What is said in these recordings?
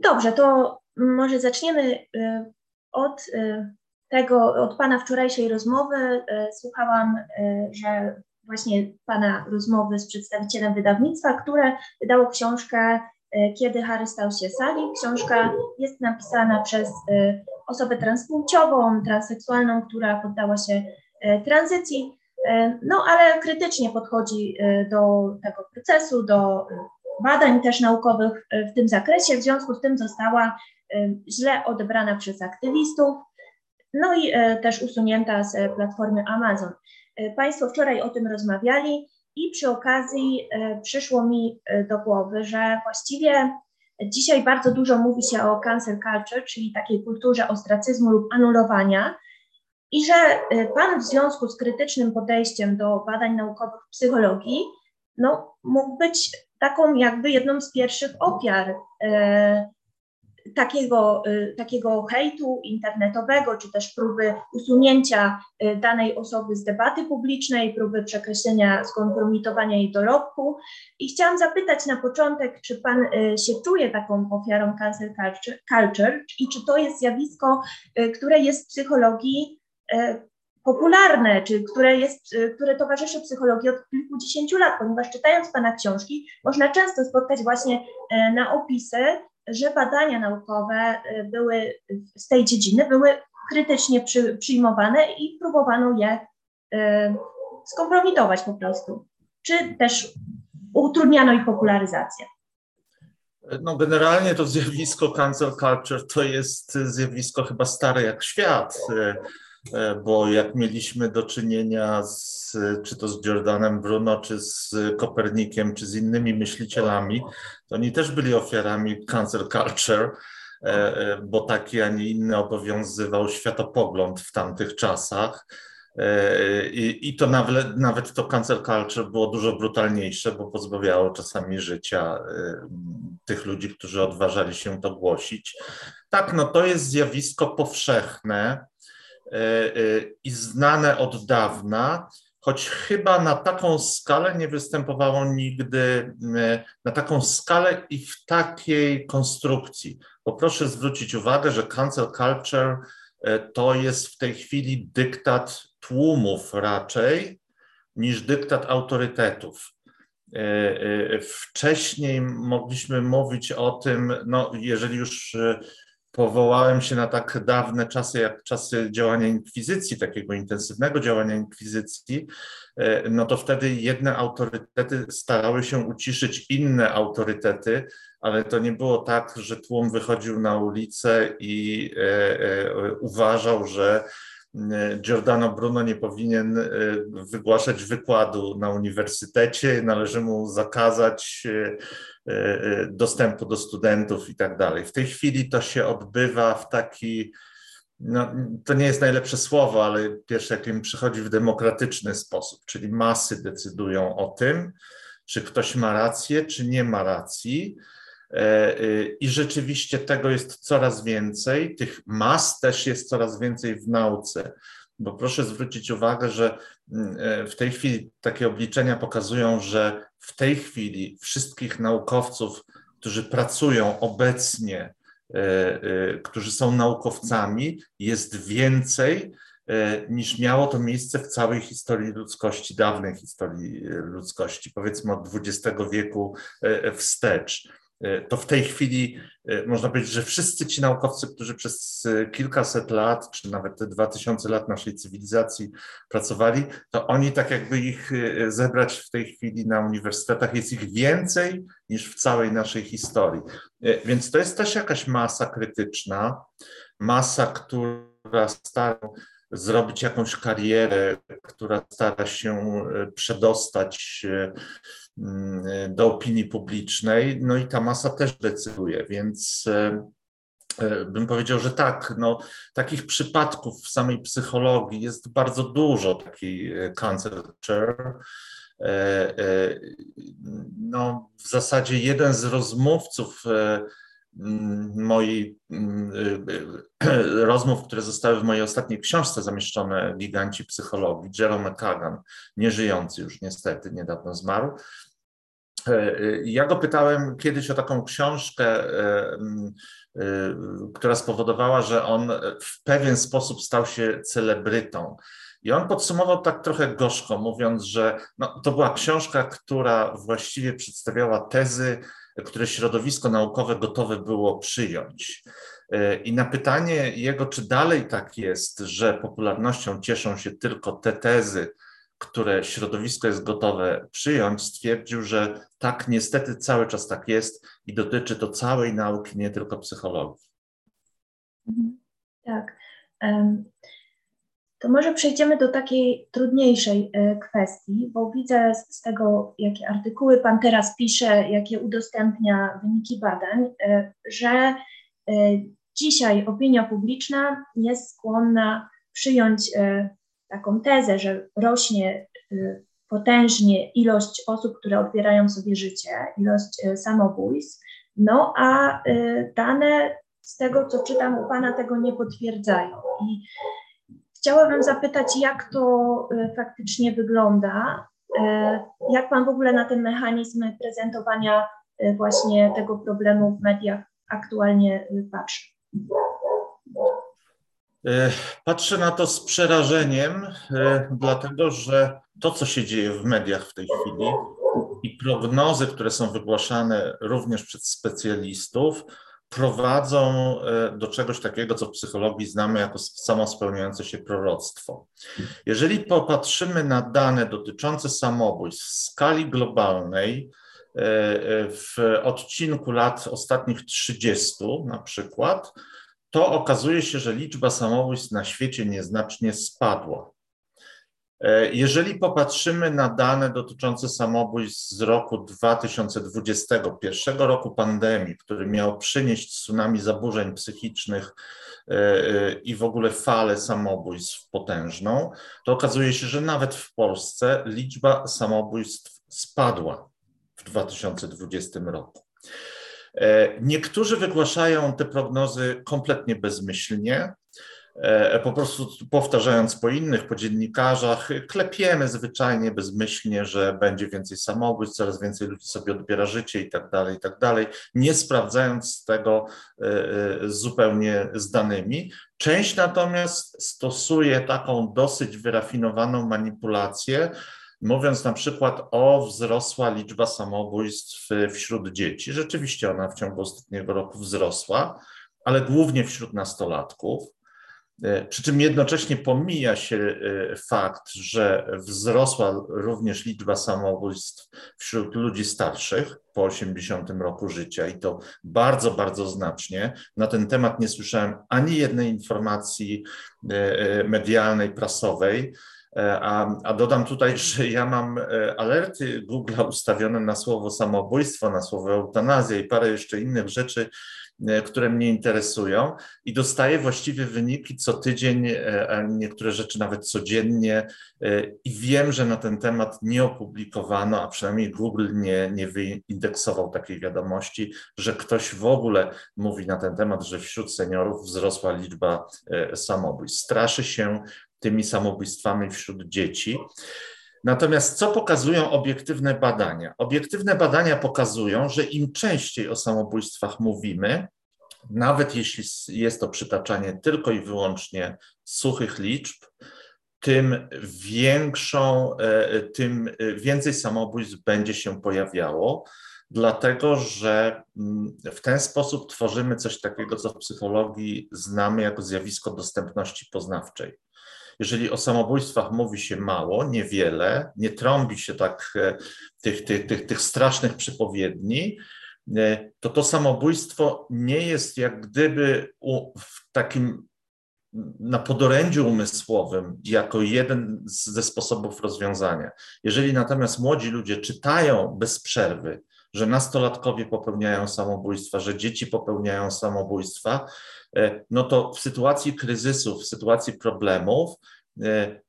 Dobrze, to może zaczniemy od tego, od Pana wczorajszej rozmowy. Słuchałam, że właśnie Pana rozmowy z przedstawicielem wydawnictwa, które wydało książkę Kiedy Harry stał się Sali. Książka jest napisana przez osobę transpłciową, transseksualną, która poddała się tranzycji, no ale krytycznie podchodzi do tego procesu, do badań też naukowych w tym zakresie, w związku z tym została źle odebrana przez aktywistów, no i też usunięta z platformy Amazon. Państwo wczoraj o tym rozmawiali i przy okazji przyszło mi do głowy, że właściwie dzisiaj bardzo dużo mówi się o cancel culture, czyli takiej kulturze ostracyzmu lub anulowania, i że Pan w związku z krytycznym podejściem do badań naukowych psychologii, no, mógł być taką jakby jedną z pierwszych ofiar e, takiego, e, takiego hejtu internetowego, czy też próby usunięcia e, danej osoby z debaty publicznej, próby przekreślenia, skompromitowania jej dorobku. I chciałam zapytać na początek, czy Pan e, się czuje taką ofiarą cancel culture, culture i czy to jest zjawisko, e, które jest w psychologii e, popularne, czy które, jest, które towarzyszy psychologii od kilkudziesięciu lat, ponieważ czytając Pana książki można często spotkać właśnie e, na opisy, że badania naukowe e, były z tej dziedziny były krytycznie przy, przyjmowane i próbowano je e, skompromitować po prostu, czy też utrudniano ich popularyzację. No generalnie to zjawisko cancel culture to jest zjawisko chyba stare jak świat. E, bo jak mieliśmy do czynienia z, czy to z Jordanem Bruno, czy z Kopernikiem, czy z innymi myślicielami, to oni też byli ofiarami cancel culture, e, e, bo taki, a nie inny obowiązywał światopogląd w tamtych czasach. I, I, to nawet, nawet to cancel culture było dużo brutalniejsze, bo pozbawiało czasami życia tych ludzi, którzy odważali się to głosić. Tak, no to jest zjawisko powszechne i znane od dawna, choć chyba na taką skalę nie występowało nigdy, e, na taką skalę i w takiej konstrukcji. Proszę zwrócić uwagę, że cancel culture to jest w tej chwili dyktat tłumów raczej niż dyktat autorytetów. Wcześniej mogliśmy mówić o tym, no jeżeli już powołałem się na tak dawne czasy, jak czasy działania inkwizycji, takiego intensywnego działania inkwizycji, e, no to wtedy jedne autorytety starały się uciszyć inne autorytety, ale to nie było tak, że tłum wychodził na ulicę i e, e, uważał, że Giordano Bruno nie powinien wygłaszać wykładu na uniwersytecie, należy mu zakazać dostępu do studentów i tak dalej. W tej chwili to się odbywa w taki, no, to nie jest najlepsze słowo, ale pierwsze, jakie mi przychodzi w demokratyczny sposób, czyli masy decydują o tym, czy ktoś ma rację, czy nie ma racji. E, I rzeczywiście tego jest coraz więcej. Tych mas też jest coraz więcej w nauce. Bo proszę zwrócić uwagę, że mm, w tej chwili takie obliczenia pokazują, że w tej chwili wszystkich naukowców, którzy pracują obecnie, e, e, którzy są naukowcami, jest więcej e, niż miało to miejsce w całej historii ludzkości, dawnej historii ludzkości, powiedzmy od XX wieku wstecz. E, to w tej chwili e, można powiedzieć, że wszyscy ci naukowcy, którzy przez e, kilkaset lat, czy nawet te dwa tysiące lat naszej cywilizacji pracowali, to oni tak jakby ich zebrać w tej chwili na uniwersytetach jest ich więcej niż w całej naszej historii. Więc to jest też jakaś masa krytyczna, masa, która stara zrobić jakąś karierę, która stara się przedostać Mm, do opinii publicznej, no i ta masa też decyduje, więc e, e, bym powiedział, że tak, no, takich przypadków w samej psychologii jest bardzo dużo, takiej e, culture. No, w zasadzie jeden z rozmówców mm, mojej mm, rozmów, które zostały w mojej ostatniej książce zamieszczone, Giganci Psychologii, Jerome Kagan, nieżyjący już niestety, niedawno zmarł, ja go pytałem kiedyś o taką książkę, która spowodowała, że on w pewien sposób stał się celebrytą. I on podsumował tak trochę gorzko, mówiąc, że no, to była książka, która właściwie przedstawiała tezy, które środowisko naukowe gotowe było przyjąć. I na pytanie jego, czy dalej tak jest, że popularnością cieszą się tylko te tezy, które środowisko jest gotowe przyjąć, stwierdził, że tak, niestety cały czas tak jest i dotyczy to całej nauki, nie tylko psychologii. Mhm. Tak. To może przejdziemy do takiej trudniejszej e, kwestii, bo widzę z tego, jakie artykuły Pan teraz pisze, jakie udostępnia wyniki badań, e, że e, dzisiaj opinia publiczna jest skłonna przyjąć taką tezę, że rośnie potężnie ilość osób, które odbierają sobie życie, ilość samobójstw, no a dane z tego, co czytam u Pana, tego nie potwierdzają. I Chciałabym zapytać, jak to y, faktycznie wygląda, y, jak Pan w ogóle na ten mechanizm prezentowania y, właśnie tego problemu w mediach aktualnie patrzy? Patrzę na to z przerażeniem, dlatego że to, co się dzieje w mediach w tej chwili i prognozy, które są wygłaszane również przez specjalistów, prowadzą e, do czegoś takiego, co w psychologii znamy jako samo spełniające się proroctwo. Jeżeli popatrzymy na dane dotyczące samobójstw w skali globalnej, e, e, w odcinku lat ostatnich 30 na przykład, to okazuje się, że liczba samobójstw na świecie nieznacznie spadła. E, jeżeli popatrzymy na dane dotyczące samobójstw z roku 2020, pierwszego roku pandemii, który miał przynieść tsunami zaburzeń psychicznych e, e, i w ogóle falę samobójstw potężną, to okazuje się, że nawet w Polsce liczba samobójstw spadła w 2020 roku. Niektórzy wygłaszają te prognozy kompletnie bezmyślnie, po prostu powtarzając po innych, po dziennikarzach, klepiemy zwyczajnie, bezmyślnie, że będzie więcej samobójstw, coraz więcej ludzi sobie odbiera życie i tak dalej, i tak dalej, nie sprawdzając tego e, e, zupełnie z danymi. Część natomiast stosuje taką dosyć wyrafinowaną manipulację, mówiąc na przykład o wzrosła liczba samobójstw wśród dzieci. Rzeczywiście ona w ciągu ostatniego roku wzrosła, ale głównie wśród nastolatków. E, przy czym jednocześnie pomija się e, fakt, że wzrosła również liczba samobójstw wśród ludzi starszych po 80 roku życia i to bardzo, bardzo znacznie. Na ten temat nie słyszałem ani jednej informacji e, medialnej, prasowej. A, a, dodam tutaj, że ja mam alerty Google ustawione na słowo samobójstwo, na słowo eutanazja i parę jeszcze innych rzeczy, które mnie interesują i dostaję właściwie wyniki co tydzień, e, a niektóre rzeczy nawet codziennie e, i wiem, że na ten temat nie opublikowano, a przynajmniej Google nie, nie wyindeksował takiej wiadomości, że ktoś w ogóle mówi na ten temat, że wśród seniorów wzrosła liczba samobójstw. Straszy się tymi samobójstwami wśród dzieci. Natomiast co pokazują obiektywne badania? Obiektywne badania pokazują, że im częściej o samobójstwach mówimy, nawet jeśli jest to przytaczanie tylko i wyłącznie suchych liczb, tym większą, e, tym więcej samobójstw będzie się pojawiało, dlatego że mm, w ten sposób tworzymy coś takiego, co w psychologii znamy jako zjawisko dostępności poznawczej. Jeżeli o samobójstwach mówi się mało, niewiele, nie trąbi się tak e, tych, tych, tych, tych strasznych przypowiedni, e, to to samobójstwo nie jest jak gdyby w takim na podorędziu umysłowym jako jeden ze sposobów rozwiązania. Jeżeli natomiast młodzi ludzie czytają bez przerwy, że nastolatkowie popełniają samobójstwa, że dzieci popełniają samobójstwa, E, no to w sytuacji kryzysów, w sytuacji problemów, e,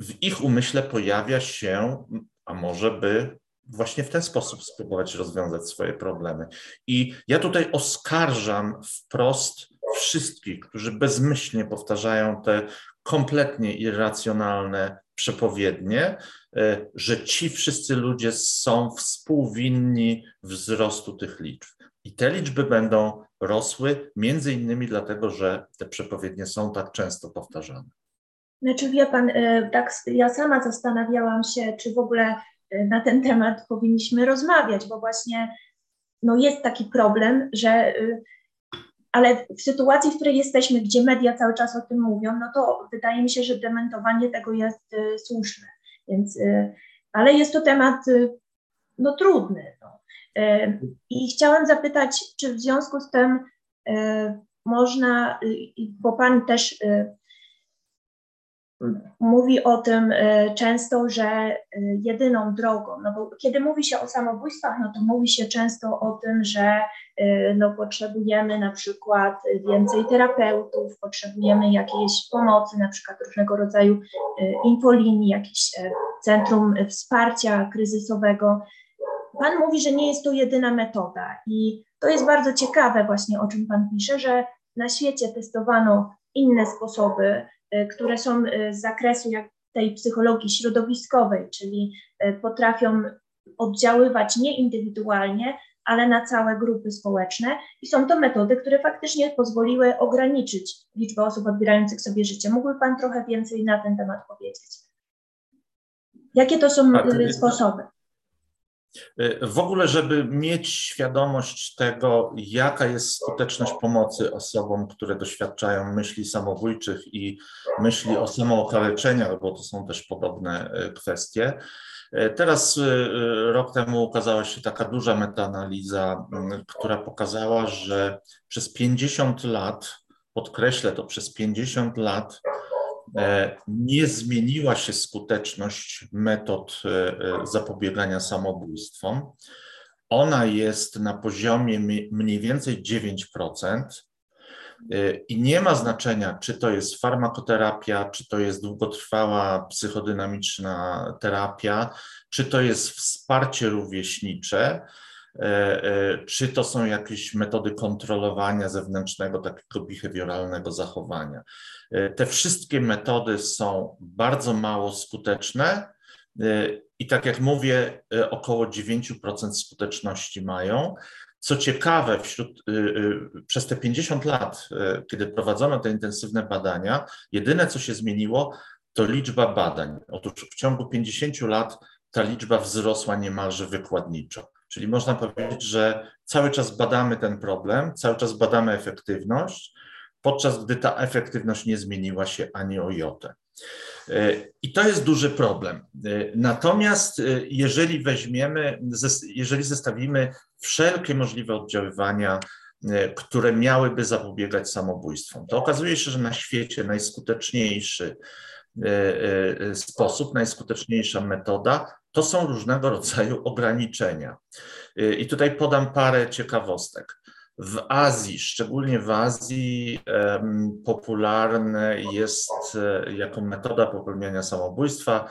w ich umyśle pojawia się, a może by właśnie w ten sposób spróbować rozwiązać swoje problemy. I ja tutaj oskarżam wprost wszystkich, którzy bezmyślnie powtarzają te kompletnie irracjonalne przepowiednie, e, że ci wszyscy ludzie są współwinni wzrostu tych liczb. I te liczby będą rosły, między innymi dlatego, że te przepowiednie są tak często powtarzane. Znaczy wie pan, e, tak ja sama zastanawiałam się, czy w ogóle e, na ten temat powinniśmy rozmawiać, bo właśnie no jest taki problem, że ale w sytuacji, w której jesteśmy, gdzie media cały czas o tym mówią, no to wydaje mi się, że dementowanie tego jest y, słuszne. Więc, y, ale jest to temat y, no, trudny. No. Y, I chciałam zapytać, czy w związku z tym y, można, y, bo Pan też mówi o tym e, często, że e, jedyną drogą, no bo kiedy mówi się o samobójstwach, no to mówi się często o tym, że e, no potrzebujemy na przykład więcej terapeutów, potrzebujemy jakiejś pomocy, na przykład różnego rodzaju infolinii, jakieś centrum wsparcia kryzysowego. Pan mówi, że nie jest to jedyna metoda i to jest bardzo ciekawe właśnie, o czym Pan pisze, że na świecie testowano inne sposoby, które są e, z zakresu jak tej psychologii środowiskowej, czyli e, potrafią oddziaływać nie indywidualnie, ale na całe grupy społeczne i są to metody, które faktycznie pozwoliły ograniczyć liczbę osób odbierających sobie życie. Mógłby Pan trochę więcej na ten temat powiedzieć? Jakie to są tak, sposoby? Y, w ogóle, żeby mieć świadomość tego, jaka jest skuteczność pomocy osobom, które doświadczają myśli samobójczych i myśli o samookaleczeniach, bo to są też podobne y, kwestie. Y, teraz rok temu ukazała się taka duża metaanaliza, która pokazała, że przez 50 lat, podkreślę to, przez 50 lat nie zmieniła się skuteczność metod e, e, zapobiegania samobójstwom. Ona jest na poziomie mniej więcej 9%. I nie ma znaczenia, czy to jest farmakoterapia, czy to jest długotrwała psychodynamiczna terapia, czy to jest wsparcie rówieśnicze, czy to są jakieś metody kontrolowania zewnętrznego, takiego behawioralnego zachowania. E, te wszystkie metody są bardzo mało skuteczne e, i tak jak mówię, e, około 9% skuteczności mają. Co ciekawe, wśród, przez te 50 lat, kiedy prowadzono te intensywne badania, jedyne co się zmieniło, to liczba badań. Otóż w ciągu 50 lat ta liczba wzrosła niemalże wykładniczo. Czyli można powiedzieć, że cały czas badamy ten problem, cały czas badamy efektywność, podczas gdy ta efektywność nie zmieniła się ani o jotę. I to jest duży problem. Natomiast jeżeli weźmiemy, jeżeli zestawimy wszelkie możliwe oddziaływania, które miałyby zapobiegać samobójstwom, to okazuje się, że na świecie najskuteczniejszy sposób, najskuteczniejsza metoda to są różnego rodzaju ograniczenia. I tutaj podam parę ciekawostek. W Azji, szczególnie w Azji, popularne jest e, jako metoda popełniania samobójstwa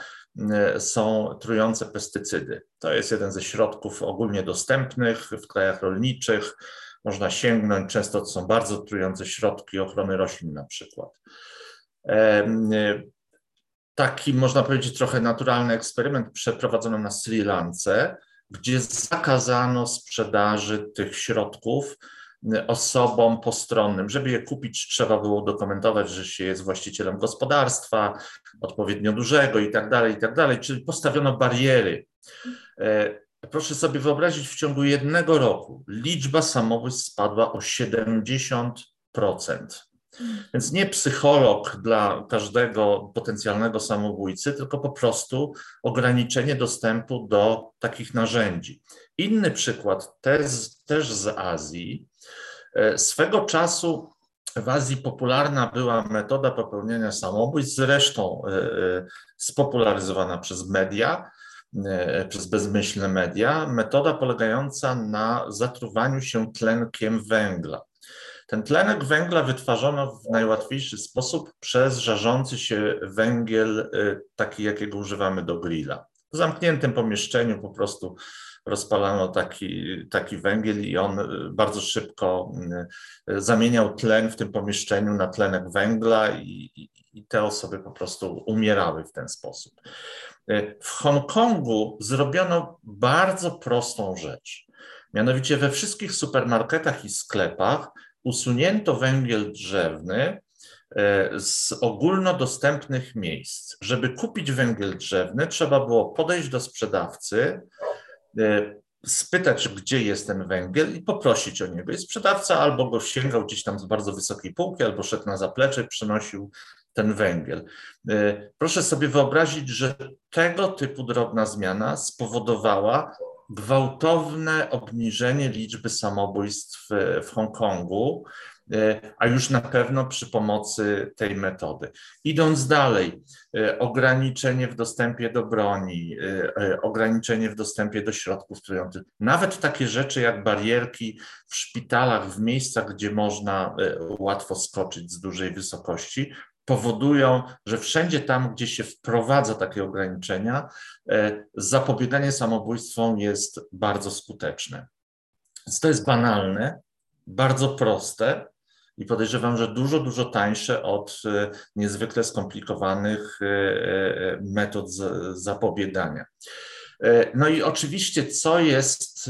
e, są trujące pestycydy. To jest jeden ze środków ogólnie dostępnych w krajach rolniczych. Można sięgnąć, często to są bardzo trujące środki ochrony roślin na przykład. Taki, można powiedzieć, trochę naturalny eksperyment przeprowadzono na Sri Lance, gdzie zakazano sprzedaży tych środków osobom postronnym. Żeby je kupić, trzeba było dokumentować, że się jest właścicielem gospodarstwa, odpowiednio dużego i tak dalej, i tak dalej, czyli postawiono bariery. E, proszę sobie wyobrazić, w ciągu jednego roku liczba samobójstw spadła o 70%. Więc nie psycholog dla każdego potencjalnego samobójcy, tylko po prostu ograniczenie dostępu do takich narzędzi. Inny przykład też, też z Azji. E, swego czasu w Azji popularna była metoda popełniania samobójstw, zresztą e, e, spopularyzowana przez media, przez bezmyślne media, metoda polegająca na zatruwaniu się tlenkiem węgla. Ten tlenek węgla wytwarzono w najłatwiejszy sposób przez żarzący się węgiel, y, taki jakiego używamy do grilla. W zamkniętym pomieszczeniu po prostu rozpalano taki, taki węgiel i on bardzo szybko zamieniał tlen w tym pomieszczeniu na tlenek węgla i, i te osoby po prostu umierały w ten sposób. W Hongkongu zrobiono bardzo prostą rzecz. Mianowicie we wszystkich supermarketach i sklepach usunięto węgiel drzewny e, z ogólnodostępnych miejsc. Żeby kupić węgiel drzewny, trzeba było podejść do sprzedawcy, e, spytać, gdzie jest ten węgiel i poprosić o niego. I sprzedawca albo go sięgał gdzieś tam z bardzo wysokiej półki, albo szedł na zaplecze przynosił ten węgiel. E, proszę sobie wyobrazić, że tego typu drobna zmiana spowodowała gwałtowne obniżenie liczby samobójstw w Hongkongu, e, a już na pewno przy pomocy tej metody. Idąc dalej, e, ograniczenie w dostępie do broni, e, ograniczenie w dostępie do środków trujących, nawet takie rzeczy jak barierki w szpitalach, w miejscach, gdzie można łatwo skoczyć z dużej wysokości, powodują, że wszędzie tam, gdzie się wprowadza takie ograniczenia, e, zapobieganie samobójstwom jest bardzo skuteczne. Więc to jest banalne, bardzo proste i podejrzewam, że dużo, dużo tańsze od e, niezwykle skomplikowanych e, metod zapobiegania. No i oczywiście, co jest,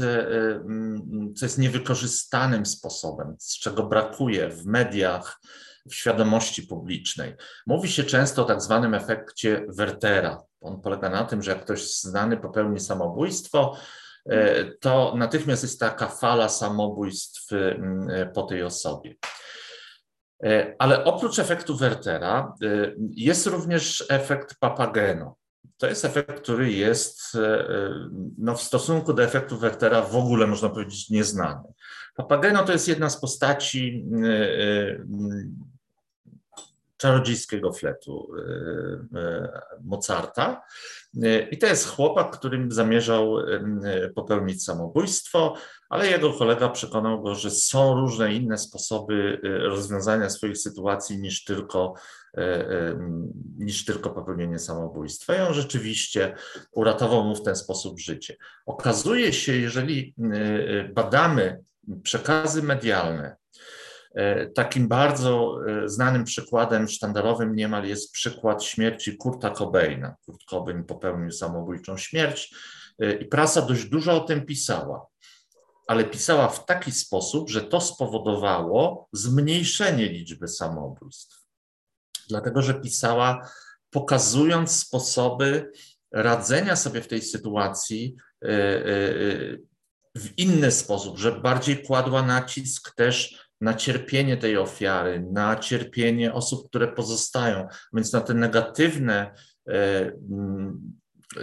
co jest niewykorzystanym sposobem, z czego brakuje w mediach, w świadomości publicznej. Mówi się często o tak zwanym efekcie Wertera. On polega na tym, że jak ktoś znany popełni samobójstwo, e, to natychmiast jest taka fala samobójstw mm, po tej osobie. E, ale oprócz efektu Wertera e, jest również efekt Papageno. To jest efekt, który jest no, w stosunku do efektu Wertera w ogóle, można powiedzieć, nieznany. Papageno to jest jedna z postaci czarodziejskiego fletu y, y, Mozarta. Y, I to jest chłopak, którym zamierzał popełnić samobójstwo, ale jego kolega przekonał go, że są różne inne sposoby rozwiązania swoich sytuacji niż tylko, niż tylko popełnienie samobójstwa. I on rzeczywiście uratował mu w ten sposób życie. Okazuje się, jeżeli badamy przekazy medialne, takim bardzo e, znanym przykładem, sztandarowym niemal jest przykład śmierci Kurta Cobaina. Kurt Cobain popełnił samobójczą śmierć e, i prasa dość dużo o tym pisała, ale pisała w taki sposób, że to spowodowało zmniejszenie liczby samobójstw. Dlatego, że pisała pokazując sposoby radzenia sobie w tej sytuacji w inny sposób, że bardziej kładła nacisk też na cierpienie tej ofiary, na cierpienie osób, które pozostają, więc na te negatywne, e, mm,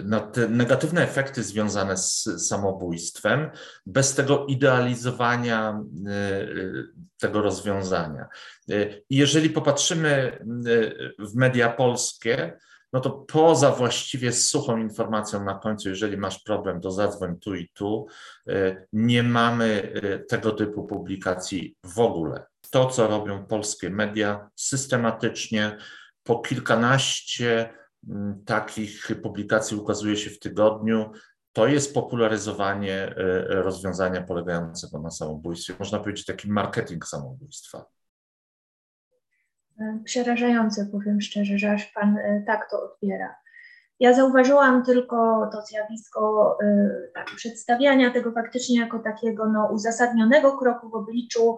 na te negatywne efekty związane z samobójstwem, bez tego idealizowania e, tego rozwiązania. E, I jeżeli popatrzymy w media polskie, no to poza właściwie suchą informacją na końcu, jeżeli masz problem, to zadzwoń tu i tu, e, nie mamy e, tego typu publikacji w ogóle. To, co robią polskie media systematycznie, po kilkanaście mm, takich publikacji ukazuje się w tygodniu, to jest popularyzowanie e, rozwiązania polegającego na samobójstwie. Można powiedzieć taki marketing samobójstwa. E, przerażające, powiem szczerze, że aż Pan e, tak to odbiera. Ja zauważyłam tylko to zjawisko e, tak, przedstawiania tego faktycznie jako takiego no, uzasadnionego kroku w obliczu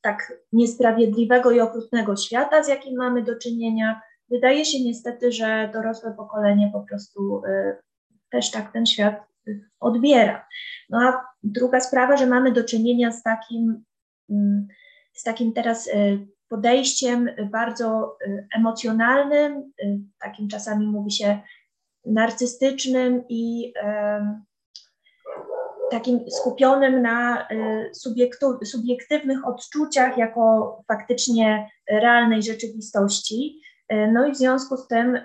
tak niesprawiedliwego i okrutnego świata, z jakim mamy do czynienia. Wydaje się niestety, że dorosłe pokolenie po prostu też tak ten świat odbiera. No a druga sprawa, że mamy do czynienia z takim, mm, z takim teraz podejściem bardzo y, emocjonalnym, y, takim czasami mówi się narcystycznym i takim skupionym na y, subiektywnych odczuciach jako faktycznie realnej rzeczywistości. No i w związku z tym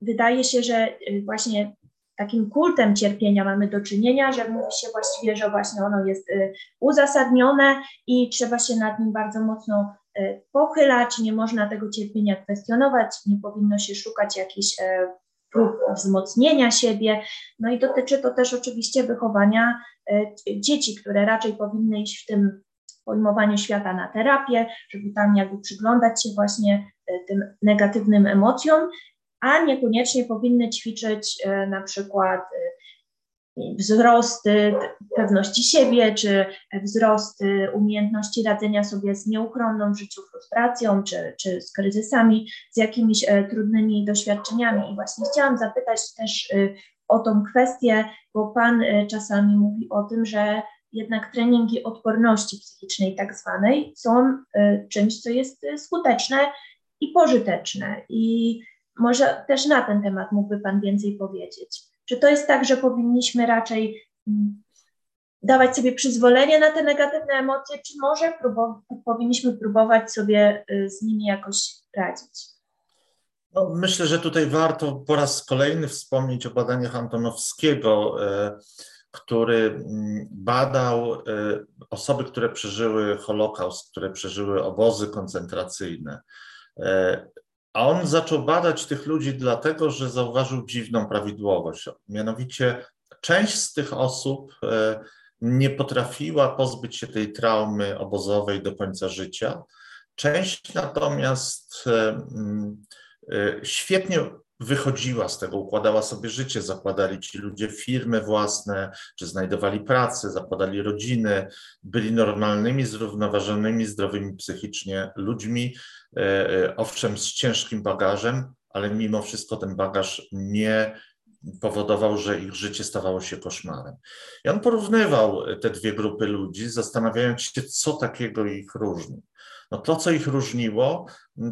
wydaje się, że właśnie takim kultem cierpienia mamy do czynienia, że mówi się właściwie, że właśnie ono jest uzasadnione i trzeba się nad nim bardzo mocno pochylać, nie można tego cierpienia kwestionować, nie powinno się szukać jakichś prób wzmocnienia siebie. No i dotyczy to też oczywiście wychowania dzieci, które raczej powinny iść w tym pojmowaniu świata na terapię, żeby tam jakby przyglądać się właśnie tym negatywnym emocjom, a niekoniecznie powinny ćwiczyć na przykład wzrosty pewności siebie, czy wzrosty umiejętności radzenia sobie z nieuchronną w życiu frustracją, czy, czy z kryzysami, z jakimiś e, trudnymi doświadczeniami. I właśnie chciałam zapytać też e, o tą kwestię, bo Pan e, czasami mówi o tym, że jednak treningi odporności psychicznej tak zwanej są czymś, co jest skuteczne i pożyteczne. I może też na ten temat mógłby Pan więcej powiedzieć. Czy to jest tak, że powinniśmy raczej mm, dawać sobie przyzwolenie na te negatywne emocje, czy może powinniśmy próbować sobie y, z nimi jakoś radzić? No, myślę, że tutaj warto po raz kolejny wspomnieć o badaniach Antonowskiego, y, który mm, badał y, osoby, które przeżyły Holokaust, które przeżyły obozy koncentracyjne. A on zaczął badać tych ludzi dlatego, że zauważył dziwną prawidłowość. Mianowicie część z tych osób e, nie potrafiła pozbyć się tej traumy obozowej do końca życia. Część natomiast e, mm, e, świetnie wychodziła z tego, układała sobie życie, zakładali ci ludzie firmy własne, czy znajdowali pracę, zakładali rodziny, byli normalnymi, zrównoważonymi, zdrowymi psychicznie ludźmi, owszem, z ciężkim bagażem, ale mimo wszystko ten bagaż nie powodował, że ich życie stawało się koszmarem. I on porównywał te dwie grupy ludzi, zastanawiając się, co takiego ich różni. No to, co ich różniło,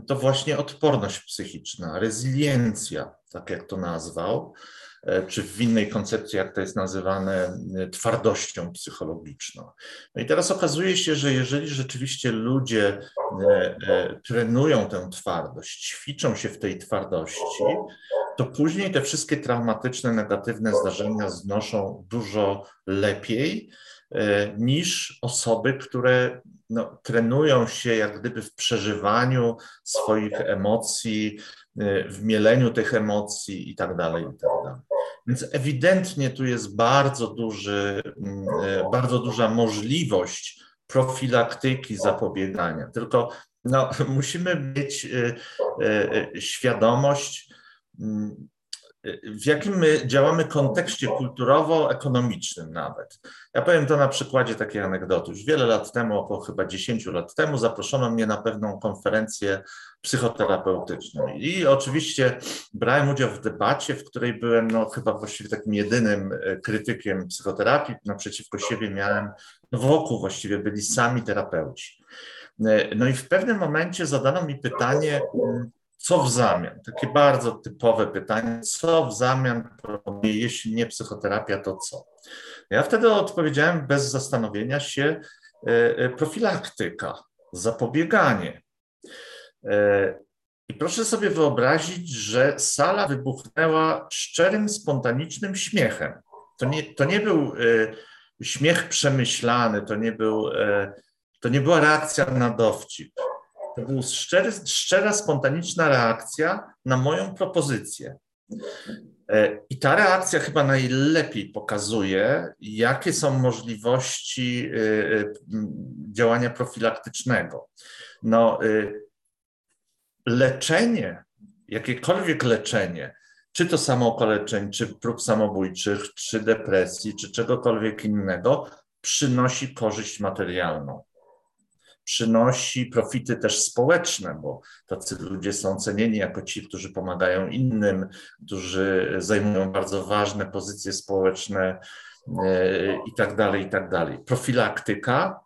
to właśnie odporność psychiczna, rezyliencja, tak jak to nazwał, e, czy w innej koncepcji, jak to jest nazywane, e, twardością psychologiczną. No i teraz okazuje się, że jeżeli rzeczywiście ludzie e, trenują tę twardość, ćwiczą się w tej twardości, to później te wszystkie traumatyczne, negatywne zdarzenia znoszą dużo lepiej niż osoby, które no, trenują się jak gdyby w przeżywaniu swoich emocji, w mieleniu tych emocji i tak dalej, i tak dalej. Więc ewidentnie tu jest bardzo duży, mm, y, bardzo duża możliwość profilaktyki, zapobiegania. Tylko no, musimy mieć y, świadomość, mm, w jakim my działamy kontekście kulturowo-ekonomicznym nawet. Ja powiem to na przykładzie takiej anegdoty. Już wiele lat temu, około chyba 10 lat temu, zaproszono mnie na pewną konferencję psychoterapeutyczną. I oczywiście brałem udział w debacie, w której byłem no, chyba właściwie takim jedynym e, krytykiem psychoterapii. Naprzeciwko siebie miałem, no, wokół właściwie byli sami terapeuci. E, no i w pewnym momencie zadano mi pytanie, mm, co w zamian? Takie bardzo typowe pytanie, co w zamian jeśli nie psychoterapia, to co? Ja wtedy odpowiedziałem bez zastanowienia się, e, profilaktyka, zapobieganie. E, I proszę sobie wyobrazić, że sala wybuchnęła szczerym, spontanicznym śmiechem. To nie, to nie był śmiech przemyślany, to nie, był, to nie była reakcja na dowcip. To była szczera, spontaniczna reakcja na moją propozycję. E, I ta reakcja chyba najlepiej pokazuje, jakie są możliwości e, e, działania profilaktycznego. No, leczenie, jakiekolwiek leczenie, czy to samookaleczeń, czy prób samobójczych, czy depresji, czy czegokolwiek innego, przynosi korzyść materialną przynosi profity też społeczne, bo tacy ludzie są cenieni jako ci, którzy pomagają innym, którzy zajmują bardzo ważne pozycje społeczne e, i tak dalej, i tak dalej. Profilaktyka.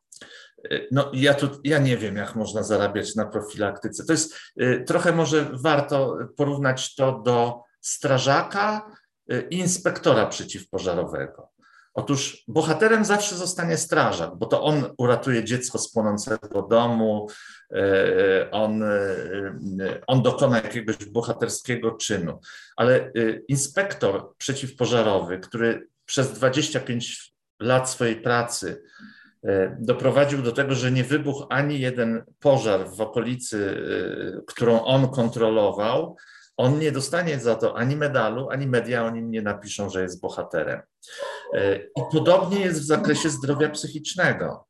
No, ja tu ja nie wiem, jak można zarabiać na profilaktyce. To jest e, trochę może warto porównać to do strażaka i inspektora przeciwpożarowego. Otóż bohaterem zawsze zostanie strażak, bo to on uratuje dziecko z płonącego domu, e, on, on dokona jakiegoś bohaterskiego czynu. Ale inspektor przeciwpożarowy, który przez 25 lat swojej pracy doprowadził do tego, że nie wybuchł ani jeden pożar w okolicy, którą on kontrolował, On nie dostanie za to ani medalu, ani media o nim nie napiszą, że jest bohaterem. I podobnie jest w zakresie zdrowia psychicznego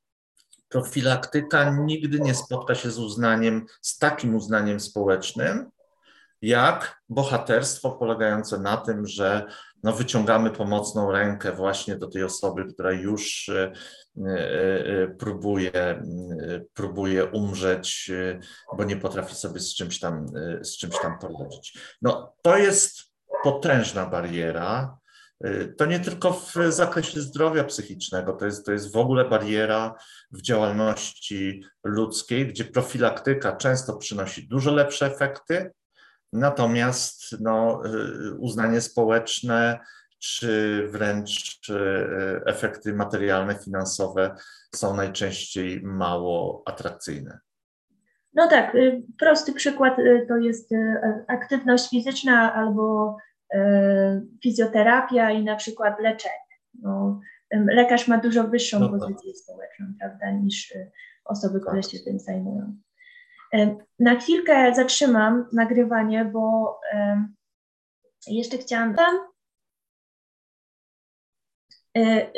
profilaktyka nigdy nie spotka się z uznaniem, z takim uznaniem społecznym, jak bohaterstwo polegające na tym, że no, wyciągamy pomocną rękę właśnie do tej osoby, która już e, e, próbuje, próbuje umrzeć, bo nie potrafi sobie z czymś tam, z czymś tam poradzić. No, to jest potężna bariera. To nie tylko w zakresie zdrowia psychicznego, to jest, to jest w ogóle bariera w działalności ludzkiej, gdzie profilaktyka często przynosi dużo lepsze efekty, natomiast no, uznanie społeczne czy wręcz efekty materialne, finansowe są najczęściej mało atrakcyjne. No tak, y, prosty przykład y, to jest y, aktywność fizyczna albo fizjoterapia i na przykład leczenie. No, lekarz ma dużo wyższą no tak. pozycję społeczną, prawda, niż osoby, które tak. się tym zajmują. Na chwilkę zatrzymam nagrywanie, bo jeszcze chciałam. E,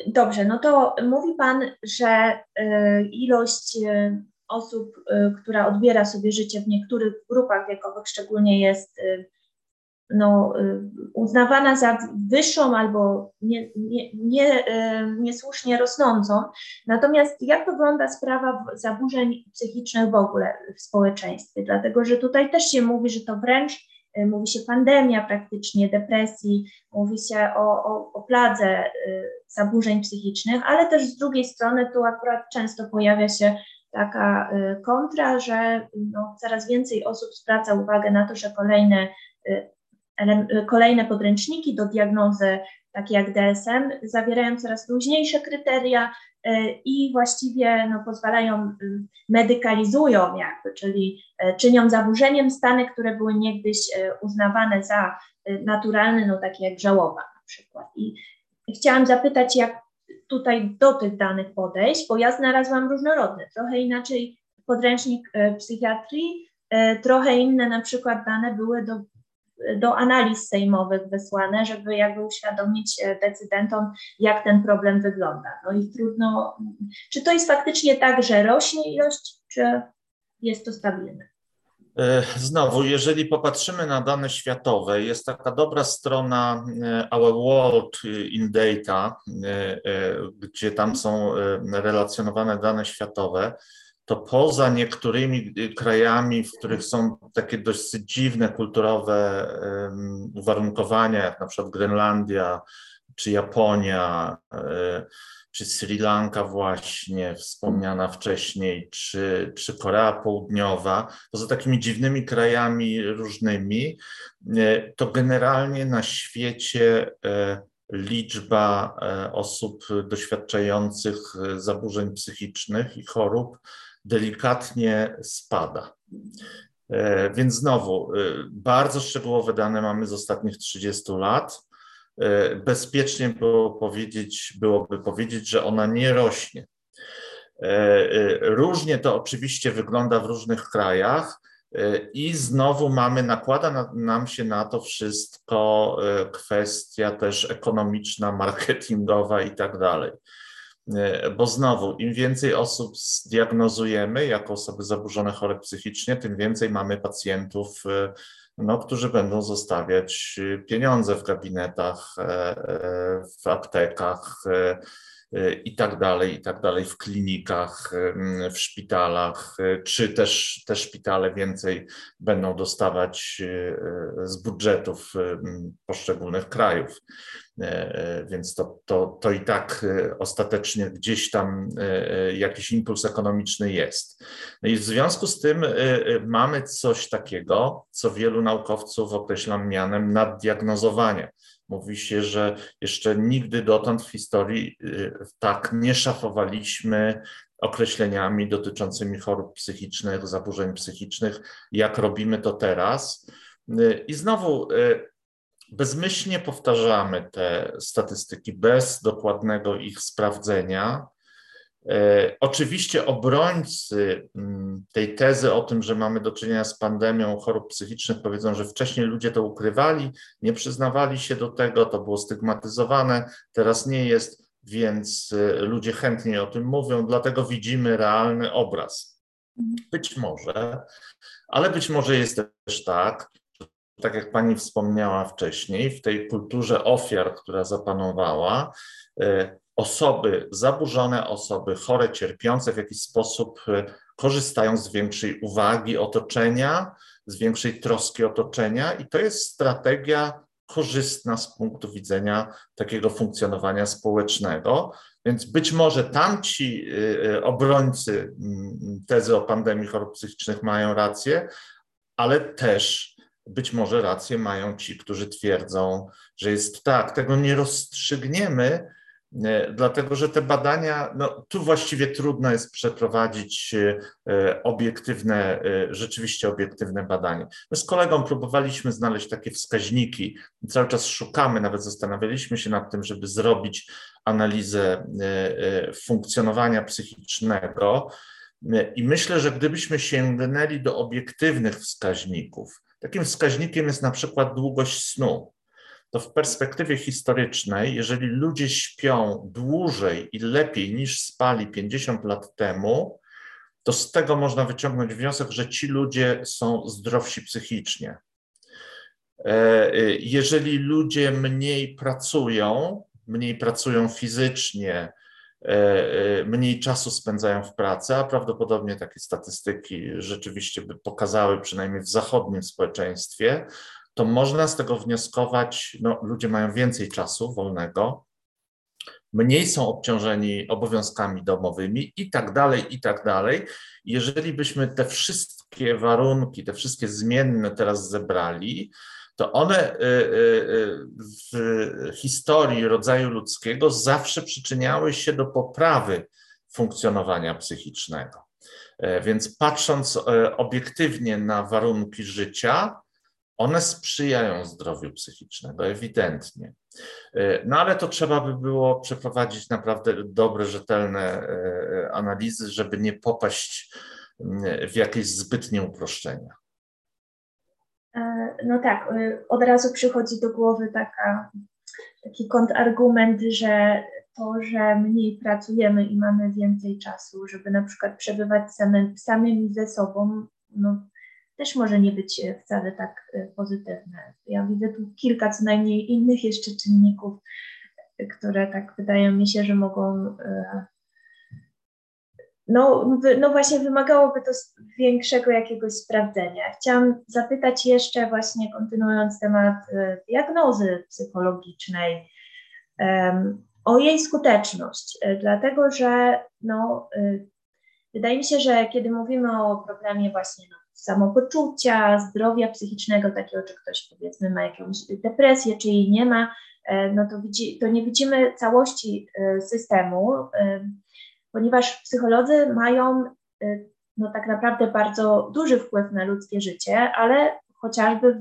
dobrze, no to mówi Pan, że e, ilość e, osób, która odbiera sobie życie w niektórych grupach wiekowych szczególnie jest no, uznawana za wyższą albo nie, nie, nie, niesłusznie rosnącą. Natomiast jak wygląda sprawa zaburzeń psychicznych w ogóle w społeczeństwie? Dlatego, że tutaj też się mówi, że to wręcz mówi się pandemia praktycznie, depresji, mówi się o, o, o pladze zaburzeń psychicznych, ale też z drugiej strony tu akurat często pojawia się taka kontra, że no, coraz więcej osób zwraca uwagę na to, że kolejne kolejne podręczniki do diagnozy, takie jak DSM, zawierają coraz luźniejsze kryteria e, i właściwie no, pozwalają, medykalizują jakby, czyli e, czynią zaburzeniem stany, które były niegdyś e, uznawane za naturalne, no takie jak żałoba na przykład. I chciałam zapytać, jak tutaj do tych danych podejść, bo ja znalazłam różnorodne, trochę inaczej podręcznik psychiatrii, trochę inne na przykład dane były do do analiz sejmowych wysłane, żeby jakby uświadomić e, decydentom, jak ten problem wygląda. No i trudno, czy to jest faktycznie tak, że rośnie ilość, czy jest to stabilne? E, znowu, jeżeli popatrzymy na dane światowe, jest taka dobra strona e, Our World in Data, gdzie tam są relacjonowane dane światowe to poza niektórymi y, krajami, w których są takie dość dziwne kulturowe uwarunkowania, jak na przykład Grenlandia, czy Japonia, y, czy Sri Lanka właśnie wspomniana wcześniej, czy, czy Korea Południowa, poza takimi dziwnymi krajami różnymi, y, to generalnie na świecie liczba osób doświadczających zaburzeń psychicznych i chorób delikatnie spada. E, więc znowu, e, bardzo szczegółowe dane mamy z ostatnich 30 lat. E, bezpiecznie było powiedzieć, byłoby powiedzieć, że ona nie rośnie. Różnie to oczywiście wygląda w różnych krajach i znowu mamy, nakłada nam się na to wszystko kwestia też ekonomiczna, marketingowa i tak dalej. E, bo znowu, im więcej osób zdiagnozujemy jako osoby zaburzone chore psychicznie, tym więcej mamy pacjentów, e, no, którzy będą zostawiać pieniądze w gabinetach, e, w aptekach i tak dalej, i tak dalej, w klinikach, w szpitalach, czy też te szpitale więcej będą dostawać z budżetów poszczególnych krajów. E, e, więc to, to, to i tak e, ostatecznie gdzieś tam jakiś impuls ekonomiczny jest. No i w związku z tym mamy coś takiego, co wielu naukowców określa mianem naddiagnozowania. Mówi się, że jeszcze nigdy dotąd w historii tak nie szafowaliśmy określeniami dotyczącymi chorób psychicznych, zaburzeń psychicznych, jak robimy to teraz. I znowu bezmyślnie powtarzamy te statystyki bez dokładnego ich sprawdzenia. E, oczywiście obrońcy mm, tej tezy o tym, że mamy do czynienia z pandemią chorób psychicznych, powiedzą, że wcześniej ludzie to ukrywali, nie przyznawali się do tego, to było stygmatyzowane, teraz nie jest, więc e, ludzie chętniej o tym mówią, dlatego widzimy realny obraz. Być może, ale być może jest też tak, tak jak pani wspomniała wcześniej, w tej kulturze ofiar, która zapanowała, e, osoby zaburzone, osoby chore, cierpiące w jakiś sposób e, korzystają z większej uwagi otoczenia, z większej troski otoczenia, i to jest strategia korzystna z punktu widzenia takiego funkcjonowania społecznego. Więc być może tamci e, e, obrońcy mm, tezy o pandemii chorób psychicznych mają rację, ale też być może rację mają ci, którzy twierdzą, że jest tak. Tego nie rozstrzygniemy, dlatego że te badania, no tu właściwie trudno jest przeprowadzić e, obiektywne, e, rzeczywiście obiektywne badanie. My z kolegą próbowaliśmy znaleźć takie wskaźniki, cały czas szukamy, nawet zastanawialiśmy się nad tym, żeby zrobić analizę funkcjonowania psychicznego. I myślę, że gdybyśmy sięgnęli do obiektywnych wskaźników, takim wskaźnikiem jest na przykład długość snu to w perspektywie historycznej, jeżeli ludzie śpią dłużej i lepiej niż spali 50 lat temu, to z tego można wyciągnąć wniosek, że ci ludzie są zdrowsi psychicznie. E, jeżeli ludzie mniej pracują, mniej pracują fizycznie, e, e, mniej czasu spędzają w pracy, a prawdopodobnie takie statystyki rzeczywiście by pokazały, przynajmniej w zachodnim społeczeństwie, to można z tego wnioskować, no, ludzie mają więcej czasu wolnego, mniej są obciążeni obowiązkami domowymi i tak dalej, i tak dalej. Jeżeli byśmy te wszystkie warunki, te wszystkie zmienne teraz zebrali, to one y, y, y, w historii rodzaju ludzkiego zawsze przyczyniały się do poprawy funkcjonowania psychicznego. E, więc patrząc e, obiektywnie na warunki życia, one sprzyjają zdrowiu psychicznemu, ewidentnie. E, no ale to trzeba by było przeprowadzić naprawdę dobre, rzetelne e, analizy, żeby nie popaść w jakieś zbytnie uproszczenia. E, no tak, od razu przychodzi do głowy taka, taki kontrargument, że to, że mniej pracujemy i mamy więcej czasu, żeby na przykład przebywać samym, samymi ze sobą, no, też może nie być e, wcale tak e, pozytywne. Ja widzę tu kilka co najmniej innych jeszcze czynników, e, które tak wydają mi się, że mogą. No, no właśnie, wymagałoby to większego jakiegoś sprawdzenia. Chciałam zapytać jeszcze, właśnie kontynuując temat diagnozy psychologicznej, o jej skuteczność, dlatego że no, wydaje mi się, że kiedy mówimy o problemie właśnie no, samopoczucia, zdrowia psychicznego, takiego, czy ktoś powiedzmy ma jakąś depresję, czy jej nie ma, e, no to, widzi, to nie widzimy całości e, systemu, e, ponieważ psycholodzy mają no tak naprawdę bardzo duży wpływ na ludzkie życie, ale chociażby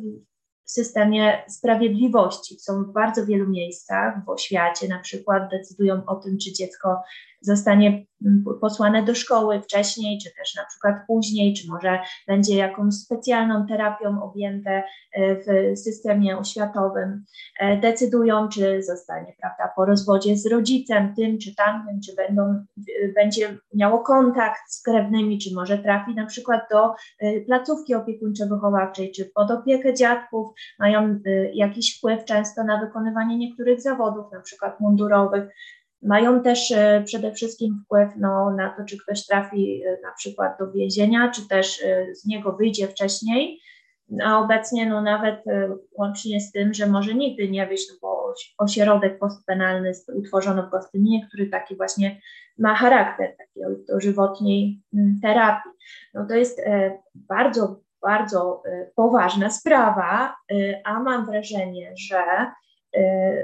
w systemie sprawiedliwości. Są w bardzo wielu miejscach w oświacie, na przykład decydują o tym, czy dziecko zostanie mm, posłane do szkoły wcześniej, czy też na przykład później, czy może będzie jakąś specjalną terapią objęte e, w systemie oświatowym. E, decydują, czy zostanie prawda, po rozwodzie z rodzicem, tym czy tamtym, czy będą, będzie miało kontakt z krewnymi, czy może trafi na przykład do e, placówki opiekuńczo-wychowawczej, czy pod opiekę dziadków, mają jakiś wpływ często na wykonywanie niektórych zawodów, na przykład mundurowych. Mają też e, przede wszystkim wpływ no, na to, czy ktoś trafi e, na przykład do więzienia, czy też e, z niego wyjdzie wcześniej. A obecnie no, nawet łącznie z tym, że może nigdy nie wyjść, no, bo ośrodek postpenalny utworzono w Gostyninie, który taki właśnie ma charakter takiej dożywotniej mm, terapii. No, to jest bardzo, bardzo poważna sprawa, a mam wrażenie, że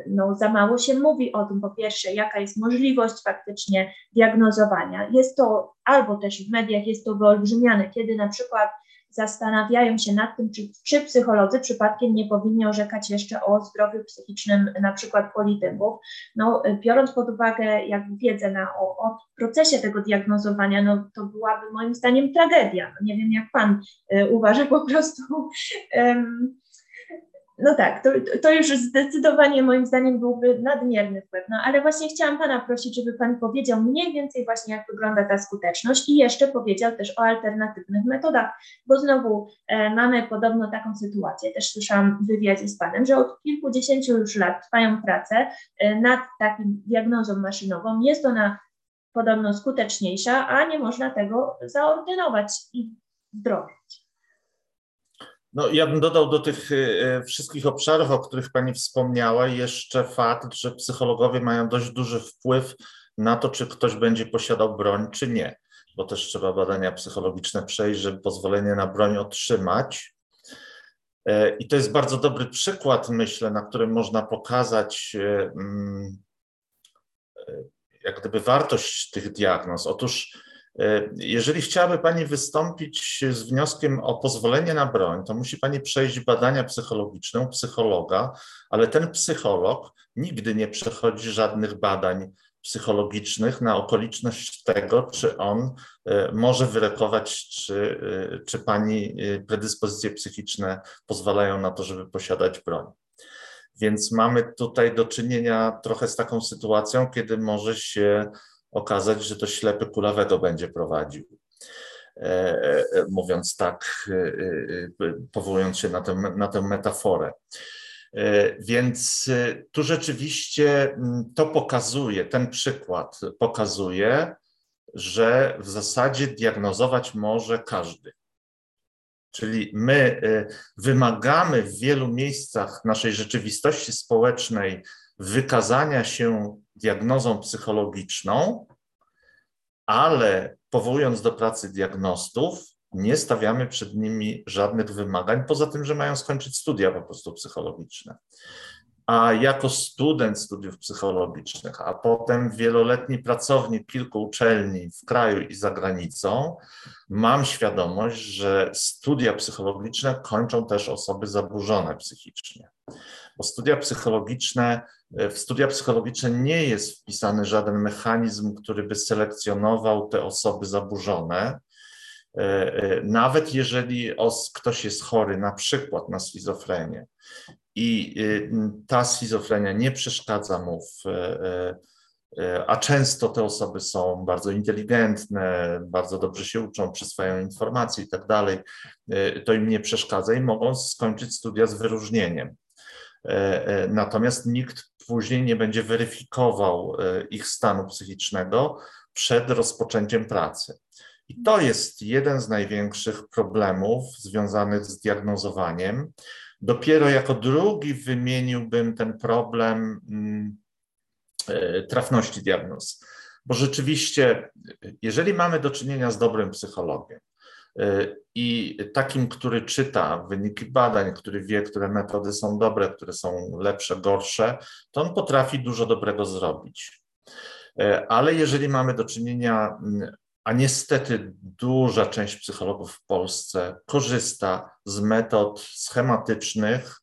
no, za mało się mówi o tym, po pierwsze, jaka jest możliwość faktycznie diagnozowania. Jest to albo też w mediach jest to wyolbrzymiane, kiedy na przykład zastanawiają się nad tym, czy, czy psycholodzy przypadkiem nie powinni orzekać jeszcze o zdrowiu psychicznym na przykład polityków. No, biorąc pod uwagę jak wiedzę na, o, o procesie tego diagnozowania, no, to byłaby moim zdaniem tragedia. No, nie wiem, jak Pan y, uważa po prostu. No tak, to, to już zdecydowanie moim zdaniem byłby nadmierny wpływ. No ale właśnie chciałam Pana prosić, żeby Pan powiedział mniej więcej właśnie, jak wygląda ta skuteczność i jeszcze powiedział też o alternatywnych metodach, bo znowu e, mamy podobno taką sytuację, też słyszałam w wywiadzie z Panem, że od kilkudziesięciu już lat trwają prace e, nad takim diagnozą maszynową. Jest ona podobno skuteczniejsza, a nie można tego zaordynować i wdrożyć. No, ja bym dodał do tych e, wszystkich obszarów, o których Pani wspomniała, jeszcze fakt, że psychologowie mają dość duży wpływ na to, czy ktoś będzie posiadał broń, czy nie, bo też trzeba badania psychologiczne przejść, żeby pozwolenie na broń otrzymać. E, I to jest bardzo dobry przykład, myślę, na którym można pokazać e, mm, jak gdyby wartość tych diagnoz. Otóż jeżeli chciałaby Pani wystąpić z wnioskiem o pozwolenie na broń, to musi Pani przejść badania psychologiczne u psychologa, ale ten psycholog nigdy nie przechodzi żadnych badań psychologicznych na okoliczność tego, czy on e, może wyrokować, czy, e, czy Pani predyspozycje psychiczne pozwalają na to, żeby posiadać broń. Więc mamy tutaj do czynienia trochę z taką sytuacją, kiedy może się okazać, że to ślepy kulawego będzie prowadził. E, e, mówiąc tak, e, powołując się na tę, na tę metaforę. Więc tu rzeczywiście to pokazuje, ten przykład pokazuje, że w zasadzie diagnozować może każdy. Czyli my wymagamy w wielu miejscach naszej rzeczywistości społecznej wykazania się diagnozą psychologiczną, ale powołując do pracy diagnostów, nie stawiamy przed nimi żadnych wymagań, poza tym, że mają skończyć studia po prostu psychologiczne. A jako student studiów psychologicznych, a potem wieloletni pracownik kilku uczelni w kraju i za granicą, mam świadomość, że studia psychologiczne kończą też osoby zaburzone psychicznie bo studia psychologiczne, e, w studia psychologiczne nie jest wpisany żaden mechanizm, który by selekcjonował te osoby zaburzone. E, e, nawet jeżeli ktoś jest chory na przykład na schizofrenię i ta schizofrenia nie przeszkadza mu w, a często te osoby są bardzo inteligentne, bardzo dobrze się uczą, przyswajają informacje i tak dalej, to im nie przeszkadza i mogą skończyć studia z wyróżnieniem. E, e, natomiast nikt później nie będzie weryfikował e, ich stanu psychicznego przed rozpoczęciem pracy. I to jest jeden z największych problemów związanych z diagnozowaniem. Dopiero jako drugi wymieniłbym ten problem mm, trafności diagnoz. Bo rzeczywiście, jeżeli mamy do czynienia z dobrym psychologiem, I takim, który czyta wyniki badań, który wie, które metody są dobre, które są lepsze, gorsze, to on potrafi dużo dobrego zrobić. Y, ale jeżeli mamy do czynienia, a niestety duża część psychologów w Polsce korzysta z metod schematycznych,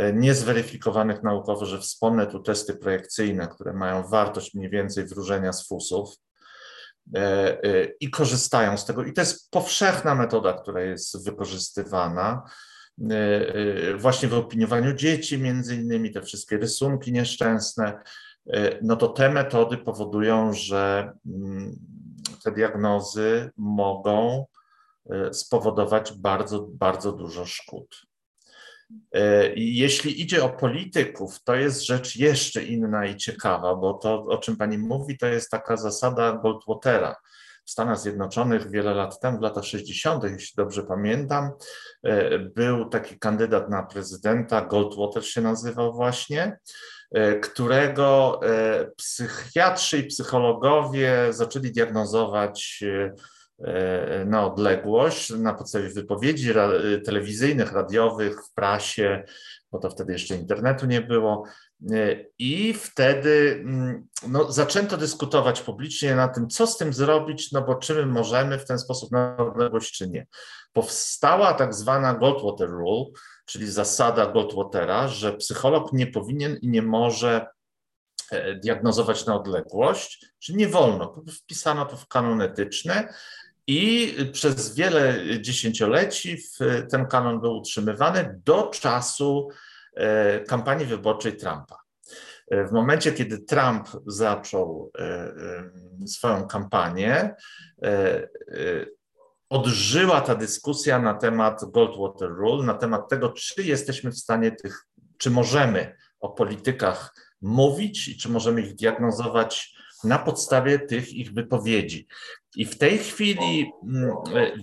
y, niezweryfikowanych naukowo, że wspomnę tu testy projekcyjne, które mają wartość mniej więcej wróżenia z fusów, E, e, i korzystają z tego. I to jest powszechna metoda, która jest wykorzystywana e, właśnie w opiniowaniu dzieci, między innymi te wszystkie rysunki nieszczęsne. No to te metody powodują, że mm, te diagnozy mogą spowodować bardzo, bardzo dużo szkód. E, jeśli idzie o polityków, to jest rzecz jeszcze inna i ciekawa, bo to, o czym pani mówi, to jest taka zasada Goldwatera. W Stanach Zjednoczonych wiele lat temu, w latach 60., jeśli dobrze pamiętam, e, był taki kandydat na prezydenta, Goldwater się nazywał właśnie, e, którego psychiatrzy i psychologowie zaczęli diagnozować na odległość na podstawie wypowiedzi telewizyjnych, radiowych, w prasie, bo to wtedy jeszcze internetu nie było. I wtedy mm, no, zaczęto dyskutować publicznie na tym, co z tym zrobić, no bo czy my możemy w ten sposób na odległość, czy nie. Powstała tak zwana Goldwater Rule, czyli zasada Goldwatera, że psycholog nie powinien i nie może e, diagnozować na odległość, czy nie wolno. Wpisano to w kanon etyczny i przez wiele dziesięcioleci ten kanon był utrzymywany do czasu e, kampanii wyborczej Trumpa. E, w momencie, kiedy Trump zaczął swoją kampanię, odżyła ta dyskusja na temat Goldwater Rule, na temat tego, czy jesteśmy w stanie tych, czy możemy o politykach mówić i czy możemy ich diagnozować na podstawie tych ich wypowiedzi. I w tej chwili mm,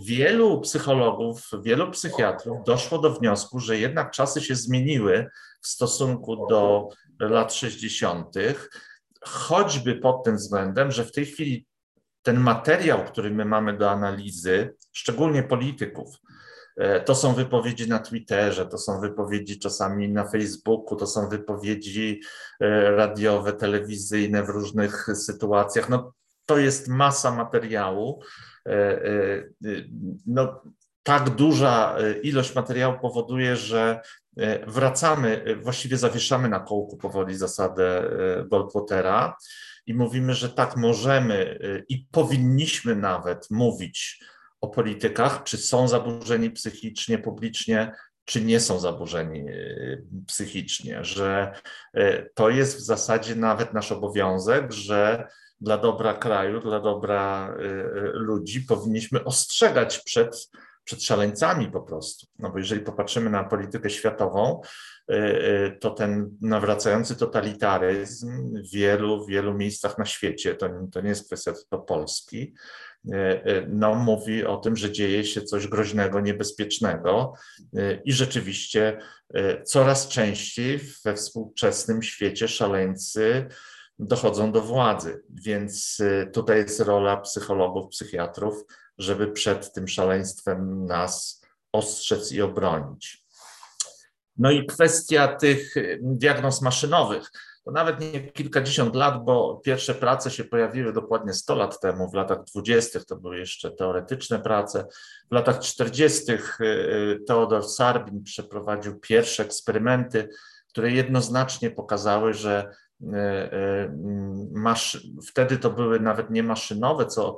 wielu psychologów, wielu psychiatrów doszło do wniosku, że jednak czasy się zmieniły w stosunku do lat 60., choćby pod tym względem, że w tej chwili ten materiał, który my mamy do analizy, szczególnie polityków, e, to są wypowiedzi na Twitterze, to są wypowiedzi czasami na Facebooku, to są wypowiedzi e, radiowe, telewizyjne w różnych sytuacjach. No, to jest masa materiału. E, no, tak duża ilość materiału powoduje, że wracamy, właściwie zawieszamy na kołku powoli zasadę Goldwatera i mówimy, że tak możemy i powinniśmy nawet mówić o politykach, czy są zaburzeni psychicznie, publicznie, czy nie są zaburzeni y, psychicznie, że y, to jest w zasadzie nawet nasz obowiązek, że dla dobra kraju, dla dobra ludzi powinniśmy ostrzegać przed, przed szaleńcami po prostu. No bo jeżeli popatrzymy na politykę światową, to ten nawracający totalitaryzm w wielu, wielu miejscach na świecie, to, to nie jest kwestia tylko Polski, no, mówi o tym, że dzieje się coś groźnego, niebezpiecznego i rzeczywiście coraz częściej we współczesnym świecie szaleńcy dochodzą do władzy. Więc tutaj jest rola psychologów, psychiatrów, żeby przed tym szaleństwem nas ostrzec i obronić. No i kwestia tych diagnoz maszynowych. To nawet nie kilkadziesiąt lat, bo pierwsze prace się pojawiły dokładnie 100 lat temu, w latach 20. to były jeszcze teoretyczne prace. W latach 40. Y, y, Teodor Sarbin przeprowadził pierwsze eksperymenty, które jednoznacznie pokazały, że masz, wtedy to były nawet nie maszynowe, co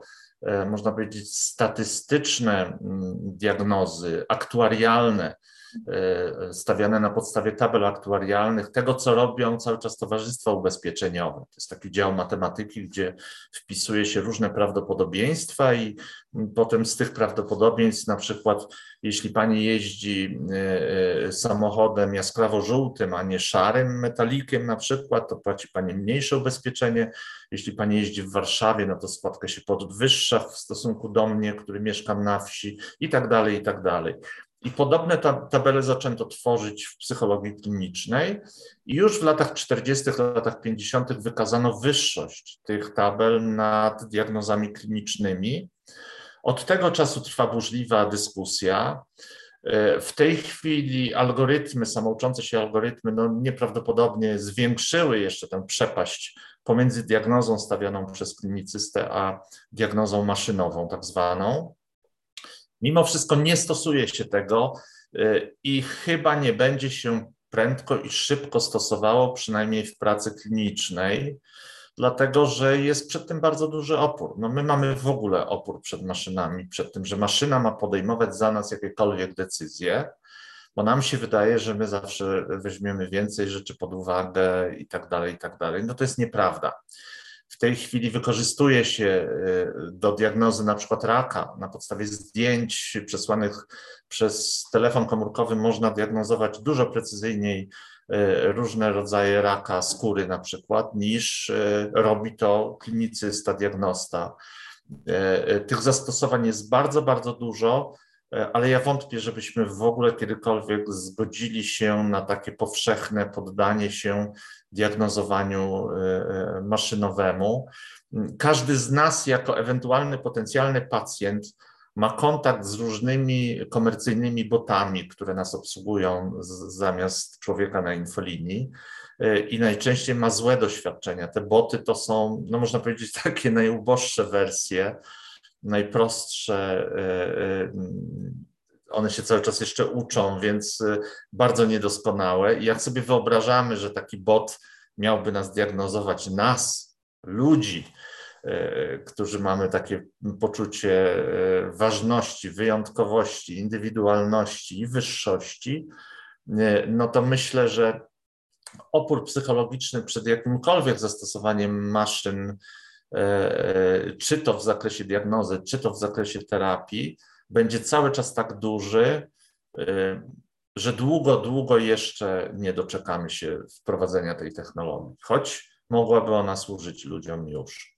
można powiedzieć statystyczne mm, diagnozy, aktuarialne, stawiane na podstawie tabel aktuarialnych, tego co robią cały czas towarzystwa ubezpieczeniowe. To jest taki dział matematyki, gdzie wpisuje się różne prawdopodobieństwa i potem z tych prawdopodobieństw, na przykład jeśli pani jeździ e, e, samochodem jaskrawo-żółtym, a nie szarym metalikiem na przykład, to płaci pani mniejsze ubezpieczenie. Jeśli pani jeździ w Warszawie, no to składka się podwyższa w stosunku do mnie, który mieszkam na wsi i tak dalej, i tak dalej. I podobne tabele zaczęto tworzyć w psychologii klinicznej i już w latach 40., latach 50. wykazano wyższość tych tabel nad diagnozami klinicznymi. Od tego czasu trwa burzliwa dyskusja. W tej chwili algorytmy, samouczące się algorytmy, no nieprawdopodobnie zwiększyły jeszcze tę przepaść pomiędzy diagnozą stawianą przez klinicystę, a diagnozą maszynową, tak zwaną. Mimo wszystko nie stosuje się tego y, i chyba nie będzie się prędko i szybko stosowało, przynajmniej w pracy klinicznej, dlatego że jest przed tym bardzo duży opór. No my mamy w ogóle opór przed maszynami, przed tym, że maszyna ma podejmować za nas jakiekolwiek decyzje, bo nam się wydaje, że my zawsze weźmiemy więcej rzeczy pod uwagę i tak dalej, i tak dalej. No to jest nieprawda. W tej chwili wykorzystuje się y, do diagnozy na przykład raka na podstawie zdjęć przesłanych przez telefon komórkowy można diagnozować dużo precyzyjniej y, różne rodzaje raka skóry na przykład niż y, robi to klinicysta, diagnosta. Tych zastosowań jest bardzo, bardzo dużo, ale ja wątpię, żebyśmy w ogóle kiedykolwiek zgodzili się na takie powszechne poddanie się diagnozowaniu e, e, maszynowemu. Każdy z nas, jako ewentualny potencjalny pacjent, ma kontakt z różnymi komercyjnymi botami, które nas obsługują z, zamiast człowieka na infolinii. i najczęściej ma złe doświadczenia. Te boty to są, no można powiedzieć, takie najuboższe wersje, najprostsze. One się cały czas jeszcze uczą, więc bardzo niedoskonałe. I jak sobie wyobrażamy, że taki bot miałby nas diagnozować, nas, ludzi, E, którzy mamy takie poczucie e, ważności, wyjątkowości, indywidualności i wyższości, no to myślę, że opór psychologiczny przed jakimkolwiek zastosowaniem maszyn, czy to w zakresie diagnozy, czy to w zakresie terapii, będzie cały czas tak duży, że długo, długo jeszcze nie doczekamy się wprowadzenia tej technologii, choć mogłaby ona służyć ludziom już.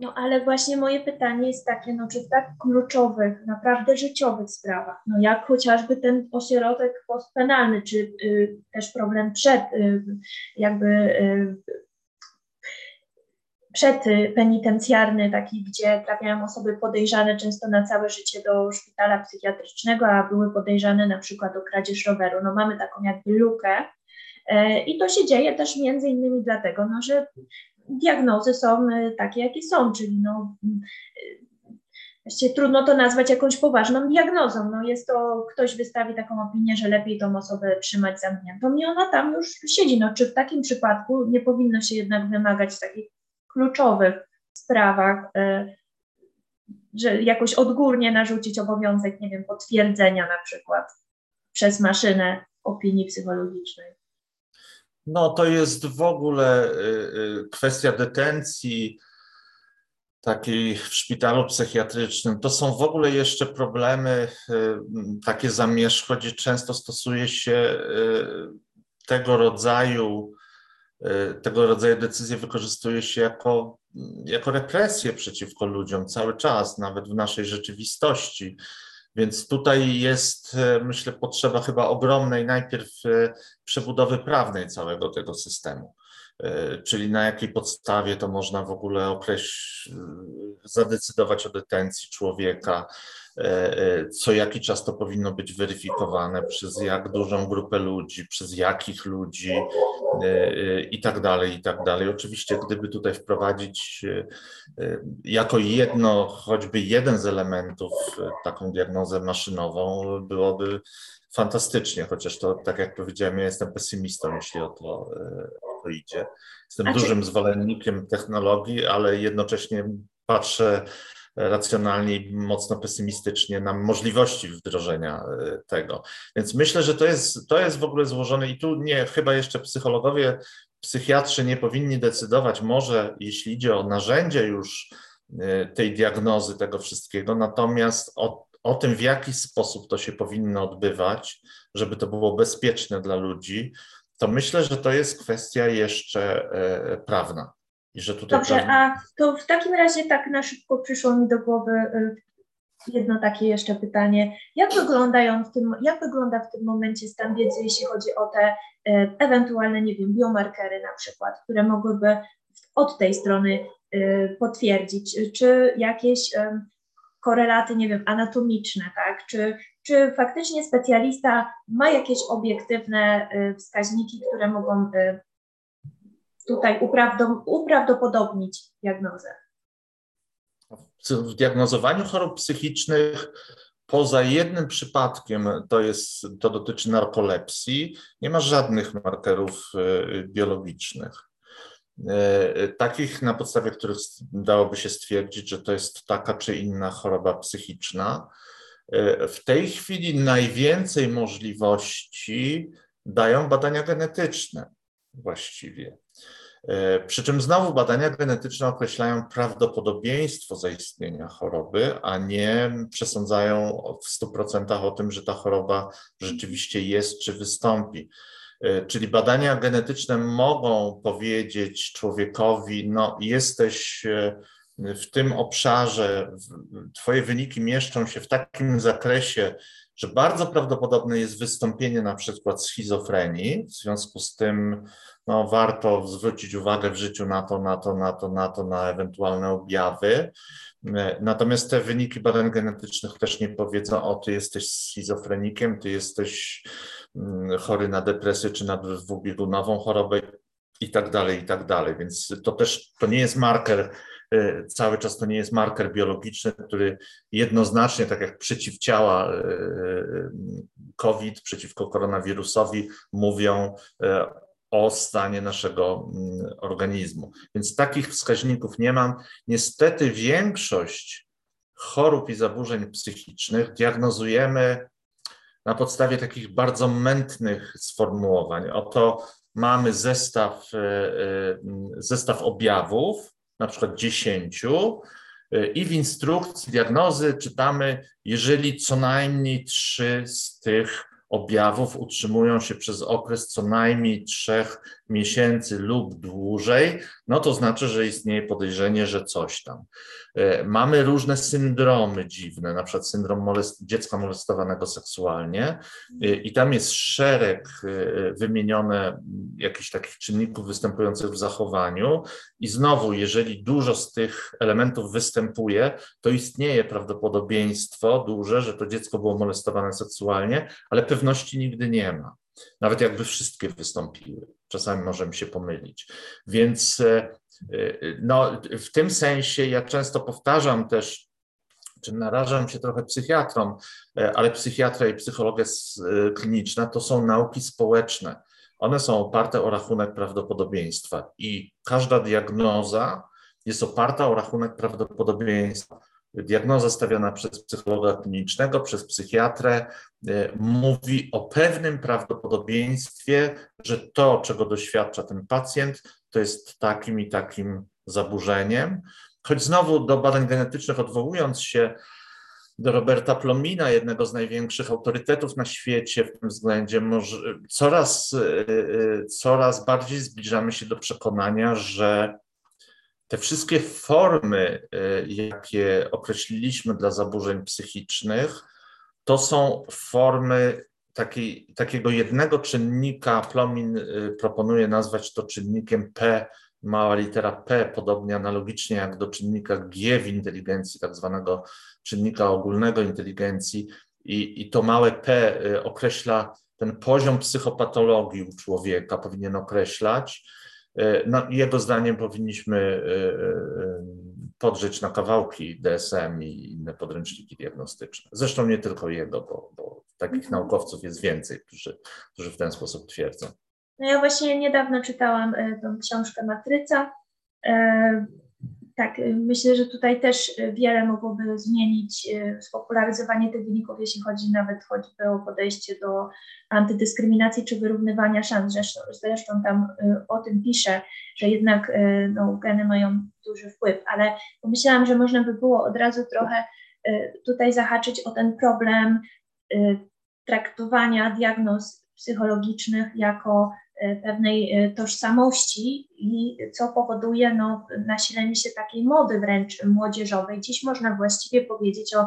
No ale właśnie moje pytanie jest takie, no czy w tak kluczowych, naprawdę życiowych sprawach, no jak chociażby ten ośrodek postpenalny, czy y, też problem przed, y, jakby y, przedpenitencjarny, taki, gdzie trafiają osoby podejrzane często na całe życie do szpitala psychiatrycznego, a były podejrzane na przykład o kradzież roweru. No mamy taką jakby lukę, e, i to się dzieje też między innymi dlatego, no, że diagnozy są e, takie, jakie są, czyli no, e, właściwie trudno to nazwać jakąś poważną diagnozą. No jest to, ktoś wystawi taką opinię, że lepiej tą osobę trzymać zamkniętą i ona tam już siedzi. No, czy w takim przypadku nie powinno się jednak wymagać takich kluczowych sprawach, e, że jakoś odgórnie narzucić obowiązek, nie wiem, potwierdzenia na przykład przez maszynę opinii psychologicznej? No to jest w ogóle y, y, kwestia detencji takiej w szpitalu psychiatrycznym. To są w ogóle jeszcze problemy y, takie zamierzchłe, gdzie często stosuje się tego rodzaju tego rodzaju decyzje wykorzystuje się jako, jako represję przeciwko ludziom cały czas, nawet w naszej rzeczywistości. Więc tutaj jest, e, myślę, potrzeba chyba ogromnej najpierw e, przebudowy prawnej całego tego systemu. Czyli na jakiej podstawie to można w ogóle określić, zadecydować o detencji człowieka, co jaki czas to powinno być weryfikowane, przez jak dużą grupę ludzi, przez jakich ludzi e, i tak dalej, i tak dalej. Oczywiście, gdyby tutaj wprowadzić jako jedno, choćby jeden z elementów taką diagnozę maszynową, byłoby fantastycznie, chociaż to, tak jak powiedziałem, ja jestem pesymistą, jeśli o to, o to idzie. Jestem dużym zwolennikiem technologii, ale jednocześnie patrzę racjonalnie i mocno pesymistycznie na możliwości wdrożenia e, tego. Więc myślę, że to jest, to jest w ogóle złożone i tu nie, chyba jeszcze psychologowie, psychiatrzy nie powinni decydować, może jeśli idzie o narzędzie już e, tej diagnozy, tego wszystkiego, natomiast o, o tym, w jaki sposób to się powinno odbywać, żeby to było bezpieczne dla ludzi, to myślę, że to jest kwestia jeszcze e, prawna. Że tutaj Dobrze, a to w takim razie tak na szybko przyszło mi do głowy y, jedno takie jeszcze pytanie. Jak, wyglądają w tym, jak wygląda w tym momencie stan wiedzy, jeśli chodzi o te y, ewentualne, nie wiem, biomarkery na przykład, które mogłyby od tej strony y, potwierdzić, czy jakieś korelaty, nie wiem, anatomiczne, tak? Czy, czy faktycznie specjalista ma jakieś obiektywne wskaźniki, które mogą tutaj uprawdopodobnić diagnozę? W diagnozowaniu chorób psychicznych poza jednym przypadkiem, to, jest, to dotyczy narkolepsji, nie ma żadnych markerów e, biologicznych. E, takich, na podstawie których dałoby się stwierdzić, że to jest taka czy inna choroba psychiczna. E, w tej chwili najwięcej możliwości dają badania genetyczne właściwie. E, przy czym znowu badania genetyczne określają prawdopodobieństwo zaistnienia choroby, a nie przesądzają w 100% o tym, że ta choroba rzeczywiście jest czy wystąpi. E, czyli badania genetyczne mogą powiedzieć człowiekowi, no jesteś e, w tym obszarze, Twoje wyniki mieszczą się w takim zakresie, że bardzo prawdopodobne jest wystąpienie na przykład schizofrenii, w związku z tym no, warto zwrócić uwagę w życiu na to, na to, na to, na to, na ewentualne objawy. Natomiast te wyniki badań genetycznych też nie powiedzą, o ty jesteś schizofrenikiem, ty jesteś mm, chory na depresję czy na dwubiegunową chorobę i tak dalej, i tak dalej. Więc to też to nie jest marker, cały czas to nie jest marker biologiczny, który jednoznacznie, tak jak przeciwciała e, COVID przeciwko koronawirusowi, mówią o stanie naszego mm, organizmu. Więc takich wskaźników nie mam. Niestety większość chorób i zaburzeń psychicznych diagnozujemy na podstawie takich bardzo mętnych sformułowań. Oto mamy zestaw, e, e, zestaw objawów, na przykład dziesięciu, e, i w instrukcji diagnozy czytamy, jeżeli co najmniej trzy z tych objawów utrzymują się przez okres co najmniej trzech miesięcy lub dłużej, no to znaczy, że istnieje podejrzenie, że coś tam. E, mamy różne syndromy dziwne, na przykład syndrom molest dziecka molestowanego seksualnie e, i tam jest szereg e, wymienione jakichś takich czynników występujących w zachowaniu i znowu, jeżeli dużo z tych elementów występuje, to istnieje prawdopodobieństwo duże, że to dziecko było molestowane seksualnie, ale pewności nigdy nie ma. Nawet jakby wszystkie wystąpiły. Czasami możemy się pomylić. Więc no, w tym sensie ja często powtarzam też, czy narażam się trochę psychiatrom, e, ale psychiatria i psychologia e, kliniczna to są nauki społeczne. One są oparte o rachunek prawdopodobieństwa i każda diagnoza jest oparta o rachunek prawdopodobieństwa. Diagnoza stawiana przez psychologa klinicznego, przez psychiatrę, e, mówi o pewnym prawdopodobieństwie, że to, czego doświadcza ten pacjent, to jest takim i takim zaburzeniem. Choć znowu do badań genetycznych odwołując się do Roberta Plomina, jednego z największych autorytetów na świecie w tym względzie, może coraz, e, e, coraz bardziej zbliżamy się do przekonania, że te wszystkie formy, e, jakie określiliśmy dla zaburzeń psychicznych, to są formy takiej, takiego jednego czynnika. Plomin e, proponuje nazwać to czynnikiem P, mała litera P, podobnie analogicznie jak do czynnika G w inteligencji, tak zwanego czynnika ogólnego inteligencji. I, i to małe P e, określa ten poziom psychopatologii u człowieka, powinien określać. E, no, jego zdaniem powinniśmy e, e, podrzeć na kawałki DSM i inne podręczniki diagnostyczne. Zresztą nie tylko jego, bo, bo takich mhm. naukowców jest więcej, którzy, którzy w ten sposób twierdzą. No ja właśnie niedawno czytałam tą książkę Matryca tak, y, myślę, że tutaj też y, wiele mogłoby zmienić y, spopularyzowanie tych wyników, jeśli chodzi nawet choćby o podejście do antydyskryminacji czy wyrównywania szans. Zresztą, zresztą tam o tym piszę, że jednak no, geny mają duży wpływ, ale pomyślałam, że można by było od razu trochę tutaj zahaczyć o ten problem traktowania diagnoz psychologicznych jako pewnej e, tożsamości i co powoduje no, nasilenie się takiej mody wręcz młodzieżowej. Dziś można właściwie powiedzieć o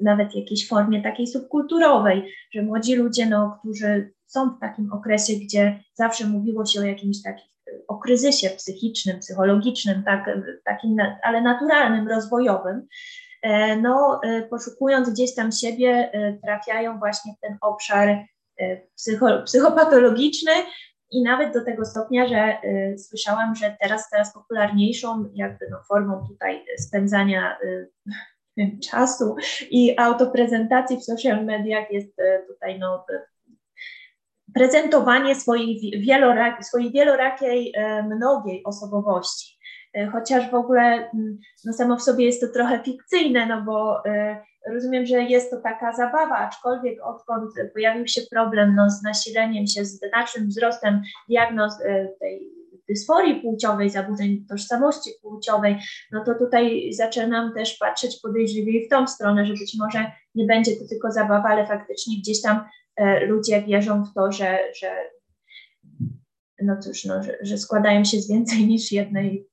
nawet jakiejś formie takiej subkulturowej, że młodzi ludzie, no, którzy są w takim okresie, gdzie zawsze mówiło się o jakimś takim o kryzysie psychicznym, psychologicznym, tak, takim, ale naturalnym, rozwojowym, e, no, poszukując gdzieś tam siebie, trafiają właśnie w ten obszar psycho, psychopatologiczny, i nawet do tego stopnia, że y, słyszałam, że teraz coraz popularniejszą jakby no, formą tutaj spędzania y, czasu i autoprezentacji w social mediach jest y, tutaj no, prezentowanie swojej, wielorak, swojej wielorakiej, y, mnogiej osobowości. Y, chociaż w ogóle mm, no, samo w sobie jest to trochę fikcyjne, no bo y, Rozumiem, że jest to taka zabawa, aczkolwiek odkąd pojawił się problem no, z nasileniem się, z naszym wzrostem diagnoz e, tej dysforii płciowej, zaburzeń tożsamości płciowej, no to tutaj zaczynam też patrzeć podejrzliwiej w tą stronę, że być może nie będzie to tylko zabawa, ale faktycznie gdzieś tam e, ludzie wierzą w to, że, że no cóż, no, że, że składają się z więcej niż jednej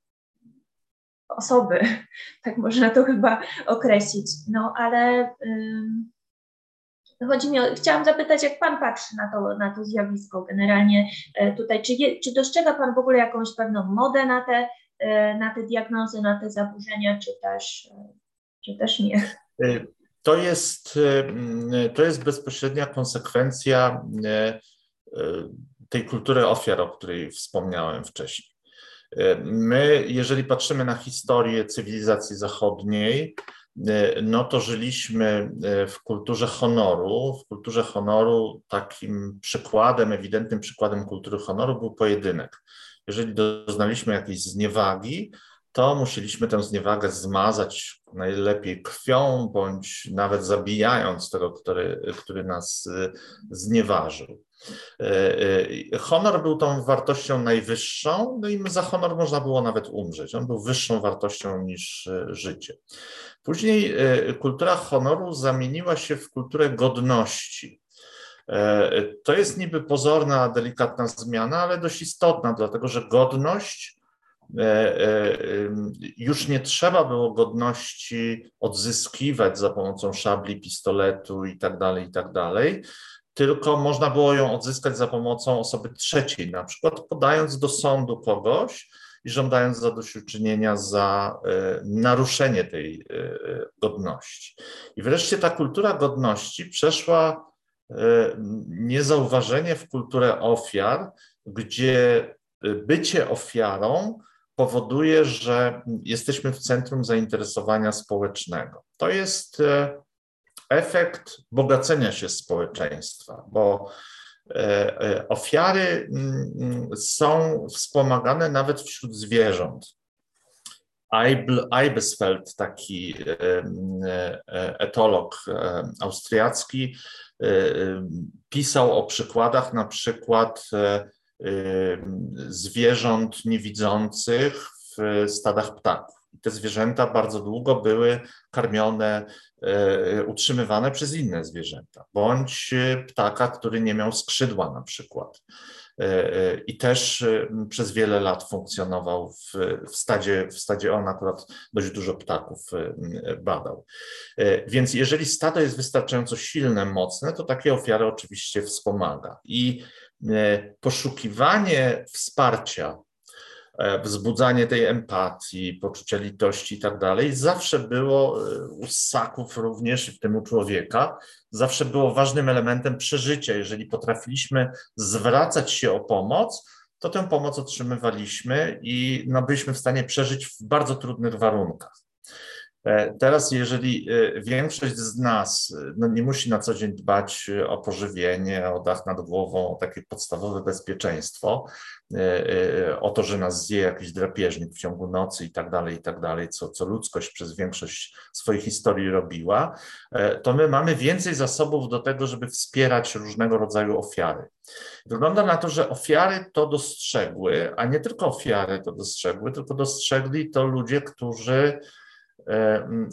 osoby, tak można to chyba określić. No ale chodzi mi o, chciałam zapytać, jak Pan patrzy na to, na to zjawisko generalnie y, tutaj, czy, je, czy dostrzega Pan w ogóle jakąś pewną modę na te, y, na te diagnozy, na te zaburzenia, czy też, y, czy też nie? To jest, to jest bezpośrednia konsekwencja tej kultury ofiar, o której wspomniałem wcześniej. My, jeżeli patrzymy na historię cywilizacji zachodniej, no to żyliśmy w kulturze honoru. W kulturze honoru takim przykładem, ewidentnym przykładem kultury honoru był pojedynek. Jeżeli doznaliśmy jakiejś zniewagi, to musieliśmy tę zniewagę zmazać najlepiej krwią, bądź nawet zabijając tego, który, który nas y, znieważył. Y, y, honor był tą wartością najwyższą, no i za honor można było nawet umrzeć. On był wyższą wartością niż życie. Później kultura honoru zamieniła się w kulturę godności. To jest niby pozorna, delikatna zmiana, ale dość istotna, dlatego że godność E, e, już nie trzeba było godności odzyskiwać za pomocą szabli, pistoletu i tak dalej, i tak dalej, tylko można było ją odzyskać za pomocą osoby trzeciej, na przykład podając do sądu kogoś i żądając zadośćuczynienia za e, naruszenie tej godności. I wreszcie ta kultura godności przeszła niezauważenie w kulturę ofiar, gdzie bycie ofiarą powoduje, że jesteśmy w centrum zainteresowania społecznego. To jest efekt bogacenia się społeczeństwa, bo e, e, ofiary mm, są wspomagane nawet wśród zwierząt. Eibesfeld, taki etolog austriacki, pisał o przykładach na przykład zwierząt niewidzących w stadach ptaków. Te zwierzęta bardzo długo były karmione, e, utrzymywane przez inne zwierzęta, bądź ptaka, który nie miał skrzydła na przykład. E, e, I też przez wiele lat funkcjonował w, w, stadzie, w stadzie on akurat dość dużo ptaków badał. Więc jeżeli stado jest wystarczająco silne, mocne, to takie ofiary oczywiście wspomaga. I E, poszukiwanie wsparcia, e, wzbudzanie tej empatii, poczucia litości i tak dalej, zawsze było e, u ssaków również, w tym u człowieka, zawsze było ważnym elementem przeżycia. Jeżeli potrafiliśmy zwracać się o pomoc, to tę pomoc otrzymywaliśmy i no, byliśmy w stanie przeżyć w bardzo trudnych warunkach. E, teraz, jeżeli e, większość z nas e, no nie musi na co dzień dbać o pożywienie, o dach nad głową, o takie podstawowe bezpieczeństwo, o to, że nas zje jakiś drapieżnik w ciągu nocy i tak dalej, i tak dalej, co, co ludzkość przez większość swojej historii robiła, to my mamy więcej zasobów do tego, żeby wspierać różnego rodzaju ofiary. Wygląda na to, że ofiary to dostrzegły, a nie tylko ofiary to dostrzegły, tylko dostrzegli to ludzie, którzy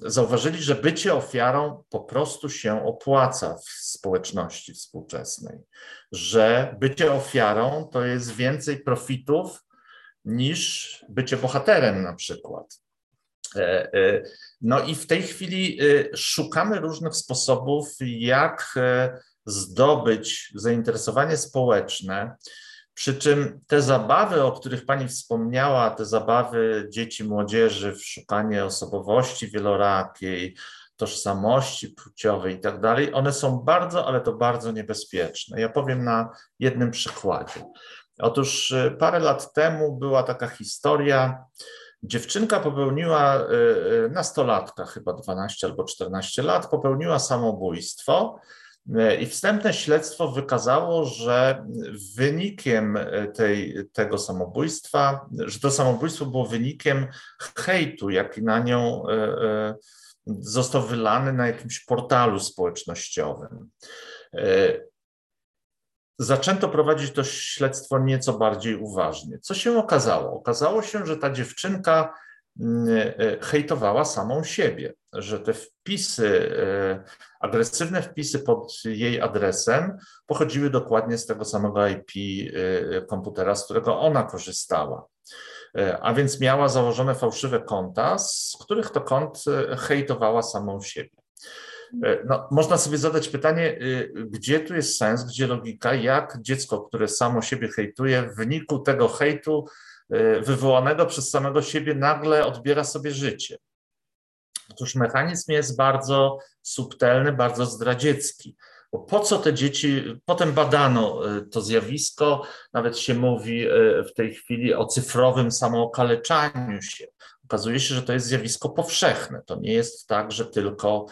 zauważyli, że bycie ofiarą po prostu się opłaca w społeczności współczesnej, że bycie ofiarą to jest więcej profitów niż bycie bohaterem na przykład. E, e, no i w tej chwili szukamy różnych sposobów, jak zdobyć zainteresowanie społeczne, przy czym te zabawy, o których Pani wspomniała, te zabawy dzieci, młodzieży w szukanie osobowości wielorakiej, tożsamości płciowej i tak dalej, one są bardzo, ale to bardzo niebezpieczne. Ja powiem na jednym przykładzie. Otóż y, parę lat temu była taka historia, dziewczynka popełniła, y, y, nastolatka, chyba 12 albo 14 lat, popełniła samobójstwo I wstępne śledztwo wykazało, że wynikiem e, tej, tego samobójstwa, że to samobójstwo było wynikiem hejtu, jaki na nią e, został wylany na jakimś portalu społecznościowym. Zaczęto prowadzić to śledztwo nieco bardziej uważnie. Co się okazało? Okazało się, że ta dziewczynka hejtowała samą siebie, że te wpisy Agresywne wpisy pod jej adresem pochodziły dokładnie z tego samego IP y, komputera, z którego ona korzystała. Y, a więc miała założone fałszywe konta, z których to kont hejtowała samą siebie. No, można sobie zadać pytanie, gdzie tu jest sens, gdzie logika, jak dziecko, które samo siebie hejtuje, w wyniku tego hejtu wywołanego przez samego siebie nagle odbiera sobie życie. Otóż mechanizm jest bardzo subtelny, bardzo zdradziecki. Bo po co te dzieci, potem badano to zjawisko, nawet się mówi w tej chwili o cyfrowym samookaleczaniu się. Okazuje się, że to jest zjawisko powszechne. To nie jest tak, że tylko,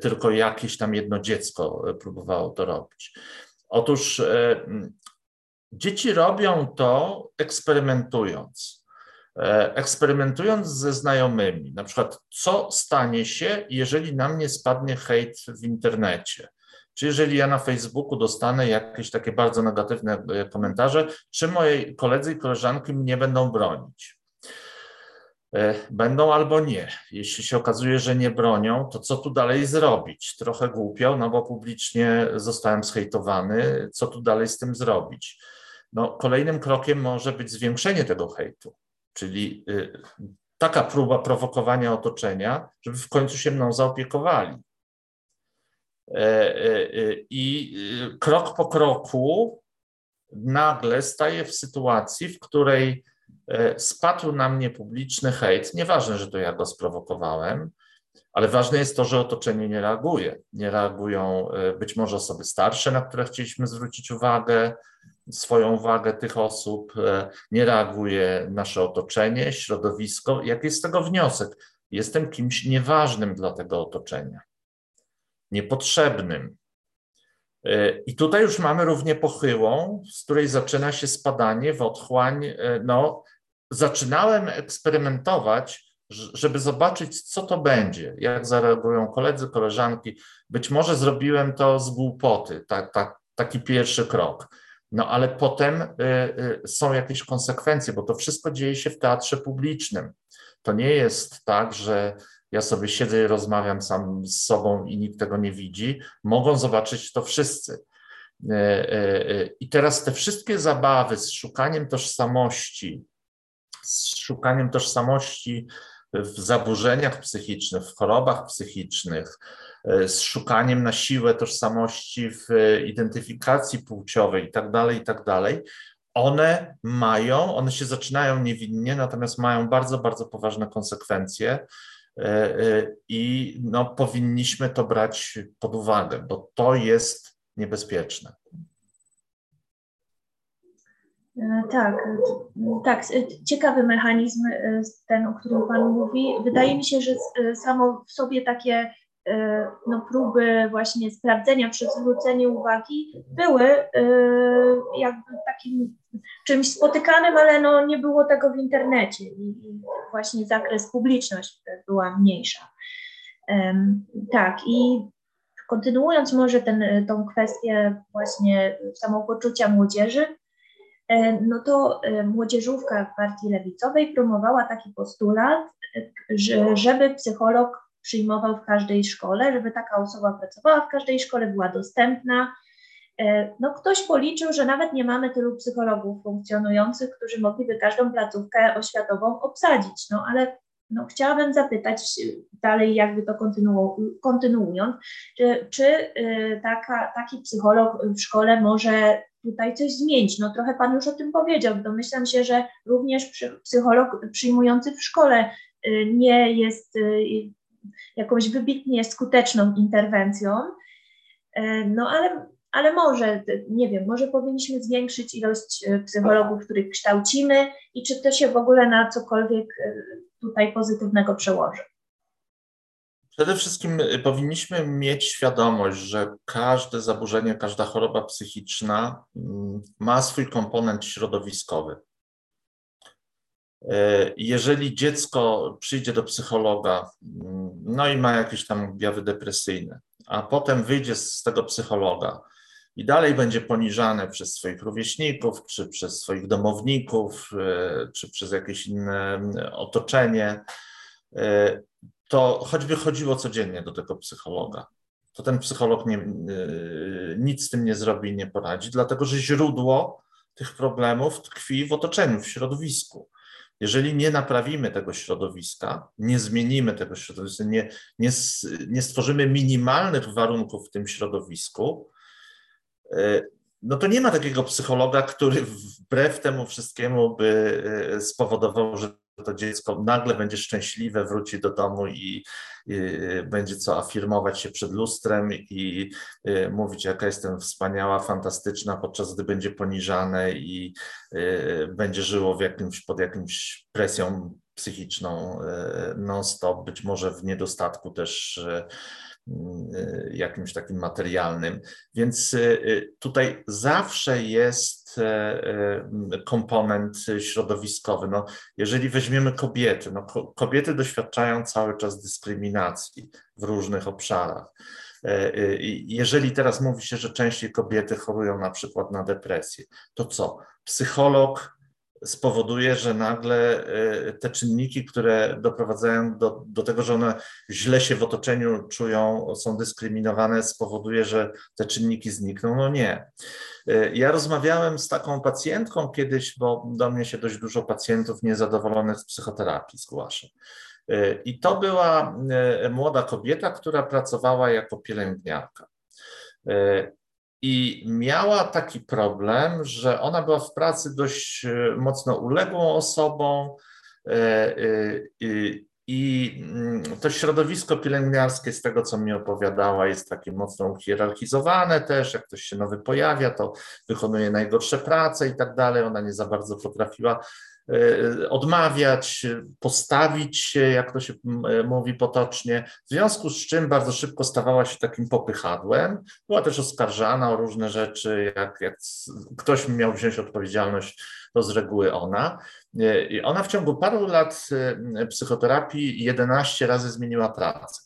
tylko jakieś tam jedno dziecko próbowało to robić. Otóż dzieci robią to eksperymentując. E, eksperymentując ze znajomymi, na przykład, co stanie się, jeżeli na mnie spadnie hejt w internecie? Czy jeżeli ja na Facebooku dostanę jakieś takie bardzo negatywne e, komentarze, czy moi koledzy i koleżanki mnie będą bronić? E, będą albo nie. Jeśli się okazuje, że nie bronią, to co tu dalej zrobić? Trochę głupio, no bo publicznie zostałem zhejtowany. Co tu dalej z tym zrobić? No, kolejnym krokiem może być zwiększenie tego hejtu, czyli y, taka próba prowokowania otoczenia, żeby w końcu się mną zaopiekowali. E, e, e, I krok po kroku nagle staję w sytuacji, w której spadł na mnie publiczny hejt. Nieważne, że to ja go sprowokowałem, ale ważne jest to, że otoczenie nie reaguje. Nie reagują być może osoby starsze, na które chcieliśmy zwrócić uwagę, swoją uwagę tych osób, e, nie reaguje nasze otoczenie, środowisko. Jaki jest tego wniosek? Jestem kimś nieważnym dla tego otoczenia, niepotrzebnym. E, I tutaj już mamy równie pochyłą, z której zaczyna się spadanie w otchłań. E, no, zaczynałem eksperymentować, żeby zobaczyć, co to będzie, jak zareagują koledzy, koleżanki. Być może zrobiłem to z głupoty, tak, tak, taki pierwszy krok. No ale potem y, y, są jakieś konsekwencje, bo to wszystko dzieje się w teatrze publicznym. To nie jest tak, że ja sobie siedzę i rozmawiam sam z sobą i nikt tego nie widzi. Mogą zobaczyć to wszyscy. Y, I teraz te wszystkie zabawy z szukaniem tożsamości, z szukaniem tożsamości w zaburzeniach psychicznych, w chorobach psychicznych, z szukaniem na siłę tożsamości w identyfikacji płciowej i tak dalej, i tak dalej, one mają, one się zaczynają niewinnie, natomiast mają bardzo, bardzo poważne konsekwencje e, e, i no, powinniśmy to brać pod uwagę, bo to jest niebezpieczne. Tak, tak. Ciekawy mechanizm ten, o którym Pan mówi. Wydaje mi się, że samo w sobie takie E, no, próby właśnie sprawdzenia, przywrócenia uwagi były e, jakby takim czymś spotykanym, ale no, nie było tego w internecie i właśnie zakres publiczność była mniejsza. Tak i kontynuując może ten, tą kwestię właśnie samopoczucia młodzieży, e, no to młodzieżówka w partii lewicowej promowała taki postulat, że, żeby psycholog przyjmował w każdej szkole, żeby taka osoba pracowała w każdej szkole, była dostępna. E, no, ktoś policzył, że nawet nie mamy tylu psychologów funkcjonujących, którzy mogliby każdą placówkę oświatową obsadzić. No ale no, chciałabym zapytać dalej, jakby to kontynu kontynuując, czy, czy y, taka, taki psycholog w szkole może tutaj coś zmienić? No trochę Pan już o tym powiedział. Domyślam się, że również psycholog przyjmujący w szkole y, nie jest jakąś wybitnie skuteczną interwencją. E, no ale, ale może, nie wiem, może powinniśmy zwiększyć ilość e, psychologów, których kształcimy i czy to się w ogóle na cokolwiek e, tutaj pozytywnego przełoży. Przede wszystkim powinniśmy mieć świadomość, że każde zaburzenie, każda choroba psychiczna mm, ma swój komponent środowiskowy. E, jeżeli dziecko przyjdzie do psychologa, mm, no i ma jakieś tam objawy depresyjne, a potem wyjdzie z tego psychologa i dalej będzie poniżane przez swoich rówieśników, czy przez swoich domowników, e, czy przez jakieś inne mm, otoczenie, e, to choćby chodziło codziennie do tego psychologa, to ten psycholog nie, nic z tym nie zrobi i nie poradzi, dlatego że źródło tych problemów tkwi w otoczeniu, w środowisku. Jeżeli nie naprawimy tego środowiska, nie zmienimy tego środowiska, nie, nie, nie stworzymy minimalnych warunków w tym środowisku, e, no to nie ma takiego psychologa, który wbrew temu wszystkiemu by e, spowodował, że to dziecko nagle będzie szczęśliwe, wróci do domu i, i będzie co afirmować się przed lustrem i, i mówić, jaka jestem wspaniała, fantastyczna, podczas gdy będzie poniżane i y, będzie żyło w jakimś, pod jakimś presją psychiczną y, non-stop, być może w niedostatku też y, Y, jakimś takim materialnym. Więc y, tutaj zawsze jest y, komponent środowiskowy. No, jeżeli weźmiemy kobiety, no, kobiety doświadczają cały czas dyskryminacji w różnych obszarach. Jeżeli teraz mówi się, że częściej kobiety chorują na przykład na depresję, to co? Psycholog spowoduje, że nagle y, te czynniki, które doprowadzają do, do tego, że one źle się w otoczeniu czują, są dyskryminowane, spowoduje, że te czynniki znikną? No nie. Y, ja rozmawiałem z taką pacjentką kiedyś, bo do mnie się dość dużo pacjentów niezadowolonych z psychoterapii zgłasza. Y, I to była młoda kobieta, która pracowała jako pielęgniarka. I miała taki problem, że ona była w pracy dość e, mocno uległą osobą e, e, i mm, to środowisko pielęgniarskie, z tego co mi opowiadała, jest takie mocno uhierarchizowane też. Jak ktoś się nowy pojawia, to wykonuje najgorsze prace i tak dalej. Ona nie za bardzo potrafiła odmawiać, postawić się, jak to się e, mówi potocznie, w związku z czym bardzo szybko stawała się takim popychadłem. Była też oskarżana o różne rzeczy, jak, jak ktoś miał wziąć odpowiedzialność, to z reguły ona. E, I ona w ciągu paru lat psychoterapii 11 razy zmieniła pracę.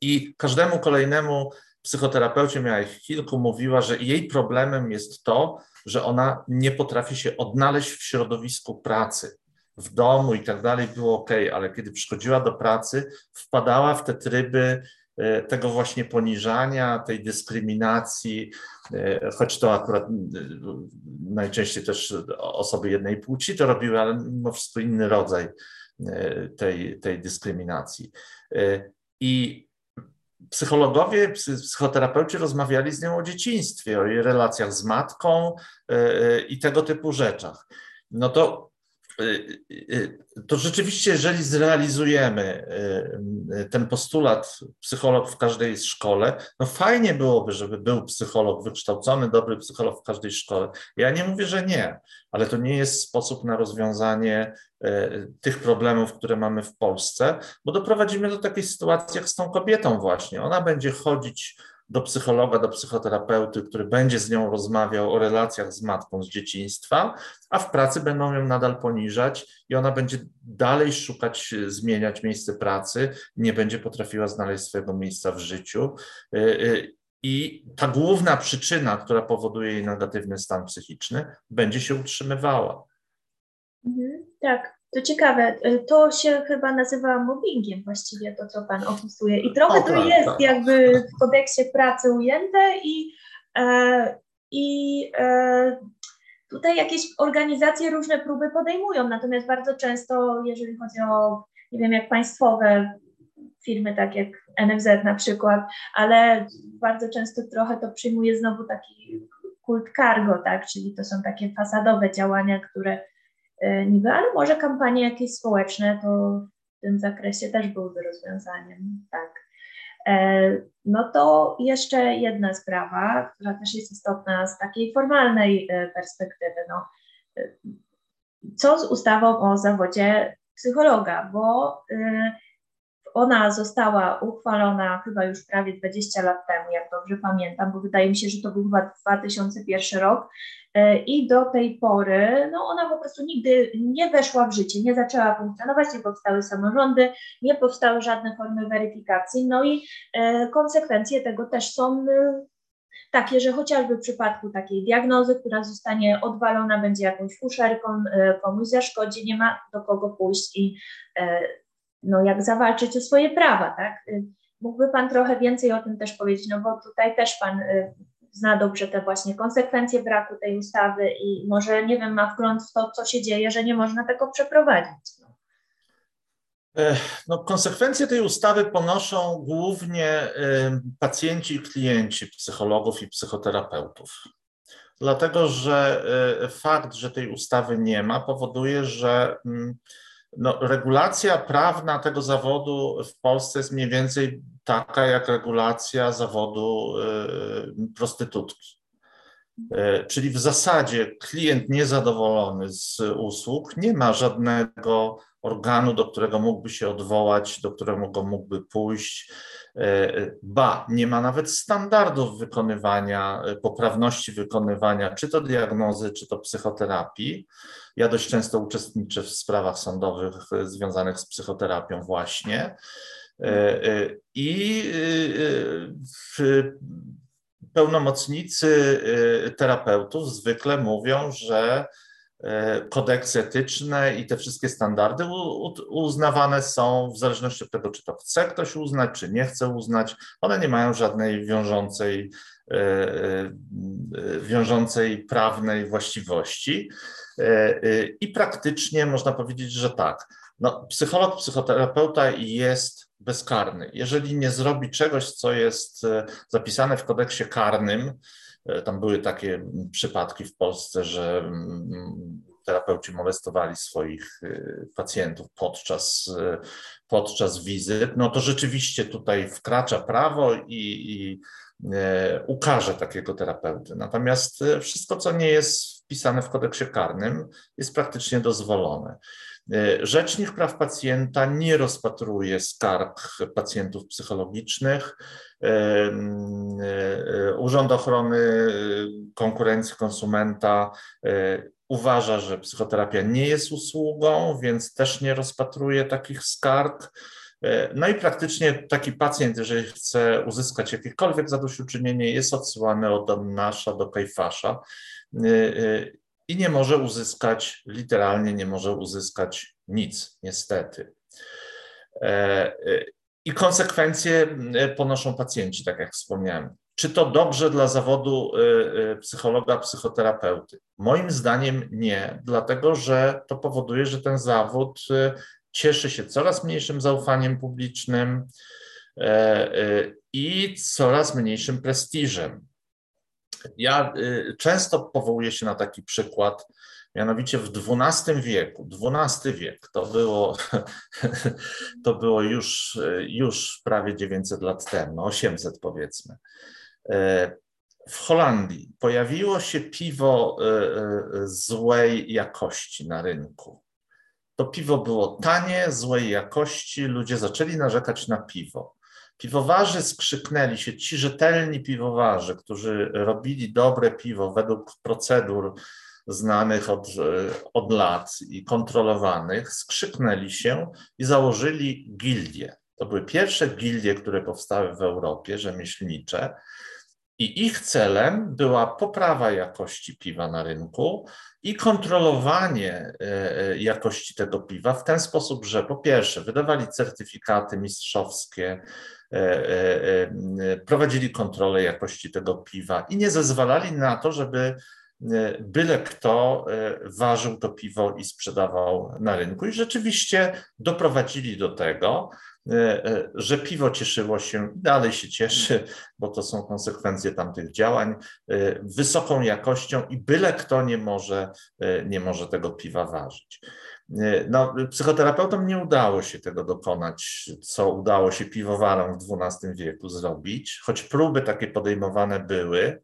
I każdemu kolejnemu psychoterapeucie, ich kilku, mówiła, że jej problemem jest to, że ona nie potrafi się odnaleźć w środowisku pracy, w domu i tak dalej, było ok, ale kiedy przychodziła do pracy, wpadała w te tryby e, tego właśnie poniżania, tej dyskryminacji, e, choć to akurat e, najczęściej też osoby jednej płci to robiły, ale mimo wszystko inny rodzaj tej, tej dyskryminacji. I psychologowie, psychoterapeuci rozmawiali z nią o dzieciństwie, o jej relacjach z matką e, e, i tego typu rzeczach. No to to rzeczywiście, jeżeli zrealizujemy y, ten postulat psycholog w każdej szkole, no fajnie byłoby, żeby był psycholog wykształcony, dobry psycholog w każdej szkole. Ja nie mówię, że nie, ale to nie jest sposób na rozwiązanie tych problemów, które mamy w Polsce, bo doprowadzimy do takiej sytuacji jak z tą kobietą właśnie. Ona będzie chodzić do psychologa, do psychoterapeuty, który będzie z nią rozmawiał o relacjach z matką z dzieciństwa, a w pracy będą ją nadal poniżać i ona będzie dalej szukać, zmieniać miejsce pracy, nie będzie potrafiła znaleźć swojego miejsca w życiu. Y, y, I ta główna przyczyna, która powoduje jej negatywny stan psychiczny, będzie się utrzymywała. Mhm, tak. To ciekawe, y, to się chyba nazywa mobbingiem właściwie, to co Pan opisuje. I trochę o, to tak, jest tak. jakby w kodeksie pracy ujęte i, e, i e, tutaj jakieś organizacje różne próby podejmują, natomiast bardzo często, jeżeli chodzi o, nie wiem, jak państwowe firmy, tak jak NFZ na przykład, ale bardzo często trochę to przyjmuje znowu taki kult cargo, tak, czyli to są takie fasadowe działania, które E, niby, ale może kampanie jakieś społeczne to w tym zakresie też byłyby rozwiązaniem, tak. E, no to jeszcze jedna sprawa, która też jest istotna z takiej formalnej e, perspektywy. No, co z ustawą o zawodzie psychologa, bo ona została uchwalona chyba już prawie 20 lat temu, jak dobrze pamiętam, bo wydaje mi się, że to był chyba 2001 rok. E, I do tej pory, no ona po prostu nigdy nie weszła w życie, nie zaczęła funkcjonować, nie powstały samorządy, nie powstały żadne formy weryfikacji, no i e, konsekwencje tego też są e, takie, że chociażby w przypadku takiej diagnozy, która zostanie odwalona, będzie jakąś fuszerką, komuś zaszkodzi, nie ma do kogo pójść i no, jak zawalczyć o swoje prawa, tak? Mógłby Pan trochę więcej o tym też powiedzieć, no bo tutaj też Pan zna dobrze te właśnie konsekwencje braku tej ustawy i może, nie wiem, ma wgląd w to, co się dzieje, że nie można tego przeprowadzić. No. No, konsekwencje tej ustawy ponoszą głównie pacjenci i klienci psychologów i psychoterapeutów. dlatego że fakt, że tej ustawy nie ma, powoduje, że mm, no, regulacja prawna tego zawodu w Polsce jest mniej więcej taka jak regulacja zawodu prostytutki. Czyli w zasadzie klient niezadowolony z usług nie ma żadnego organu, do którego mógłby się odwołać, do którego mógłby pójść. E, ba, nie ma nawet standardów wykonywania, e, poprawności wykonywania, czy to diagnozy, czy to psychoterapii. Ja dość często uczestniczę w sprawach sądowych e, związanych z psychoterapią, właśnie. I pełnomocnicy terapeutów zwykle mówią, że kodeksy etyczne i te wszystkie standardy uznawane są w zależności od tego, czy to chce ktoś uznać, czy nie chce uznać. One nie mają żadnej wiążącej, e, e, wiążącej prawnej właściwości. I praktycznie można powiedzieć, że tak. No, psycholog, psychoterapeuta jest bezkarny. Jeżeli nie zrobi czegoś, co jest zapisane w kodeksie karnym, E, tam były takie przypadki w Polsce, że mm, terapeuci molestowali swoich e, pacjentów podczas, e, podczas wizyt, no to rzeczywiście tutaj wkracza prawo i, i ukarze takiego terapeuty. Natomiast wszystko, co nie jest wpisane w kodeksie karnym, jest praktycznie dozwolone. Rzecznik Praw Pacjenta nie rozpatruje skarg pacjentów psychologicznych. Urząd Ochrony Konkurencji Konsumenta uważa, że psychoterapia nie jest usługą, więc też nie rozpatruje takich skarg. E, no i praktycznie taki pacjent, jeżeli chce uzyskać jakiekolwiek zadośćuczynienie, jest odsyłany od nasza do Kajfasza e, i nie może uzyskać, literalnie nie może uzyskać nic, niestety. I konsekwencje ponoszą pacjenci, tak jak wspomniałem. Czy to dobrze dla zawodu psychologa, psychoterapeuty? Moim zdaniem nie, dlatego że to powoduje, że ten zawód cieszy się coraz mniejszym zaufaniem publicznym i coraz mniejszym prestiżem. Ja często powołuję się na taki przykład Mianowicie w XII wieku, XII wiek, to było, to było już, już prawie 900 lat temu, 800 powiedzmy. E, w Holandii pojawiło się piwo e, e, złej jakości na rynku. To piwo było tanie, złej jakości, ludzie zaczęli narzekać na piwo. Piwowarzy skrzyknęli się, ci rzetelni piwowarzy, którzy robili dobre piwo według procedur znanych od, od lat i kontrolowanych, skrzyknęli się i założyli gildie. To były pierwsze gildie, które powstały w Europie, rzemieślnicze, i ich celem była poprawa jakości piwa na rynku i kontrolowanie e, e, jakości tego piwa w ten sposób, że po pierwsze wydawali certyfikaty mistrzowskie, e, prowadzili kontrolę jakości tego piwa i nie zezwalali na to, żeby byle kto ważył to piwo i sprzedawał na rynku. I rzeczywiście doprowadzili do tego, że piwo cieszyło się, dalej się cieszy, bo to są konsekwencje tamtych działań, wysoką jakością i byle kto nie może, nie może tego piwa ważyć. No, psychoterapeutom nie udało się tego dokonać, co udało się piwowarom w XII wieku zrobić, choć próby takie podejmowane były.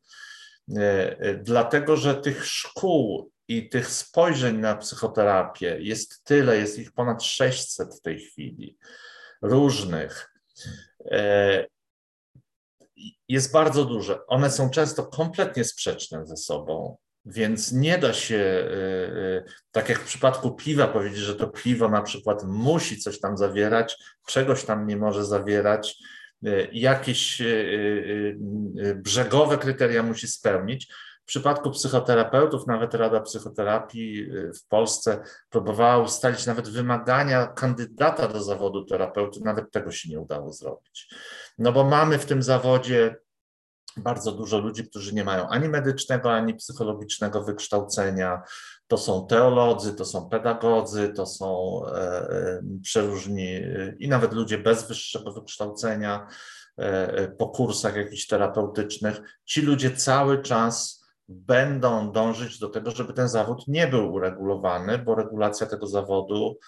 E, e, dlatego że tych szkół i tych spojrzeń na psychoterapię jest tyle, jest ich ponad 600 w tej chwili, różnych. E, jest bardzo duże. One są często kompletnie sprzeczne ze sobą, więc nie da się, tak jak w przypadku piwa, powiedzieć, że to piwo na przykład musi coś tam zawierać, czegoś tam nie może zawierać E, jakieś e, e, brzegowe kryteria musi spełnić. W przypadku psychoterapeutów, nawet Rada Psychoterapii w Polsce próbowała ustalić nawet wymagania kandydata do zawodu terapeuty, nawet tego się nie udało zrobić. No bo mamy w tym zawodzie bardzo dużo ludzi, którzy nie mają ani medycznego, ani psychologicznego wykształcenia, to są teolodzy, to są pedagodzy, to są e, e, przeróżni i nawet ludzie bez wyższego wykształcenia e, po kursach jakichś terapeutycznych. Ci ludzie cały czas będą dążyć do tego, żeby ten zawód nie był uregulowany, bo regulacja tego zawodu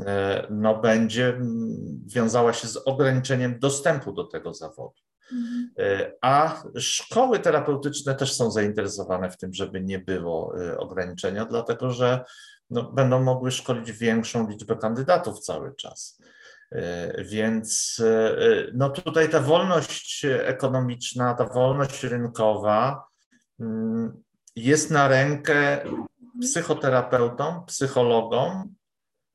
e, no, będzie mm, wiązała się z ograniczeniem dostępu do tego zawodu. Mhm. E, a szkoły terapeutyczne też są zainteresowane w tym, żeby nie było e, ograniczenia, dlatego że no, będą mogły szkolić większą liczbę kandydatów cały czas. Więc no tutaj ta wolność ekonomiczna, ta wolność rynkowa, jest na rękę psychoterapeutom, psychologom,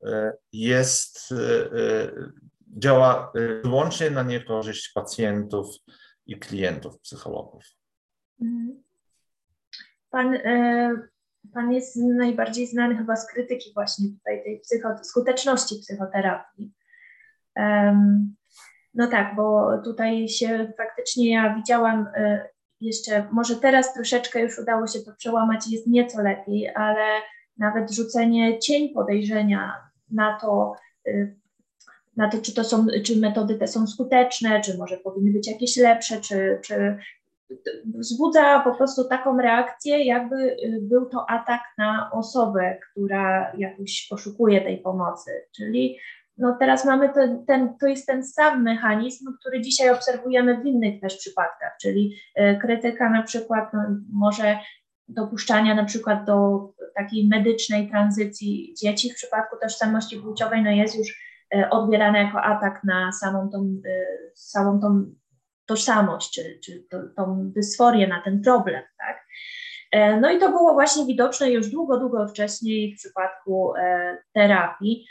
e, jest, e, e, działa wyłącznie na niekorzyść pacjentów i klientów psychologów. Mhm. Pan, pan jest najbardziej znany chyba z krytyki właśnie tutaj tej psycho, skuteczności psychoterapii. No tak, bo tutaj się faktycznie ja widziałam jeszcze może teraz troszeczkę już udało się to przełamać, jest nieco lepiej, ale nawet rzucenie cień podejrzenia na to, y, na to, czy to są, czy metody te są skuteczne, czy może powinny być jakieś lepsze, czy, czy wzbudza po prostu taką reakcję, jakby y, był to atak na osobę, która jakoś poszukuje tej pomocy. Czyli no teraz mamy to, ten, to jest ten sam mechanizm, który dzisiaj obserwujemy w innych też przypadkach, czyli e, krytyka na przykład no, może dopuszczania na przykład do takiej medycznej tranzycji dzieci w przypadku tożsamości płciowej no jest już e, odbierana jako atak na samą tą, e, samą tą tożsamość, czy, czy to, tą dysforię, na ten problem, tak? No i to było właśnie widoczne już długo, długo wcześniej w przypadku terapii.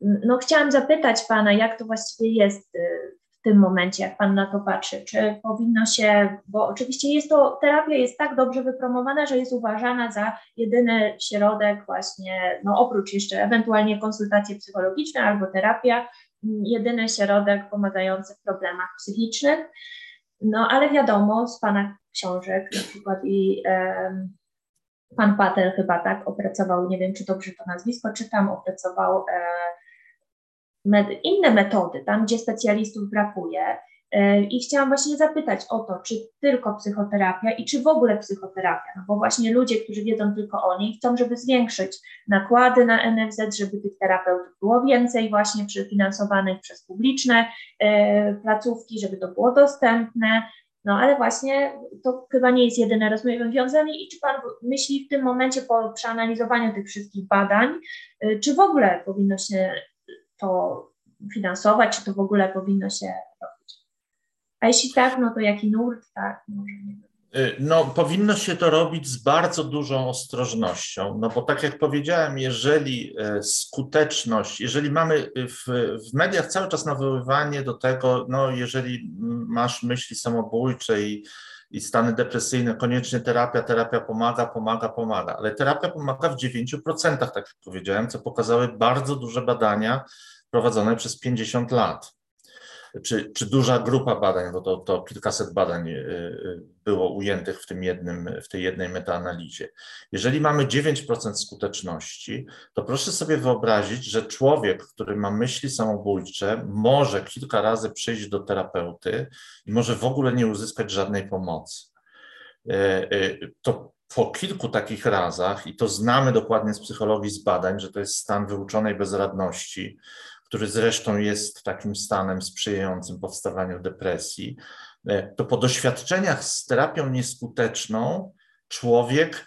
No, chciałam zapytać Pana, jak to właściwie jest y, w tym momencie, jak Pan na to patrzy? Czy powinno się, bo oczywiście jest to, terapia jest tak dobrze wypromowana, że jest uważana za jedyny środek właśnie, no oprócz jeszcze ewentualnie konsultacje psychologiczne albo terapia, jedyny środek pomagający w problemach psychicznych. No ale wiadomo z Pana książek na przykład i e, Pan Patel chyba tak opracował, nie wiem czy dobrze to nazwisko czytam, opracował e, inne metody, tam gdzie specjalistów brakuje. E, I chciałam właśnie zapytać o to, czy tylko psychoterapia i czy w ogóle psychoterapia, no bo właśnie ludzie, którzy wiedzą tylko o niej, chcą, żeby zwiększyć nakłady na NFZ, żeby tych terapeutów było więcej, właśnie finansowanych przez publiczne e, placówki, żeby to było dostępne. No ale właśnie to chyba nie jest jedyne rozwiązanie i czy Pan myśli w tym momencie po przeanalizowaniu tych wszystkich badań, e, czy w ogóle powinno się to finansować, czy to w ogóle powinno się robić. A jeśli tak, no to jaki nurt, tak, może nie wiem. Y, no, powinno się to robić z bardzo dużą ostrożnością, no bo tak jak powiedziałem, jeżeli y, skuteczność, jeżeli mamy w, w mediach cały czas nawoływanie do tego, no jeżeli masz myśli samobójcze i, i stany depresyjne, koniecznie terapia, terapia pomaga, pomaga, pomaga, ale terapia pomaga w 9%, tak jak powiedziałem, co pokazały bardzo duże badania prowadzone przez 50 lat czy, czy duża grupa badań, bo to, to kilkaset badań y, y, było ujętych w, tym jednym, w tej jednej metaanalizie. Jeżeli mamy 9% skuteczności, to proszę sobie wyobrazić, że człowiek, który ma myśli samobójcze, może kilka razy przyjść do terapeuty i może w ogóle nie uzyskać żadnej pomocy. Y, to po kilku takich razach, i to znamy dokładnie z psychologii, z badań, że to jest stan wyuczonej bezradności, który zresztą jest takim stanem sprzyjającym powstawaniu depresji, e, to po doświadczeniach z terapią nieskuteczną człowiek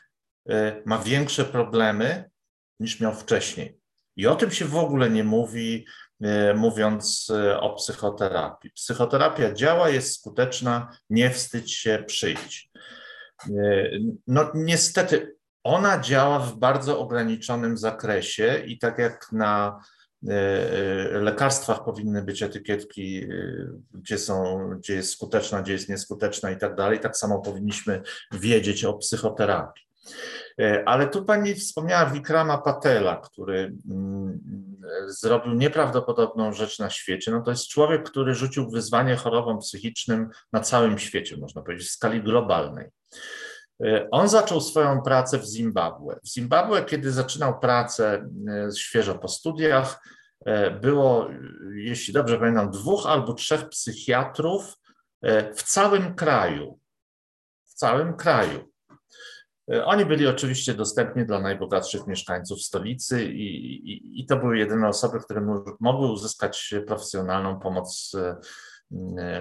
e, ma większe problemy niż miał wcześniej. I o tym się w ogóle nie mówi, e, mówiąc o psychoterapii. Psychoterapia działa, jest skuteczna, nie wstydź się, przyjść. No niestety, ona działa w bardzo ograniczonym zakresie i tak jak na lekarstwach powinny być etykietki, e, gdzie, są, gdzie jest skuteczna, gdzie jest nieskuteczna i tak dalej. Tak samo powinniśmy wiedzieć o psychoterapii. Ale tu pani wspomniała Wikrama Patela, który mm, zrobił nieprawdopodobną rzecz na świecie. No to jest człowiek, który rzucił wyzwanie chorobom psychicznym na całym świecie, można powiedzieć, w skali globalnej. On zaczął swoją pracę w Zimbabwe. W Zimbabwe, kiedy zaczynał pracę e, świeżo po studiach, e, było, jeśli dobrze pamiętam, dwóch albo trzech psychiatrów e, w całym kraju. W całym kraju. Oni byli oczywiście dostępni dla najbogatszych mieszkańców stolicy i, i, i to były jedyne osoby, które mogły uzyskać profesjonalną pomoc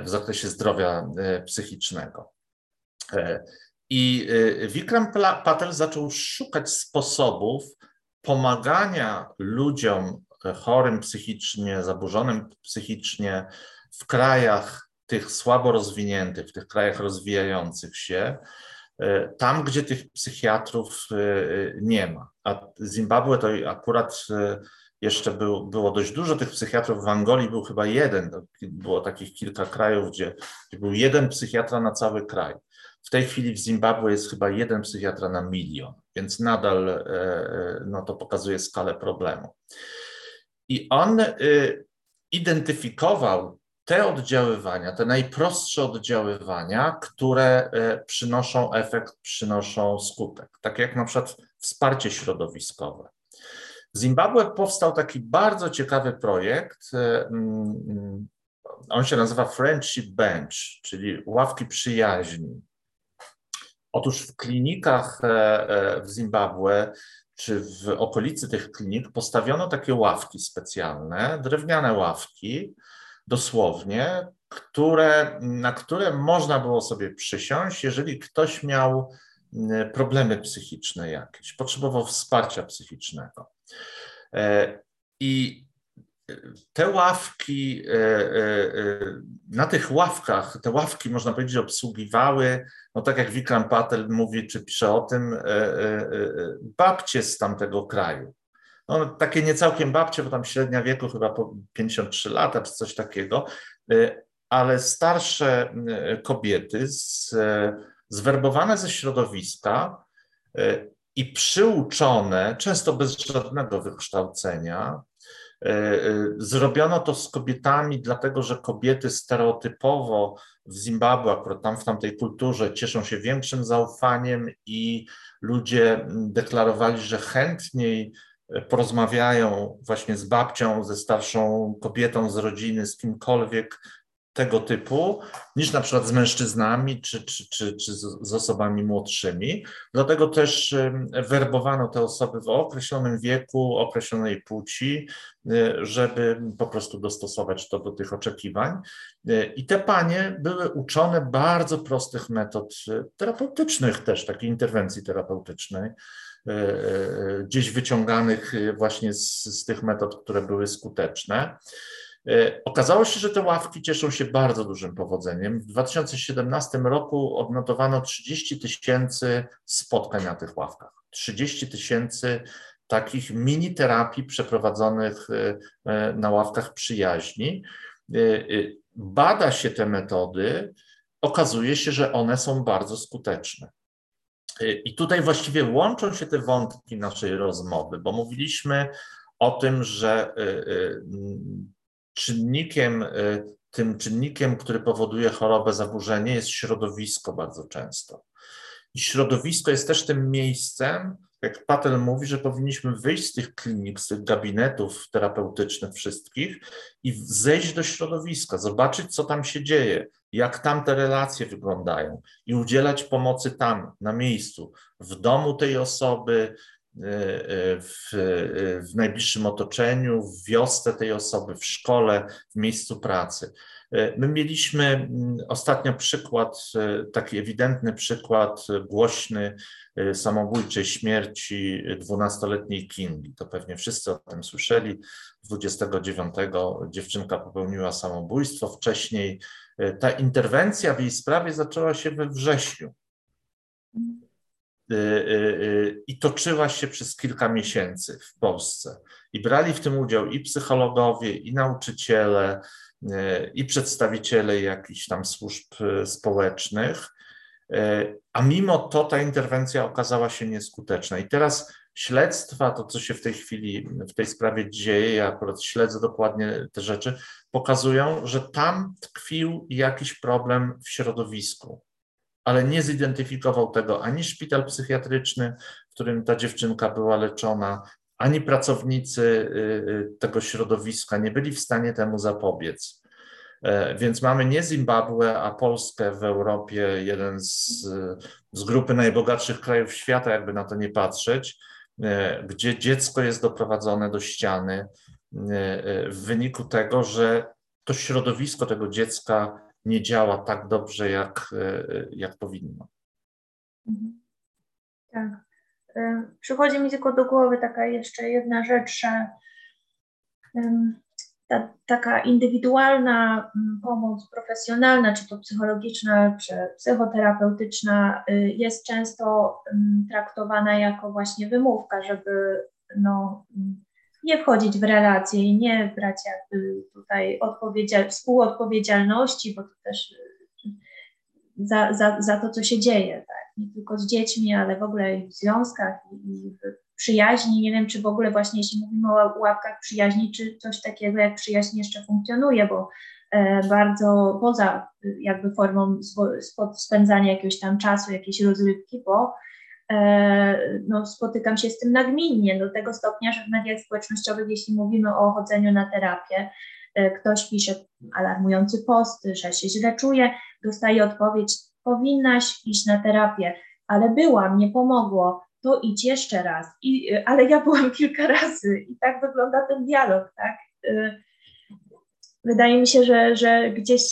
w zakresie zdrowia psychicznego. I Vikram Patel zaczął szukać sposobów pomagania ludziom chorym psychicznie, zaburzonym psychicznie w krajach tych słabo rozwiniętych, w tych krajach rozwijających się, e, tam, gdzie tych psychiatrów e, nie ma. A Zimbabwe to akurat jeszcze był, było dość dużo tych psychiatrów. W Angolii był chyba jeden, było takich kilka krajów, gdzie, gdzie był jeden psychiatra na cały kraj. W tej chwili w Zimbabwe jest chyba jeden psychiatra na milion, więc nadal no, to pokazuje skalę problemu. I on identyfikował te oddziaływania, te najprostsze oddziaływania, które e, przynoszą efekt, przynoszą skutek, tak jak na przykład wsparcie środowiskowe. W Zimbabwe powstał taki bardzo ciekawy projekt. E, mm, on się nazywa Friendship Bench, czyli ławki przyjaźni. Otóż w klinikach e, w Zimbabwe czy w okolicy tych klinik postawiono takie ławki specjalne, drewniane ławki, dosłownie, które, na które można było sobie przysiąść, jeżeli ktoś miał problemy psychiczne jakieś, potrzebował wsparcia psychicznego. E, I te ławki, e, e, na tych ławkach, te ławki można powiedzieć obsługiwały, no tak jak Wikram Patel mówi, czy pisze o tym, babcie z tamtego kraju. No, takie niecałkiem babcie, bo tam średnia wieku chyba po 53 lata czy coś takiego, ale starsze kobiety z, zwerbowane ze środowiska i przyuczone, często bez żadnego wykształcenia, Zrobiono to z kobietami, dlatego że kobiety stereotypowo w Zimbabwe, akurat tam w tamtej kulturze, cieszą się większym zaufaniem i ludzie deklarowali, że chętniej porozmawiają właśnie z babcią, ze starszą kobietą z rodziny, z kimkolwiek tego typu, niż na przykład z mężczyznami czy, czy, czy, czy z osobami młodszymi. Dlatego też werbowano te osoby w określonym wieku, określonej płci, y, żeby po prostu dostosować to do tych oczekiwań. Y, I te panie były uczone bardzo prostych metod y, terapeutycznych też, takiej interwencji terapeutycznej E, e, gdzieś wyciąganych e, właśnie z, z tych metod, które były skuteczne. Okazało się, że te ławki cieszą się bardzo dużym powodzeniem. W 2017 roku odnotowano 30 tysięcy spotkań na tych ławkach. 30 tysięcy takich mini terapii przeprowadzonych na ławkach przyjaźni. Bada się te metody, okazuje się, że one są bardzo skuteczne. I tutaj właściwie łączą się te wątki naszej rozmowy, bo mówiliśmy o tym, że czynnikiem, tym czynnikiem, który powoduje chorobę, zaburzenie jest środowisko bardzo często. I środowisko jest też tym miejscem, jak Patel mówi, że powinniśmy wyjść z tych klinik, z tych gabinetów terapeutycznych wszystkich i zejść do środowiska, zobaczyć, co tam się dzieje, jak tam te relacje wyglądają i udzielać pomocy tam, na miejscu, w domu tej osoby, e, e, w, e, w najbliższym otoczeniu, w wiosce tej osoby, w szkole, w miejscu pracy. My mieliśmy mm, ostatnio przykład, taki ewidentny przykład głośny samobójczej śmierci 12-letniej Kingi. To pewnie wszyscy o tym słyszeli. 29 dziewczynka popełniła samobójstwo. Wcześniej ta interwencja w jej sprawie zaczęła się we wrześniu i toczyła się przez kilka miesięcy w Polsce. I brali w tym udział i psychologowie, i nauczyciele, i przedstawiciele jakichś tam służb społecznych. A mimo to ta interwencja okazała się nieskuteczna. I teraz śledztwa, to co się w tej chwili w tej sprawie dzieje, ja akurat śledzę dokładnie te rzeczy, pokazują, że tam tkwił jakiś problem w środowisku, ale nie zidentyfikował tego ani szpital psychiatryczny, w którym ta dziewczynka była leczona, ani pracownicy y, y, tego środowiska nie byli w stanie temu zapobiec. Więc mamy nie Zimbabwe, a Polskę w Europie, jeden z, z grupy najbogatszych krajów świata, jakby na to nie patrzeć, gdzie dziecko jest doprowadzone do ściany w wyniku tego, że to środowisko tego dziecka nie działa tak dobrze, jak, jak powinno. Mhm. Tak. Przychodzi mi tylko do głowy taka jeszcze jedna rzecz, że ta, taka indywidualna pomoc profesjonalna, czy to psychologiczna, czy psychoterapeutyczna, y, jest często traktowana jako właśnie wymówka, żeby no, nie wchodzić w relacje i nie brać jakby tutaj odpowiedzial współodpowiedzialności, bo to też y, za, za, za to, co się dzieje, tak? nie tylko z dziećmi, ale w ogóle i w związkach i w przyjaźni. Nie wiem, czy w ogóle właśnie jeśli mówimy o łapkach przyjaźni, czy coś takiego jak przyjaźń jeszcze funkcjonuje, bo e, bardzo poza jakby formą spędzania jakiegoś tam czasu, jakiejś rozrywki, bo no, spotykam się z tym nagminnie do tego stopnia, że w mediach społecznościowych, jeśli mówimy o chodzeniu na terapię, e, ktoś pisze alarmujący post, że się źle czuje, dostaje odpowiedź, powinnaś iść na terapię, ale byłam, nie pomogło, to idź jeszcze raz. I, ale ja byłam kilka razy i tak wygląda ten dialog, tak? Wydaje mi się, że, że gdzieś,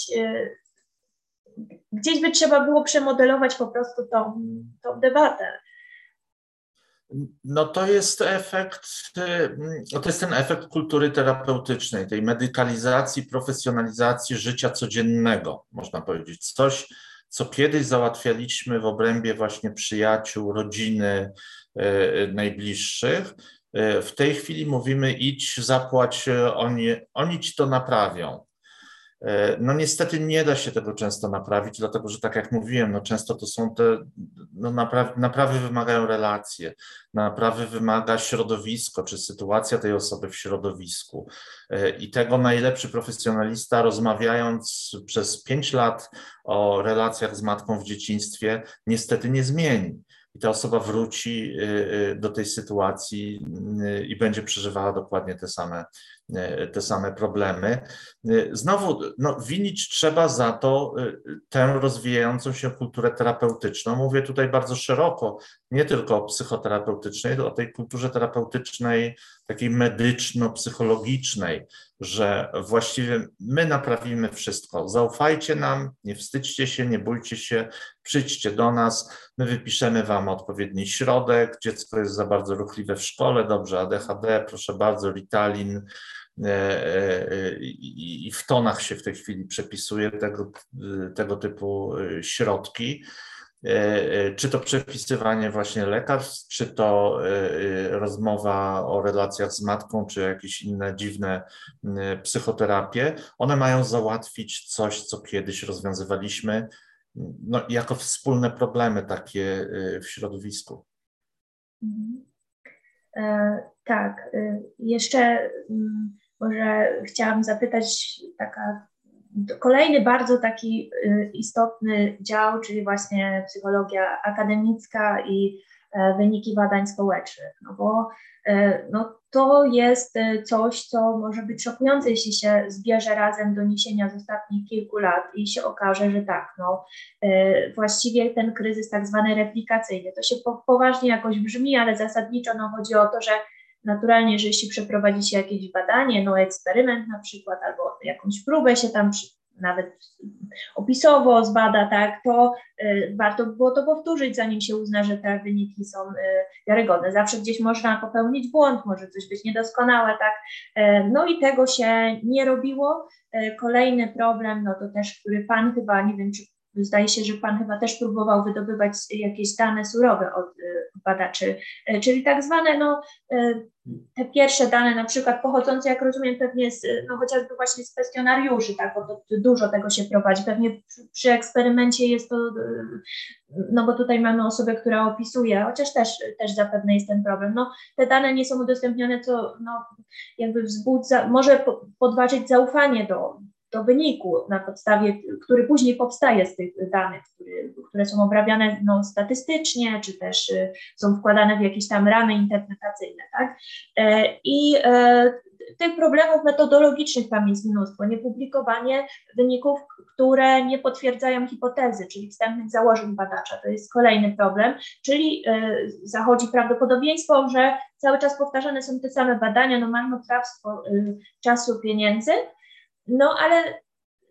gdzieś by trzeba było przemodelować po prostu tą, tą debatę. No to jest efekt, y, no to jest ten efekt kultury terapeutycznej, tej medykalizacji, profesjonalizacji życia codziennego, można powiedzieć. Coś, co kiedyś załatwialiśmy w obrębie właśnie przyjaciół, rodziny, e, najbliższych. E, w tej chwili mówimy idź, zapłać, oni, oni ci to naprawią. E, no niestety nie da się tego często naprawić, dlatego że tak jak mówiłem, no często to są te, no naprawy, naprawy wymagają relacje, naprawy wymaga środowisko, czy sytuacja tej osoby w środowisku. E, I tego najlepszy profesjonalista, rozmawiając przez pięć lat o relacjach z matką w dzieciństwie, niestety nie zmieni i ta osoba wróci y, do tej sytuacji i będzie przeżywała dokładnie te same, te same problemy. Znowu, no, winić trzeba za to tę rozwijającą się kulturę terapeutyczną. Mówię tutaj bardzo szeroko, nie tylko o psychoterapeutycznej, o tej kulturze terapeutycznej, takiej medyczno-psychologicznej, że właściwie my naprawimy wszystko. Zaufajcie nam, nie wstydźcie się, nie bójcie się, przyjdźcie do nas, my wypiszemy Wam odpowiedni środek. Dziecko jest za bardzo ruchliwe w szkole, dobrze, ADHD, proszę bardzo, Ritalin. E, e, I w tonach się w tej chwili przepisuje tego, tego typu e, środki. Czy to przepisywanie właśnie lekarstw, czy to rozmowa o relacjach z matką, czy jakieś inne dziwne psychoterapie, one mają załatwić coś, co kiedyś rozwiązywaliśmy no, jako wspólne problemy takie w środowisku. Mhm. E, tak. Jeszcze mm, może chciałam zapytać taka kolejny bardzo taki y, istotny dział, czyli właśnie psychologia akademicka i e, wyniki badań społecznych, no bo e, no, to jest e, coś, co może być szokujące, jeśli się zbierze razem doniesienia z ostatnich kilku lat i się okaże, że tak, no, właściwie ten kryzys tak zwany replikacyjny, to się poważnie jakoś brzmi, ale zasadniczo no, chodzi o to, że naturalnie, że jeśli przeprowadzi się jakieś badanie, no eksperyment na przykład, albo jakąś próbę się tam nawet opisowo zbada, tak, to y, warto by było to powtórzyć, zanim się uzna, że te wyniki są y, wiarygodne. Zawsze gdzieś można popełnić błąd, może coś być niedoskonałe, tak. Y, no i tego się nie robiło. Kolejny problem, no to też, który Pan chyba, nie wiem, czy Zdaje się, że Pan chyba też próbował wydobywać jakieś dane surowe od badaczy, czyli tak zwane no, te pierwsze dane, na przykład pochodzące, jak rozumiem, pewnie z, no chociażby właśnie z kwestionariuszy, tak, bo to, dużo tego się prowadzi. Pewnie przy, przy, eksperymencie jest to, no bo tutaj mamy osobę, która opisuje, chociaż też, też zapewne jest ten problem. No, te dane nie są udostępnione, co no, jakby wzbudza, może podważyć zaufanie do, do wyniku, na podstawie, który później powstaje z tych danych, które są obrabiane no, statystycznie, czy też y, są wkładane w jakieś tam ramy interpretacyjne. Tak? E, I e, tych problemów metodologicznych tam jest mnóstwo. Niepublikowanie wyników, które nie potwierdzają hipotezy, czyli wstępnych założeń badacza. To jest kolejny problem, czyli y, zachodzi prawdopodobieństwo, że cały czas powtarzane są te same badania, no marnotrawstwo y, czasu, pieniędzy. No ale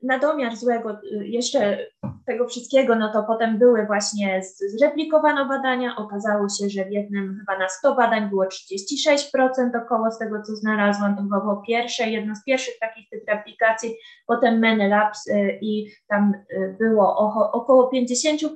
na domiar złego y, jeszcze tego wszystkiego, no to potem były właśnie, zreplikowano badania, okazało się, że w jednym chyba na 100 badań było 36% około z tego, co znalazłam, to było pierwsze, jedno z pierwszych takich tych replikacji, potem Menelabs y, i tam y, było około 50%,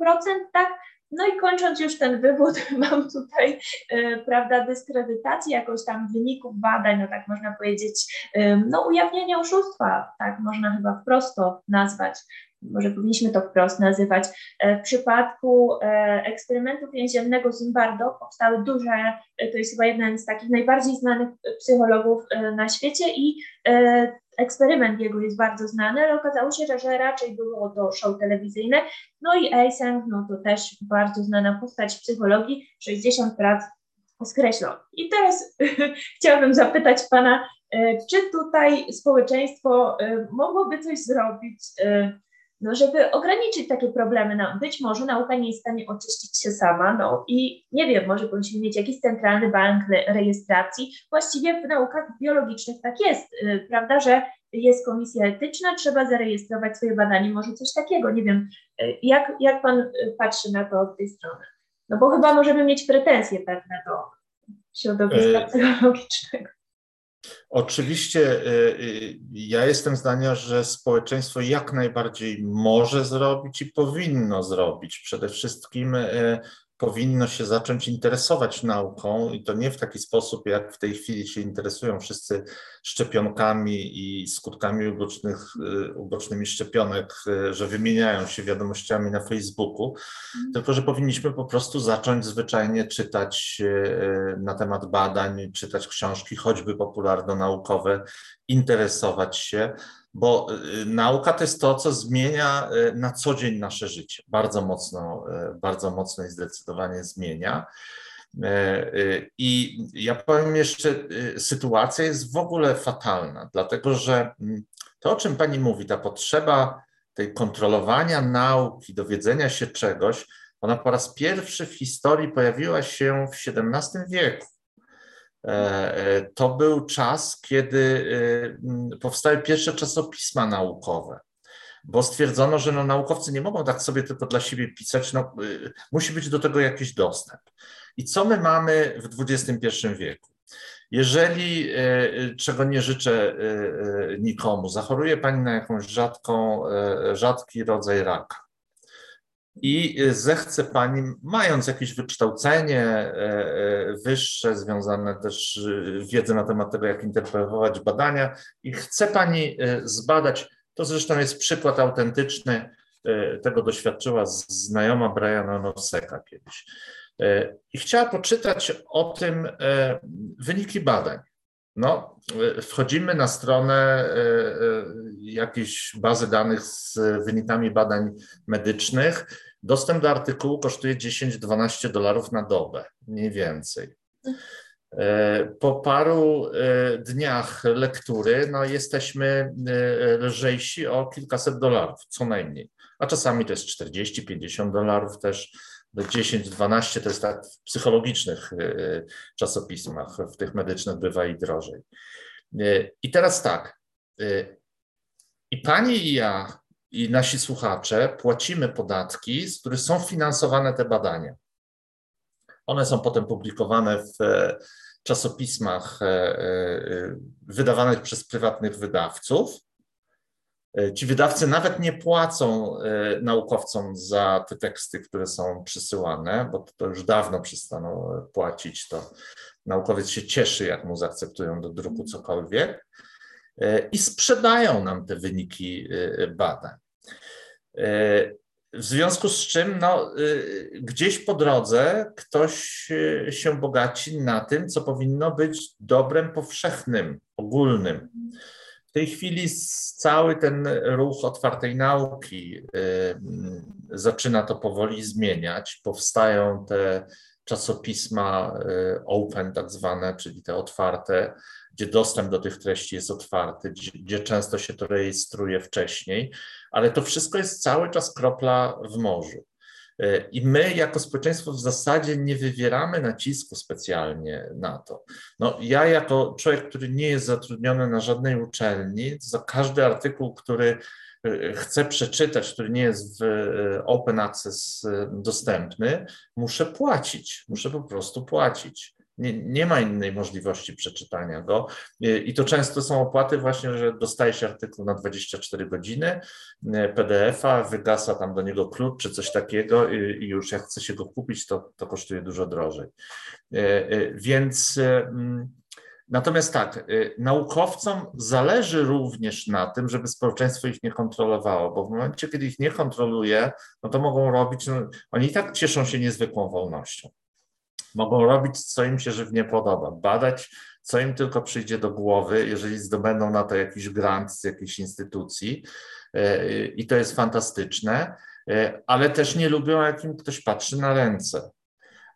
tak, no i kończąc już ten wywód, mam tutaj, y, prawda, dyskredytację jakoś tam wyników badań, no tak można powiedzieć, no ujawnienie oszustwa, tak można chyba wprost to nazwać. Może powinniśmy to wprost nazywać. E, w przypadku e, eksperymentu więziennego Zimbardo powstały duże, to jest chyba jeden z takich najbardziej znanych psychologów na świecie i eksperyment jego jest bardzo znany, ale okazało się, że raczej było to show telewizyjne. No i Eysenck, no to też bardzo znana postać psychologii, 60 prac skreślono. I teraz chciałabym zapytać Pana, e, czy tutaj społeczeństwo e, mogłoby coś zrobić, e, no, żeby ograniczyć takie problemy. No, być może nauka nie jest w stanie oczyścić się sama, no i nie wiem, może powinniśmy mieć jakiś centralny bank rejestracji. Właściwie w naukach biologicznych tak jest, y, prawda, że jest komisja etyczna, trzeba zarejestrować swoje badanie, może coś takiego, nie wiem, y, jak, jak Pan y, patrzy na to od tej strony? No bo chyba możemy mieć pretensje pewne do środowiska psychologicznego. Oczywiście y, y, ja jestem zdania, że społeczeństwo jak najbardziej może zrobić i powinno zrobić. Przede wszystkim y, powinno się zacząć interesować nauką i to nie w taki sposób, jak w tej chwili się interesują wszyscy szczepionkami i skutkami ubocznych, y, ubocznymi szczepionek, y, że wymieniają się wiadomościami na Facebooku, mm. tylko że powinniśmy po prostu zacząć zwyczajnie czytać y, na temat badań, czytać książki, choćby popularno-naukowe, interesować się bo y, nauka to jest to, co zmienia y, na co dzień nasze życie. Bardzo mocno, y, bardzo mocno i zdecydowanie zmienia. I ja powiem jeszcze, sytuacja jest w ogóle fatalna, dlatego że mm, to, o czym pani mówi, ta potrzeba tej kontrolowania nauki, dowiedzenia się czegoś, ona po raz pierwszy w historii pojawiła się w XVII wieku. E, e, to był czas, kiedy e, powstały pierwsze czasopisma naukowe, bo stwierdzono, że no, naukowcy nie mogą tak sobie tylko dla siebie pisać, no, musi być do tego jakiś dostęp. I co my mamy w XXI wieku? Jeżeli, czego nie życzę nikomu, zachoruje Pani na jakąś rzadką, rzadki rodzaj raka, i zechce Pani, mając jakieś wykształcenie e, e, wyższe, związane też e, wiedzę na temat tego, jak interpretować badania, i chce Pani zbadać, to zresztą jest przykład autentyczny, tego doświadczyła znajoma Briana Noseka kiedyś. I chciała poczytać o tym wyniki badań. No, wchodzimy na stronę jakiejś bazy danych z wynikami badań medycznych. Dostęp do artykułu kosztuje 10-12 dolarów na dobę, mniej więcej. E, po paru e, dniach lektury no, jesteśmy e, lżejsi o kilkaset dolarów, co najmniej. A czasami to jest 40-50 dolarów też. 10-12 to jest tak w psychologicznych czasopismach, w tych medycznych bywa i drożej. I teraz tak, i pani i ja, i nasi słuchacze płacimy podatki, z których są finansowane te badania. One są potem publikowane w e, czasopismach e, e, wydawanych przez prywatnych wydawców. Ci wydawcy nawet nie płacą naukowcom za te teksty, które są przysyłane, bo to już dawno przestaną płacić. To naukowiec się cieszy, jak mu zaakceptują do druku cokolwiek. E, i sprzedają nam te wyniki e, badań. E, w związku z czym no, gdzieś po drodze ktoś się bogaci na tym, co powinno być dobrem powszechnym, ogólnym. W tej chwili cały ten ruch otwartej nauki zaczyna to powoli zmieniać. Powstają te czasopisma open, tak zwane, czyli te otwarte, gdzie dostęp do tych treści jest otwarty, gdzie, gdzie często się to rejestruje wcześniej, ale to wszystko jest cały czas kropla w morzu. E, I my, jako społeczeństwo, w zasadzie nie wywieramy nacisku specjalnie na to. No, ja, jako człowiek, który nie jest zatrudniony na żadnej uczelni, za każdy artykuł, który e, chcę przeczytać, który nie jest w e, open access dostępny, muszę płacić, muszę po prostu płacić. Nie, nie, ma innej możliwości przeczytania go. I to często są opłaty właśnie, że dostajesz artykuł na 24 godziny, PDF-a, wygasa tam do niego klucz czy coś takiego i już jak chce się go kupić, to, to kosztuje dużo drożej. E, e, więc mm, natomiast tak, e, naukowcom zależy również na tym, żeby społeczeństwo ich nie kontrolowało, bo w momencie, kiedy ich nie kontroluje, no to mogą robić, no, oni i tak cieszą się niezwykłą wolnością. Mogą robić, co im się żywnie podoba, badać, co im tylko przyjdzie do głowy, jeżeli zdobędą na to jakiś grant z jakiejś instytucji. E, I to jest fantastyczne, e, ale też nie lubią, jak im ktoś patrzy na ręce.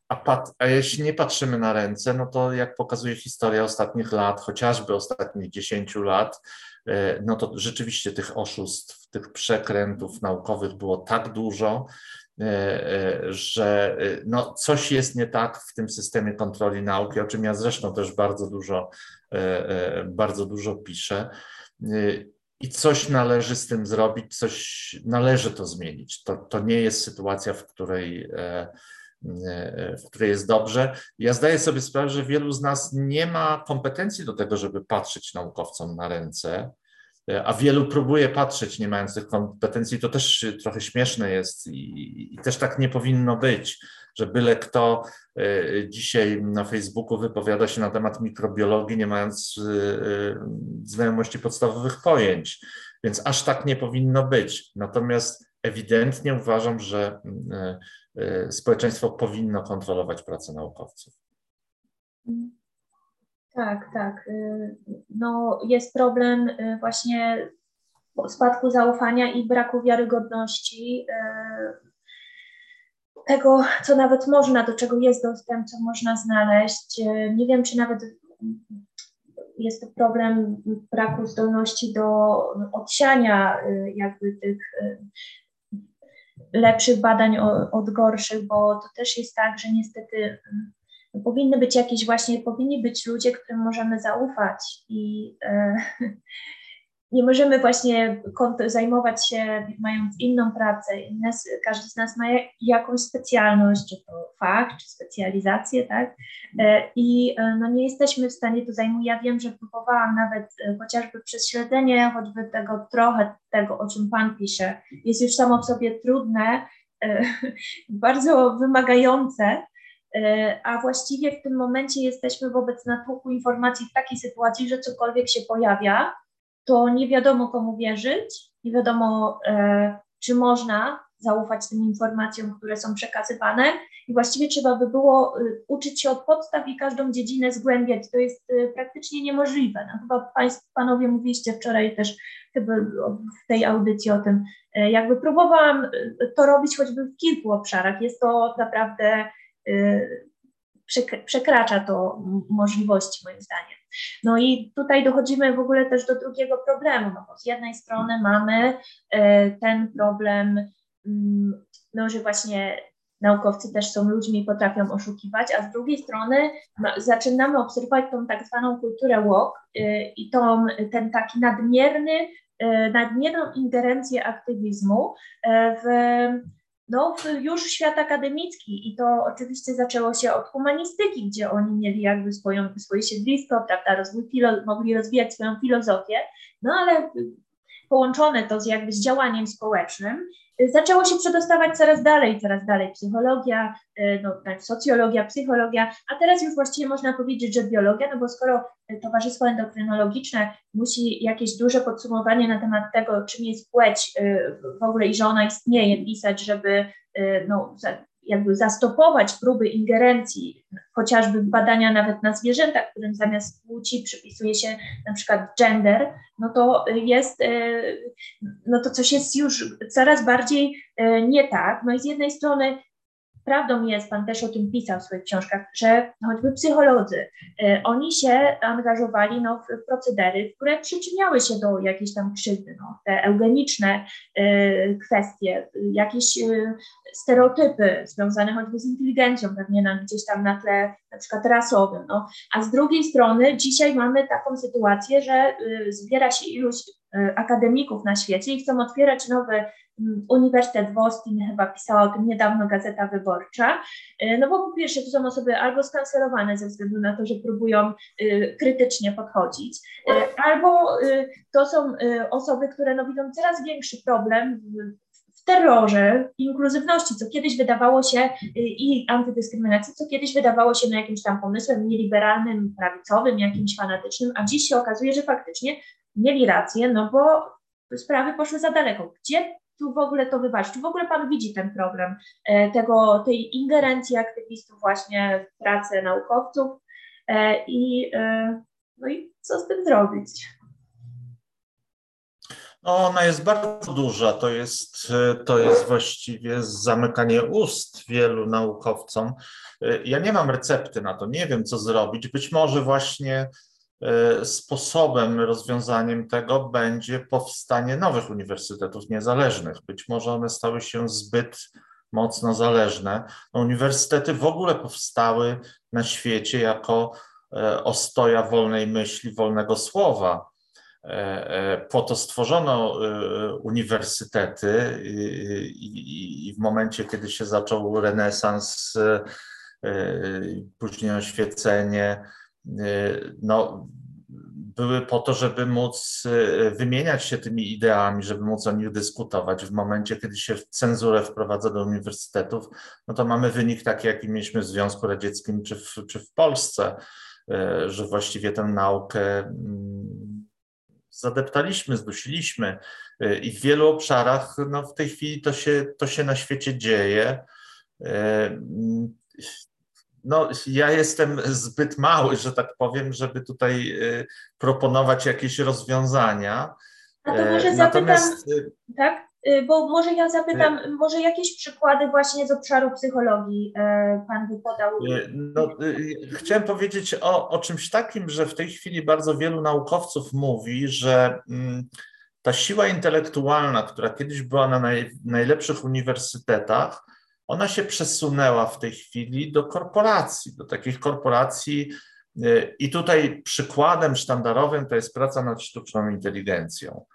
A, pat, a jeśli nie patrzymy na ręce, no to jak pokazuje historia ostatnich lat, chociażby ostatnich 10 lat, e, no to rzeczywiście tych oszustw, tych przekrętów naukowych było tak dużo, że e, no, coś jest nie tak w tym systemie kontroli nauki, o czym ja zresztą też bardzo dużo, bardzo dużo piszę. I coś należy z tym zrobić, coś należy to zmienić. To, to nie jest sytuacja, w której, w której jest dobrze. Ja zdaję sobie sprawę, że wielu z nas nie ma kompetencji do tego, żeby patrzeć naukowcom na ręce a wielu próbuje patrzeć, nie mając tych kompetencji. To też trochę śmieszne jest i, i też tak nie powinno być, że byle kto e, dzisiaj na Facebooku wypowiada się na temat mikrobiologii, nie mając e, e, znajomości podstawowych pojęć. Więc aż tak nie powinno być. Natomiast ewidentnie uważam, że społeczeństwo powinno kontrolować pracę naukowców. Tak, tak. Y, no, jest problem y, właśnie spadku zaufania i braku wiarygodności y, tego, co nawet można, do czego jest dostęp, co można znaleźć. Nie wiem, czy nawet jest to problem braku zdolności do odsiania jakby tych lepszych badań od gorszych, bo to też jest tak, że niestety powinny być jakieś właśnie, powinni być ludzie, którym możemy zaufać i e, nie możemy właśnie zajmować się, mając inną pracę, inne, każdy z nas ma jakąś specjalność, czy to fach, czy specjalizację, tak? E, I e, no, nie jesteśmy w stanie to zajmować. Ja wiem, że próbowałam nawet chociażby przez śledzenie choćby tego trochę tego, o czym Pan pisze, jest już samo w sobie trudne, bardzo wymagające, a właściwie w tym momencie jesteśmy wobec natłoku informacji w takiej sytuacji, że cokolwiek się pojawia, to nie wiadomo komu wierzyć, nie wiadomo, e, czy można zaufać tym informacjom, które są przekazywane i właściwie trzeba by było e, uczyć się od podstaw i każdą dziedzinę zgłębiać. To jest praktycznie niemożliwe. No, chyba Państwo, Panowie mówiliście wczoraj też chyba w tej audycji o tym. Jakby próbowałam to robić choćby w kilku obszarach. Jest to naprawdę Y, przekracza to możliwości moim zdaniem. No i tutaj dochodzimy w ogóle też do drugiego problemu, no bo z jednej strony mamy y, ten problem, mm, no, że właśnie naukowcy też są ludźmi i potrafią oszukiwać, a z drugiej strony zaczynamy obserwować tą tak zwaną kulturę walk y, i tą, ten taki nadmierny, nadmierną ingerencję aktywizmu w no, już świat akademicki i to oczywiście zaczęło się od humanistyki, gdzie oni mieli jakby swoją, swoje siedlisko, prawda, rozwój filo, mogli rozwijać swoją filozofię, no ale połączone to z jakby z działaniem społecznym, zaczęło się przedostawać coraz dalej, coraz dalej psychologia, e, no, tak, socjologia, psychologia, a teraz już właściwie można powiedzieć, że biologia, no bo skoro Towarzystwo Endokrynologiczne musi jakieś duże podsumowanie na temat tego, czym jest płeć w ogóle i że ona istnieje, pisać, żeby no, jakby zastopować próby ingerencji, chociażby badania nawet na zwierzętach, którym zamiast płci przypisuje się na przykład gender, no to jest, e, no to coś jest już coraz bardziej e, nie tak. No i z jednej strony prawdą jest, Pan też o tym pisał w swoich książkach, że choćby psycholodzy, oni się angażowali no, w procedery, które przyczyniały się do jakiejś tam krzywdy, no, te eugeniczne kwestie, jakieś stereotypy związane choćby z inteligencją, pewnie na, gdzieś tam na tle na przykład rasowym. No. A z drugiej strony dzisiaj mamy taką sytuację, że zbiera się iluś akademików na świecie i chcą otwierać nowe Uniwersytet w Austin, chyba pisała o tym niedawno Gazeta Wyborcza, y, no bo po pierwsze to są osoby albo skancerowane ze względu na to, że próbują y, krytycznie podchodzić, y, albo to są osoby, które no, widzą coraz większy problem w terrorze, inkluzywności, co kiedyś wydawało się i antydyskryminacji, co kiedyś wydawało się no, jakimś tam pomysłem nieliberalnym, prawicowym, jakimś fanatycznym, a dziś się okazuje, że faktycznie mieli rację, no bo sprawy poszły za daleko. Gdzie tu w ogóle to wyważyć? Czy w ogóle Pan widzi ten problem e, tego, tej ingerencji aktywistów właśnie w pracę naukowców e, i, e, no i co z tym zrobić? No, ona jest bardzo duża. To jest, to jest właściwie zamykanie ust wielu naukowcom. Ja nie mam recepty na to, nie wiem, co zrobić. Być może właśnie sposobem, rozwiązaniem tego będzie powstanie nowych uniwersytetów niezależnych. Być może one stały się zbyt mocno zależne. No, uniwersytety w ogóle powstały na świecie jako e, ostoja wolnej myśli, wolnego słowa. E, po to stworzono uniwersytety i w momencie, kiedy się zaczął renesans, później oświecenie, no, były po to, żeby móc e, wymieniać się tymi ideami, żeby móc o nich dyskutować. W momencie, kiedy się cenzurę wprowadza do uniwersytetów, no to mamy wynik taki, jaki mieliśmy w Związku Radzieckim czy w, czy w Polsce, e, że właściwie tę naukę mm, zadeptaliśmy, zdusiliśmy e, i w wielu obszarach no, w tej chwili to się, to się na świecie dzieje no, ja jestem zbyt mały, że tak powiem, żeby tutaj y, proponować jakieś rozwiązania. A to może e, Natomiast, zapytam, y, tak? Y, bo może ja zapytam, może jakieś przykłady właśnie z obszaru psychologii e, Pan by podał? No, chciałem powiedzieć o, o czymś takim, że w tej chwili bardzo wielu naukowców mówi, że mm, ta siła intelektualna, która kiedyś była na naj, najlepszych uniwersytetach, ona się przesunęła w tej chwili do korporacji, do takich korporacji. Y, I tutaj przykładem sztandarowym to jest praca nad sztuczną inteligencją.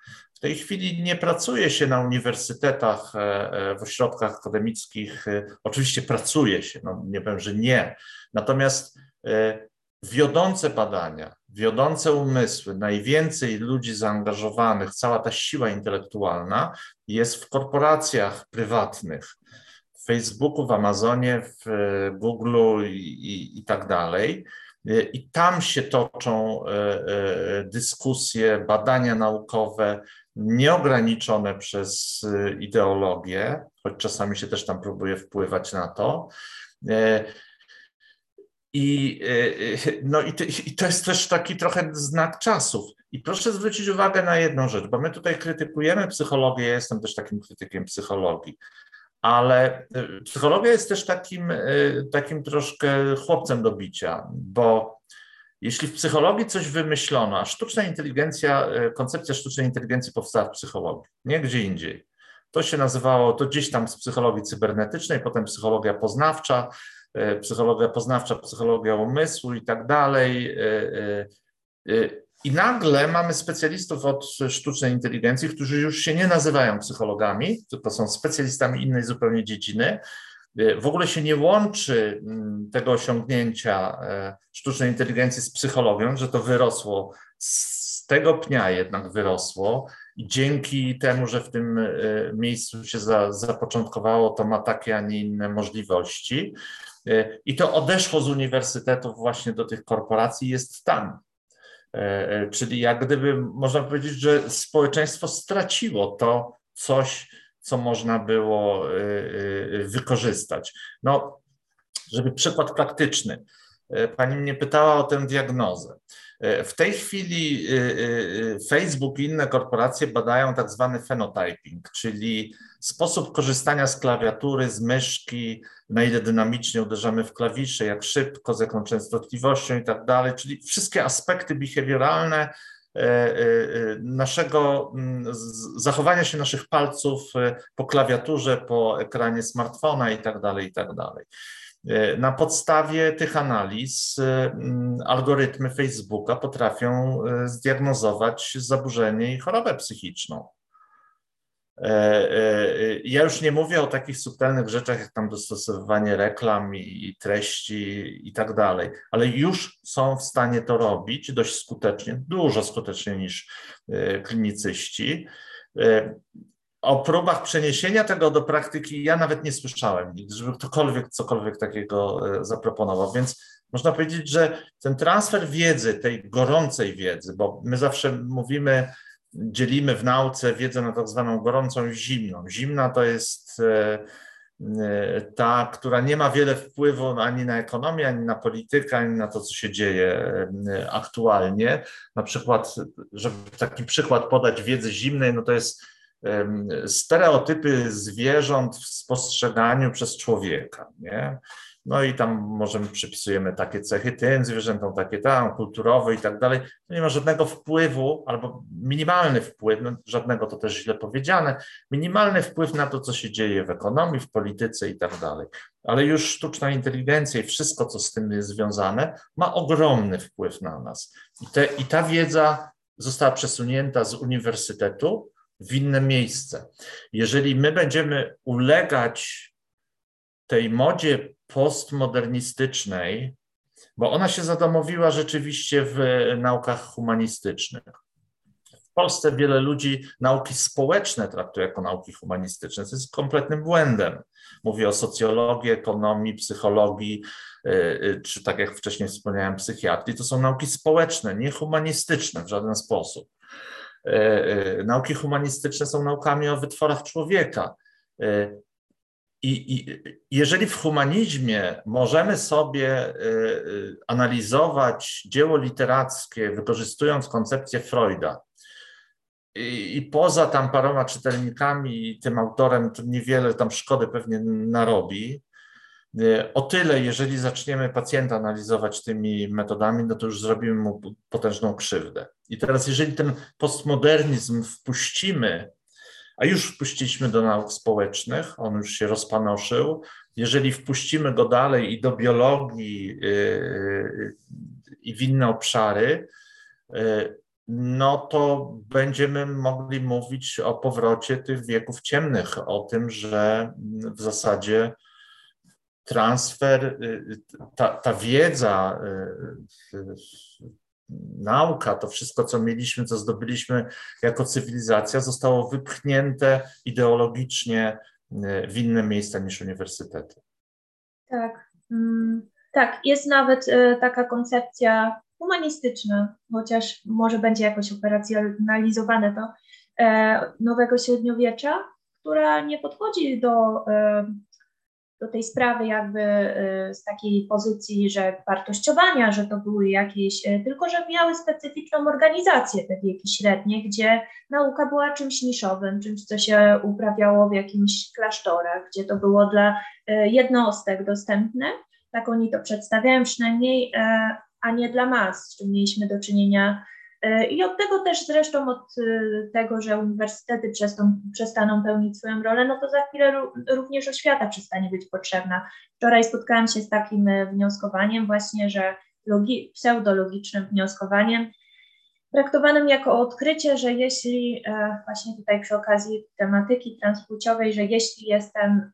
W tej chwili nie pracuje się na uniwersytetach, e, e, w ośrodkach akademickich. E, oczywiście pracuje się, no nie powiem, że nie. Natomiast wiodące badania, wiodące umysły, najwięcej ludzi zaangażowanych, cała ta siła intelektualna jest w korporacjach prywatnych, w Facebooku, w Amazonie, w e, Google i, i, i tak dalej. E, I tam się toczą e, dyskusje, badania naukowe, nieograniczone przez ideologię, choć czasami się też tam próbuje wpływać na to. I, no i, i to jest też taki trochę znak czasów. I proszę zwrócić uwagę na jedną rzecz, bo my tutaj krytykujemy psychologię, ja jestem też takim krytykiem psychologii, ale y, psychologia jest też takim, y, takim troszkę chłopcem do bicia, bo jeśli w psychologii coś wymyślono, a sztuczna inteligencja, y, koncepcja sztucznej inteligencji powstała w psychologii, nie gdzie indziej. To się nazywało, to gdzieś tam z psychologii cybernetycznej, potem psychologia poznawcza, psychologia poznawcza, psychologia umysłu i tak dalej. I nagle mamy specjalistów od sztucznej inteligencji, którzy już się nie nazywają psychologami, tylko są specjalistami innej zupełnie dziedziny. W ogóle się nie łączy mm, tego osiągnięcia e, sztucznej inteligencji z psychologią, że to wyrosło z tego pnia jednak wyrosło i dzięki temu, że w tym e, miejscu się za, zapoczątkowało, to ma takie, a nie inne możliwości. E, I to odeszło z uniwersytetów właśnie do tych korporacji, jest tam. E, e, czyli jak gdyby można powiedzieć, że społeczeństwo straciło to coś, co można było e, wykorzystać. No, żeby przykład praktyczny. Pani mnie pytała o tę diagnozę. W tej chwili Facebook i inne korporacje badają tak zwany phenotyping, czyli sposób korzystania z klawiatury, z myszki, na ile dynamicznie uderzamy w klawisze, jak szybko, z jaką częstotliwością i tak dalej, czyli wszystkie aspekty behawioralne E, e, e, naszego mm, zachowania się naszych palców po klawiaturze, po ekranie smartfona i tak dalej, i tak dalej. Na podstawie tych analiz mm, algorytmy Facebooka potrafią zdiagnozować zaburzenie i chorobę psychiczną. E, e, ja już nie mówię o takich subtelnych rzeczach, jak tam dostosowywanie reklam i treści i tak dalej, ale już są w stanie to robić dość skutecznie, dużo skuteczniej niż e, klinicyści. O próbach przeniesienia tego do praktyki ja nawet nie słyszałem żeby ktokolwiek cokolwiek takiego zaproponował, więc można powiedzieć, że ten transfer wiedzy, tej gorącej wiedzy, bo my zawsze mówimy, dzielimy w nauce wiedzę na tak zwaną gorącą i zimną. Zimna to jest e, e, ta, która nie ma wiele wpływu ani na ekonomię, ani na politykę, ani na to, co się dzieje e, aktualnie. Na przykład, żeby taki przykład podać wiedzy zimnej, no to jest stereotypy zwierząt w spostrzeganiu przez człowieka. Nie? No i tam możemy przypisujemy takie cechy tym zwierzętom, takie tam, kulturowe i tak dalej. To nie ma żadnego wpływu, albo minimalny wpływ, no żadnego to też źle powiedziane, minimalny wpływ na to, co się dzieje w ekonomii, w polityce i tak dalej. Ale już sztuczna inteligencja i wszystko, co z tym jest związane, ma ogromny wpływ na nas. I, te, i ta wiedza została przesunięta z uniwersytetu w inne miejsce. Jeżeli my będziemy ulegać tej modzie postmodernistycznej, bo ona się zadomowiła rzeczywiście w naukach humanistycznych. W Polsce wiele ludzi nauki społeczne traktuje jako nauki humanistyczne, co jest kompletnym błędem. Mówię o socjologii, ekonomii, psychologii, y, y, czy tak jak wcześniej wspomniałem, psychiatrii. To są nauki społeczne, nie humanistyczne w żaden sposób. Y, nauki humanistyczne są naukami o wytworach człowieka. I, I, jeżeli w humanizmie możemy sobie y, analizować dzieło literackie, wykorzystując koncepcję Freuda, i, i poza tam paroma czytelnikami i tym autorem to niewiele tam szkody pewnie narobi, y, o tyle, jeżeli zaczniemy pacjenta analizować tymi metodami, no to już zrobimy mu potężną krzywdę. I teraz, jeżeli ten postmodernizm wpuścimy a już wpuściliśmy do nauk społecznych, on już się rozpanoszył. Jeżeli wpuścimy go dalej i do biologii yy, i w inne obszary, yy, no to będziemy mogli mówić o powrocie tych wieków ciemnych, o tym, że w zasadzie transfer, yy, ta, ta wiedza nauka, to wszystko, co mieliśmy, co zdobyliśmy jako cywilizacja, zostało wypchnięte ideologicznie e, w inne miejsca niż uniwersytety. Tak, mm, tak. Jest nawet e, taka koncepcja humanistyczna, chociaż może będzie jakoś operacjonalizowane to e, nowego średniowiecza, która nie podchodzi do do tej sprawy jakby y, z takiej pozycji, że wartościowania, że to były jakieś, y, tylko że miały specyficzną organizację te wieki średnie, gdzie nauka była czymś niszowym, czymś, co się uprawiało w jakimś klasztorach, gdzie to było dla y, jednostek dostępne, tak oni to przedstawiają przynajmniej, a nie dla mas, z czym mieliśmy do czynienia E, I od tego też zresztą, od e, tego, że uniwersytety przestaną pełnić swoją rolę, no to za chwilę również oświata przestanie być potrzebna. Wczoraj spotkałam się z takim e, wnioskowaniem właśnie, że logi, pseudologicznym wnioskowaniem, traktowanym jako odkrycie, że jeśli, właśnie tutaj przy okazji tematyki transpłciowej, że jeśli jestem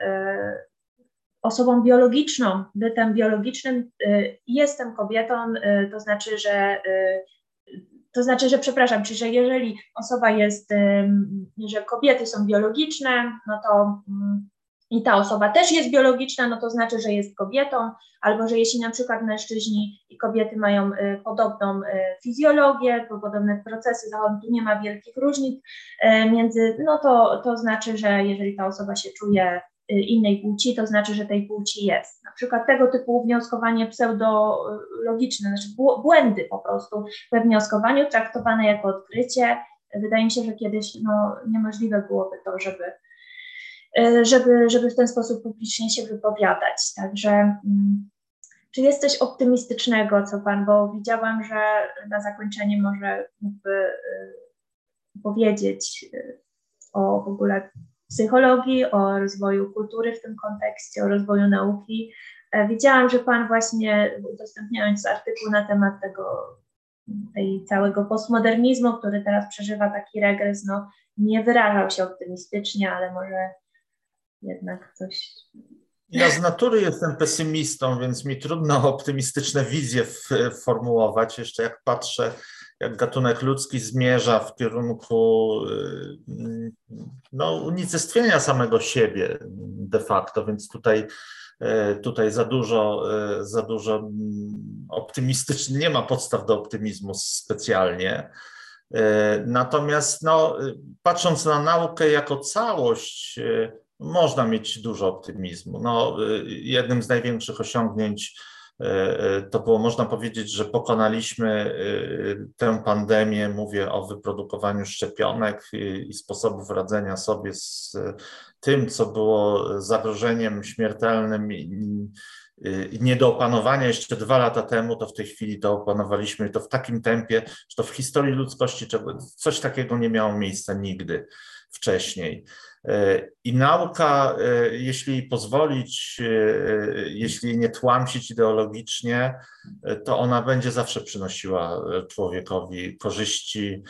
osobą biologiczną, bytem biologicznym, jestem kobietą, to znaczy, że to znaczy, że przepraszam, czyli że jeżeli osoba jest, że kobiety są biologiczne, no to mm, i ta osoba też jest biologiczna, no to znaczy, że jest kobietą, albo że jeśli na przykład mężczyźni i kobiety mają y, podobną y, fizjologię, podobne procesy zachodu, nie ma wielkich różnic y, między, no to, to znaczy, że jeżeli ta osoba się czuje innej płci, to znaczy, że tej płci jest. Na przykład tego typu wnioskowanie pseudologiczne, znaczy błędy po prostu we wnioskowaniu traktowane jako odkrycie. Wydaje mi się, że kiedyś no, niemożliwe byłoby to, żeby, żeby, żeby w ten sposób publicznie się wypowiadać. Także mm, czy jest coś optymistycznego, co Pan, bo widziałam, że na zakończenie może mógłby y, powiedzieć y, o w ogóle psychologii, o rozwoju kultury w tym kontekście, o rozwoju nauki. E, widziałam, że Pan właśnie udostępniając artykuł na temat tego tej całego postmodernizmu, który teraz przeżywa taki regres, no nie wyrażał się optymistycznie, ale może jednak coś ja z natury jestem pesymistą, więc mi trudno optymistyczne wizje formułować. Jeszcze jak patrzę, jak gatunek ludzki zmierza w kierunku y, no, unicestwienia samego siebie de facto, więc tutaj, y, tutaj za dużo, y, za dużo mm, optymistycznie, nie ma podstaw do optymizmu specjalnie. Natomiast no, patrząc na naukę jako całość, można mieć dużo optymizmu. No, jednym z największych osiągnięć to było, można powiedzieć, że pokonaliśmy tę pandemię. Mówię o wyprodukowaniu szczepionek i sposobów radzenia sobie z tym, co było zagrożeniem śmiertelnym i nie do opanowania jeszcze dwa lata temu, to w tej chwili to opanowaliśmy to w takim tempie, że to w historii ludzkości coś takiego nie miało miejsca nigdy wcześniej. I nauka, e, jeśli pozwolić, e, jeśli nie tłamsić ideologicznie, e, to ona będzie zawsze przynosiła człowiekowi korzyści,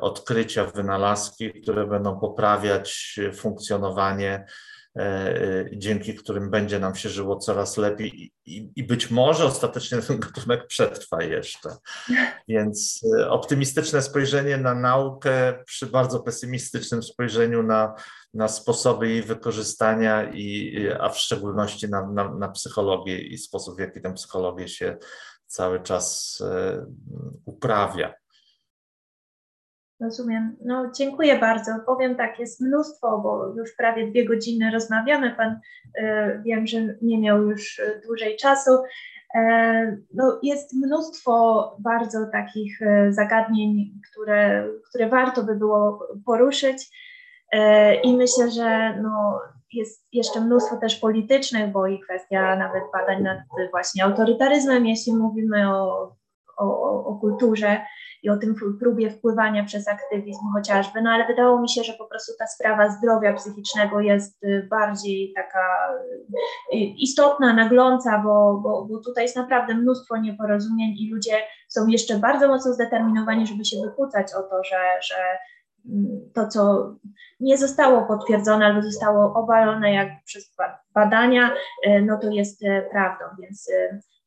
odkrycia, wynalazki, które będą poprawiać funkcjonowanie E, dzięki którym będzie nam się żyło coraz lepiej i, i być może ostatecznie ten gatunek przetrwa jeszcze. Więc e, optymistyczne spojrzenie na naukę przy bardzo pesymistycznym spojrzeniu na, na sposoby jej wykorzystania, i, a w szczególności na, na, na psychologię i sposób, w jaki tę psychologię się cały czas e, uprawia. Rozumiem. No, dziękuję bardzo. Powiem tak, jest mnóstwo, bo już prawie dwie godziny rozmawiamy. Pan y, wiem, że nie miał już e, dłużej czasu. E, no, jest mnóstwo bardzo takich zagadnień, które, które warto by było poruszyć. I myślę, że no, jest jeszcze mnóstwo też politycznych, bo i kwestia nawet badań nad właśnie autorytaryzmem, jeśli mówimy o, o, o kulturze i o tym próbie wpływania przez aktywizm chociażby, no ale wydało mi się, że po prostu ta sprawa zdrowia psychicznego jest y, bardziej taka y, istotna, nagląca, bo, bo, bo tutaj jest naprawdę mnóstwo nieporozumień i ludzie są jeszcze bardzo mocno zdeterminowani, żeby się wykłócać o to, że, że mm, to, co nie zostało potwierdzone albo zostało obalone jak przez badania, y, no to jest prawdą, więc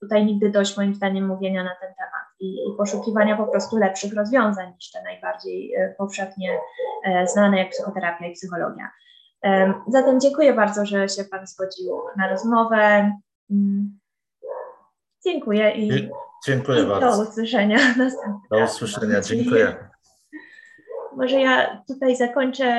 tutaj nigdy dość moim zdaniem mówienia na ten temat i, i poszukiwania po prostu lepszych rozwiązań niż te najbardziej e, powszechnie e, znane jak psychoterapia i psychologia. Zatem dziękuję bardzo, że się Pan zgodził na rozmowę. Mm. Dziękuję i, dziękuję i bardzo. do usłyszenia. Do usłyszenia, dziękuję. Może ja tutaj zakończę